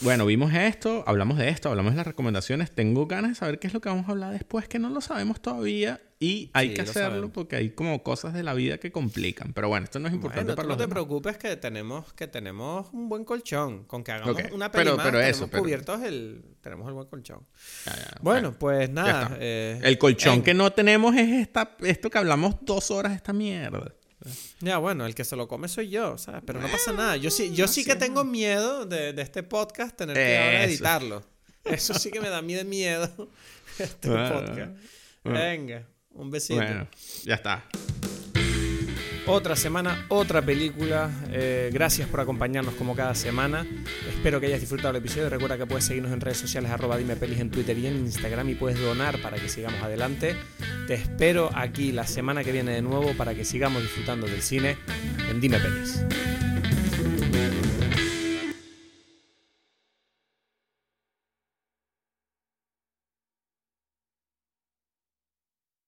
bueno, vimos esto, hablamos de esto, hablamos de las recomendaciones. Tengo ganas de saber qué es lo que vamos a hablar después, que no lo sabemos todavía. Y hay que hacerlo porque hay como cosas de la vida que complican. Pero bueno, esto no es importante para no los No te preocupes que tenemos, que tenemos un buen colchón. Con que hagamos una peli pero, pero eso, cubiertos el... Tenemos el buen colchón. bueno, pues nada. Eh, el colchón que no tenemos es esta, esto que hablamos dos horas de esta mierda. Ya, bueno, el que se lo come soy yo, ¿sabes? Pero no pasa nada. Yo sí, yo sí que tengo miedo de, este podcast tener que ahora editarlo. Eso sí que me da miedo, miedo este podcast. Venga, un besito. Bueno, ya está. Otra semana, otra película. Eh, gracias por acompañarnos como cada semana. Espero que hayas disfrutado el episodio. Recuerda que puedes seguirnos en redes sociales, arroba dime pelis en Twitter y en Instagram y puedes donar para que sigamos adelante. Te espero aquí la semana que viene de nuevo para que sigamos disfrutando del cine en Dime Pelis.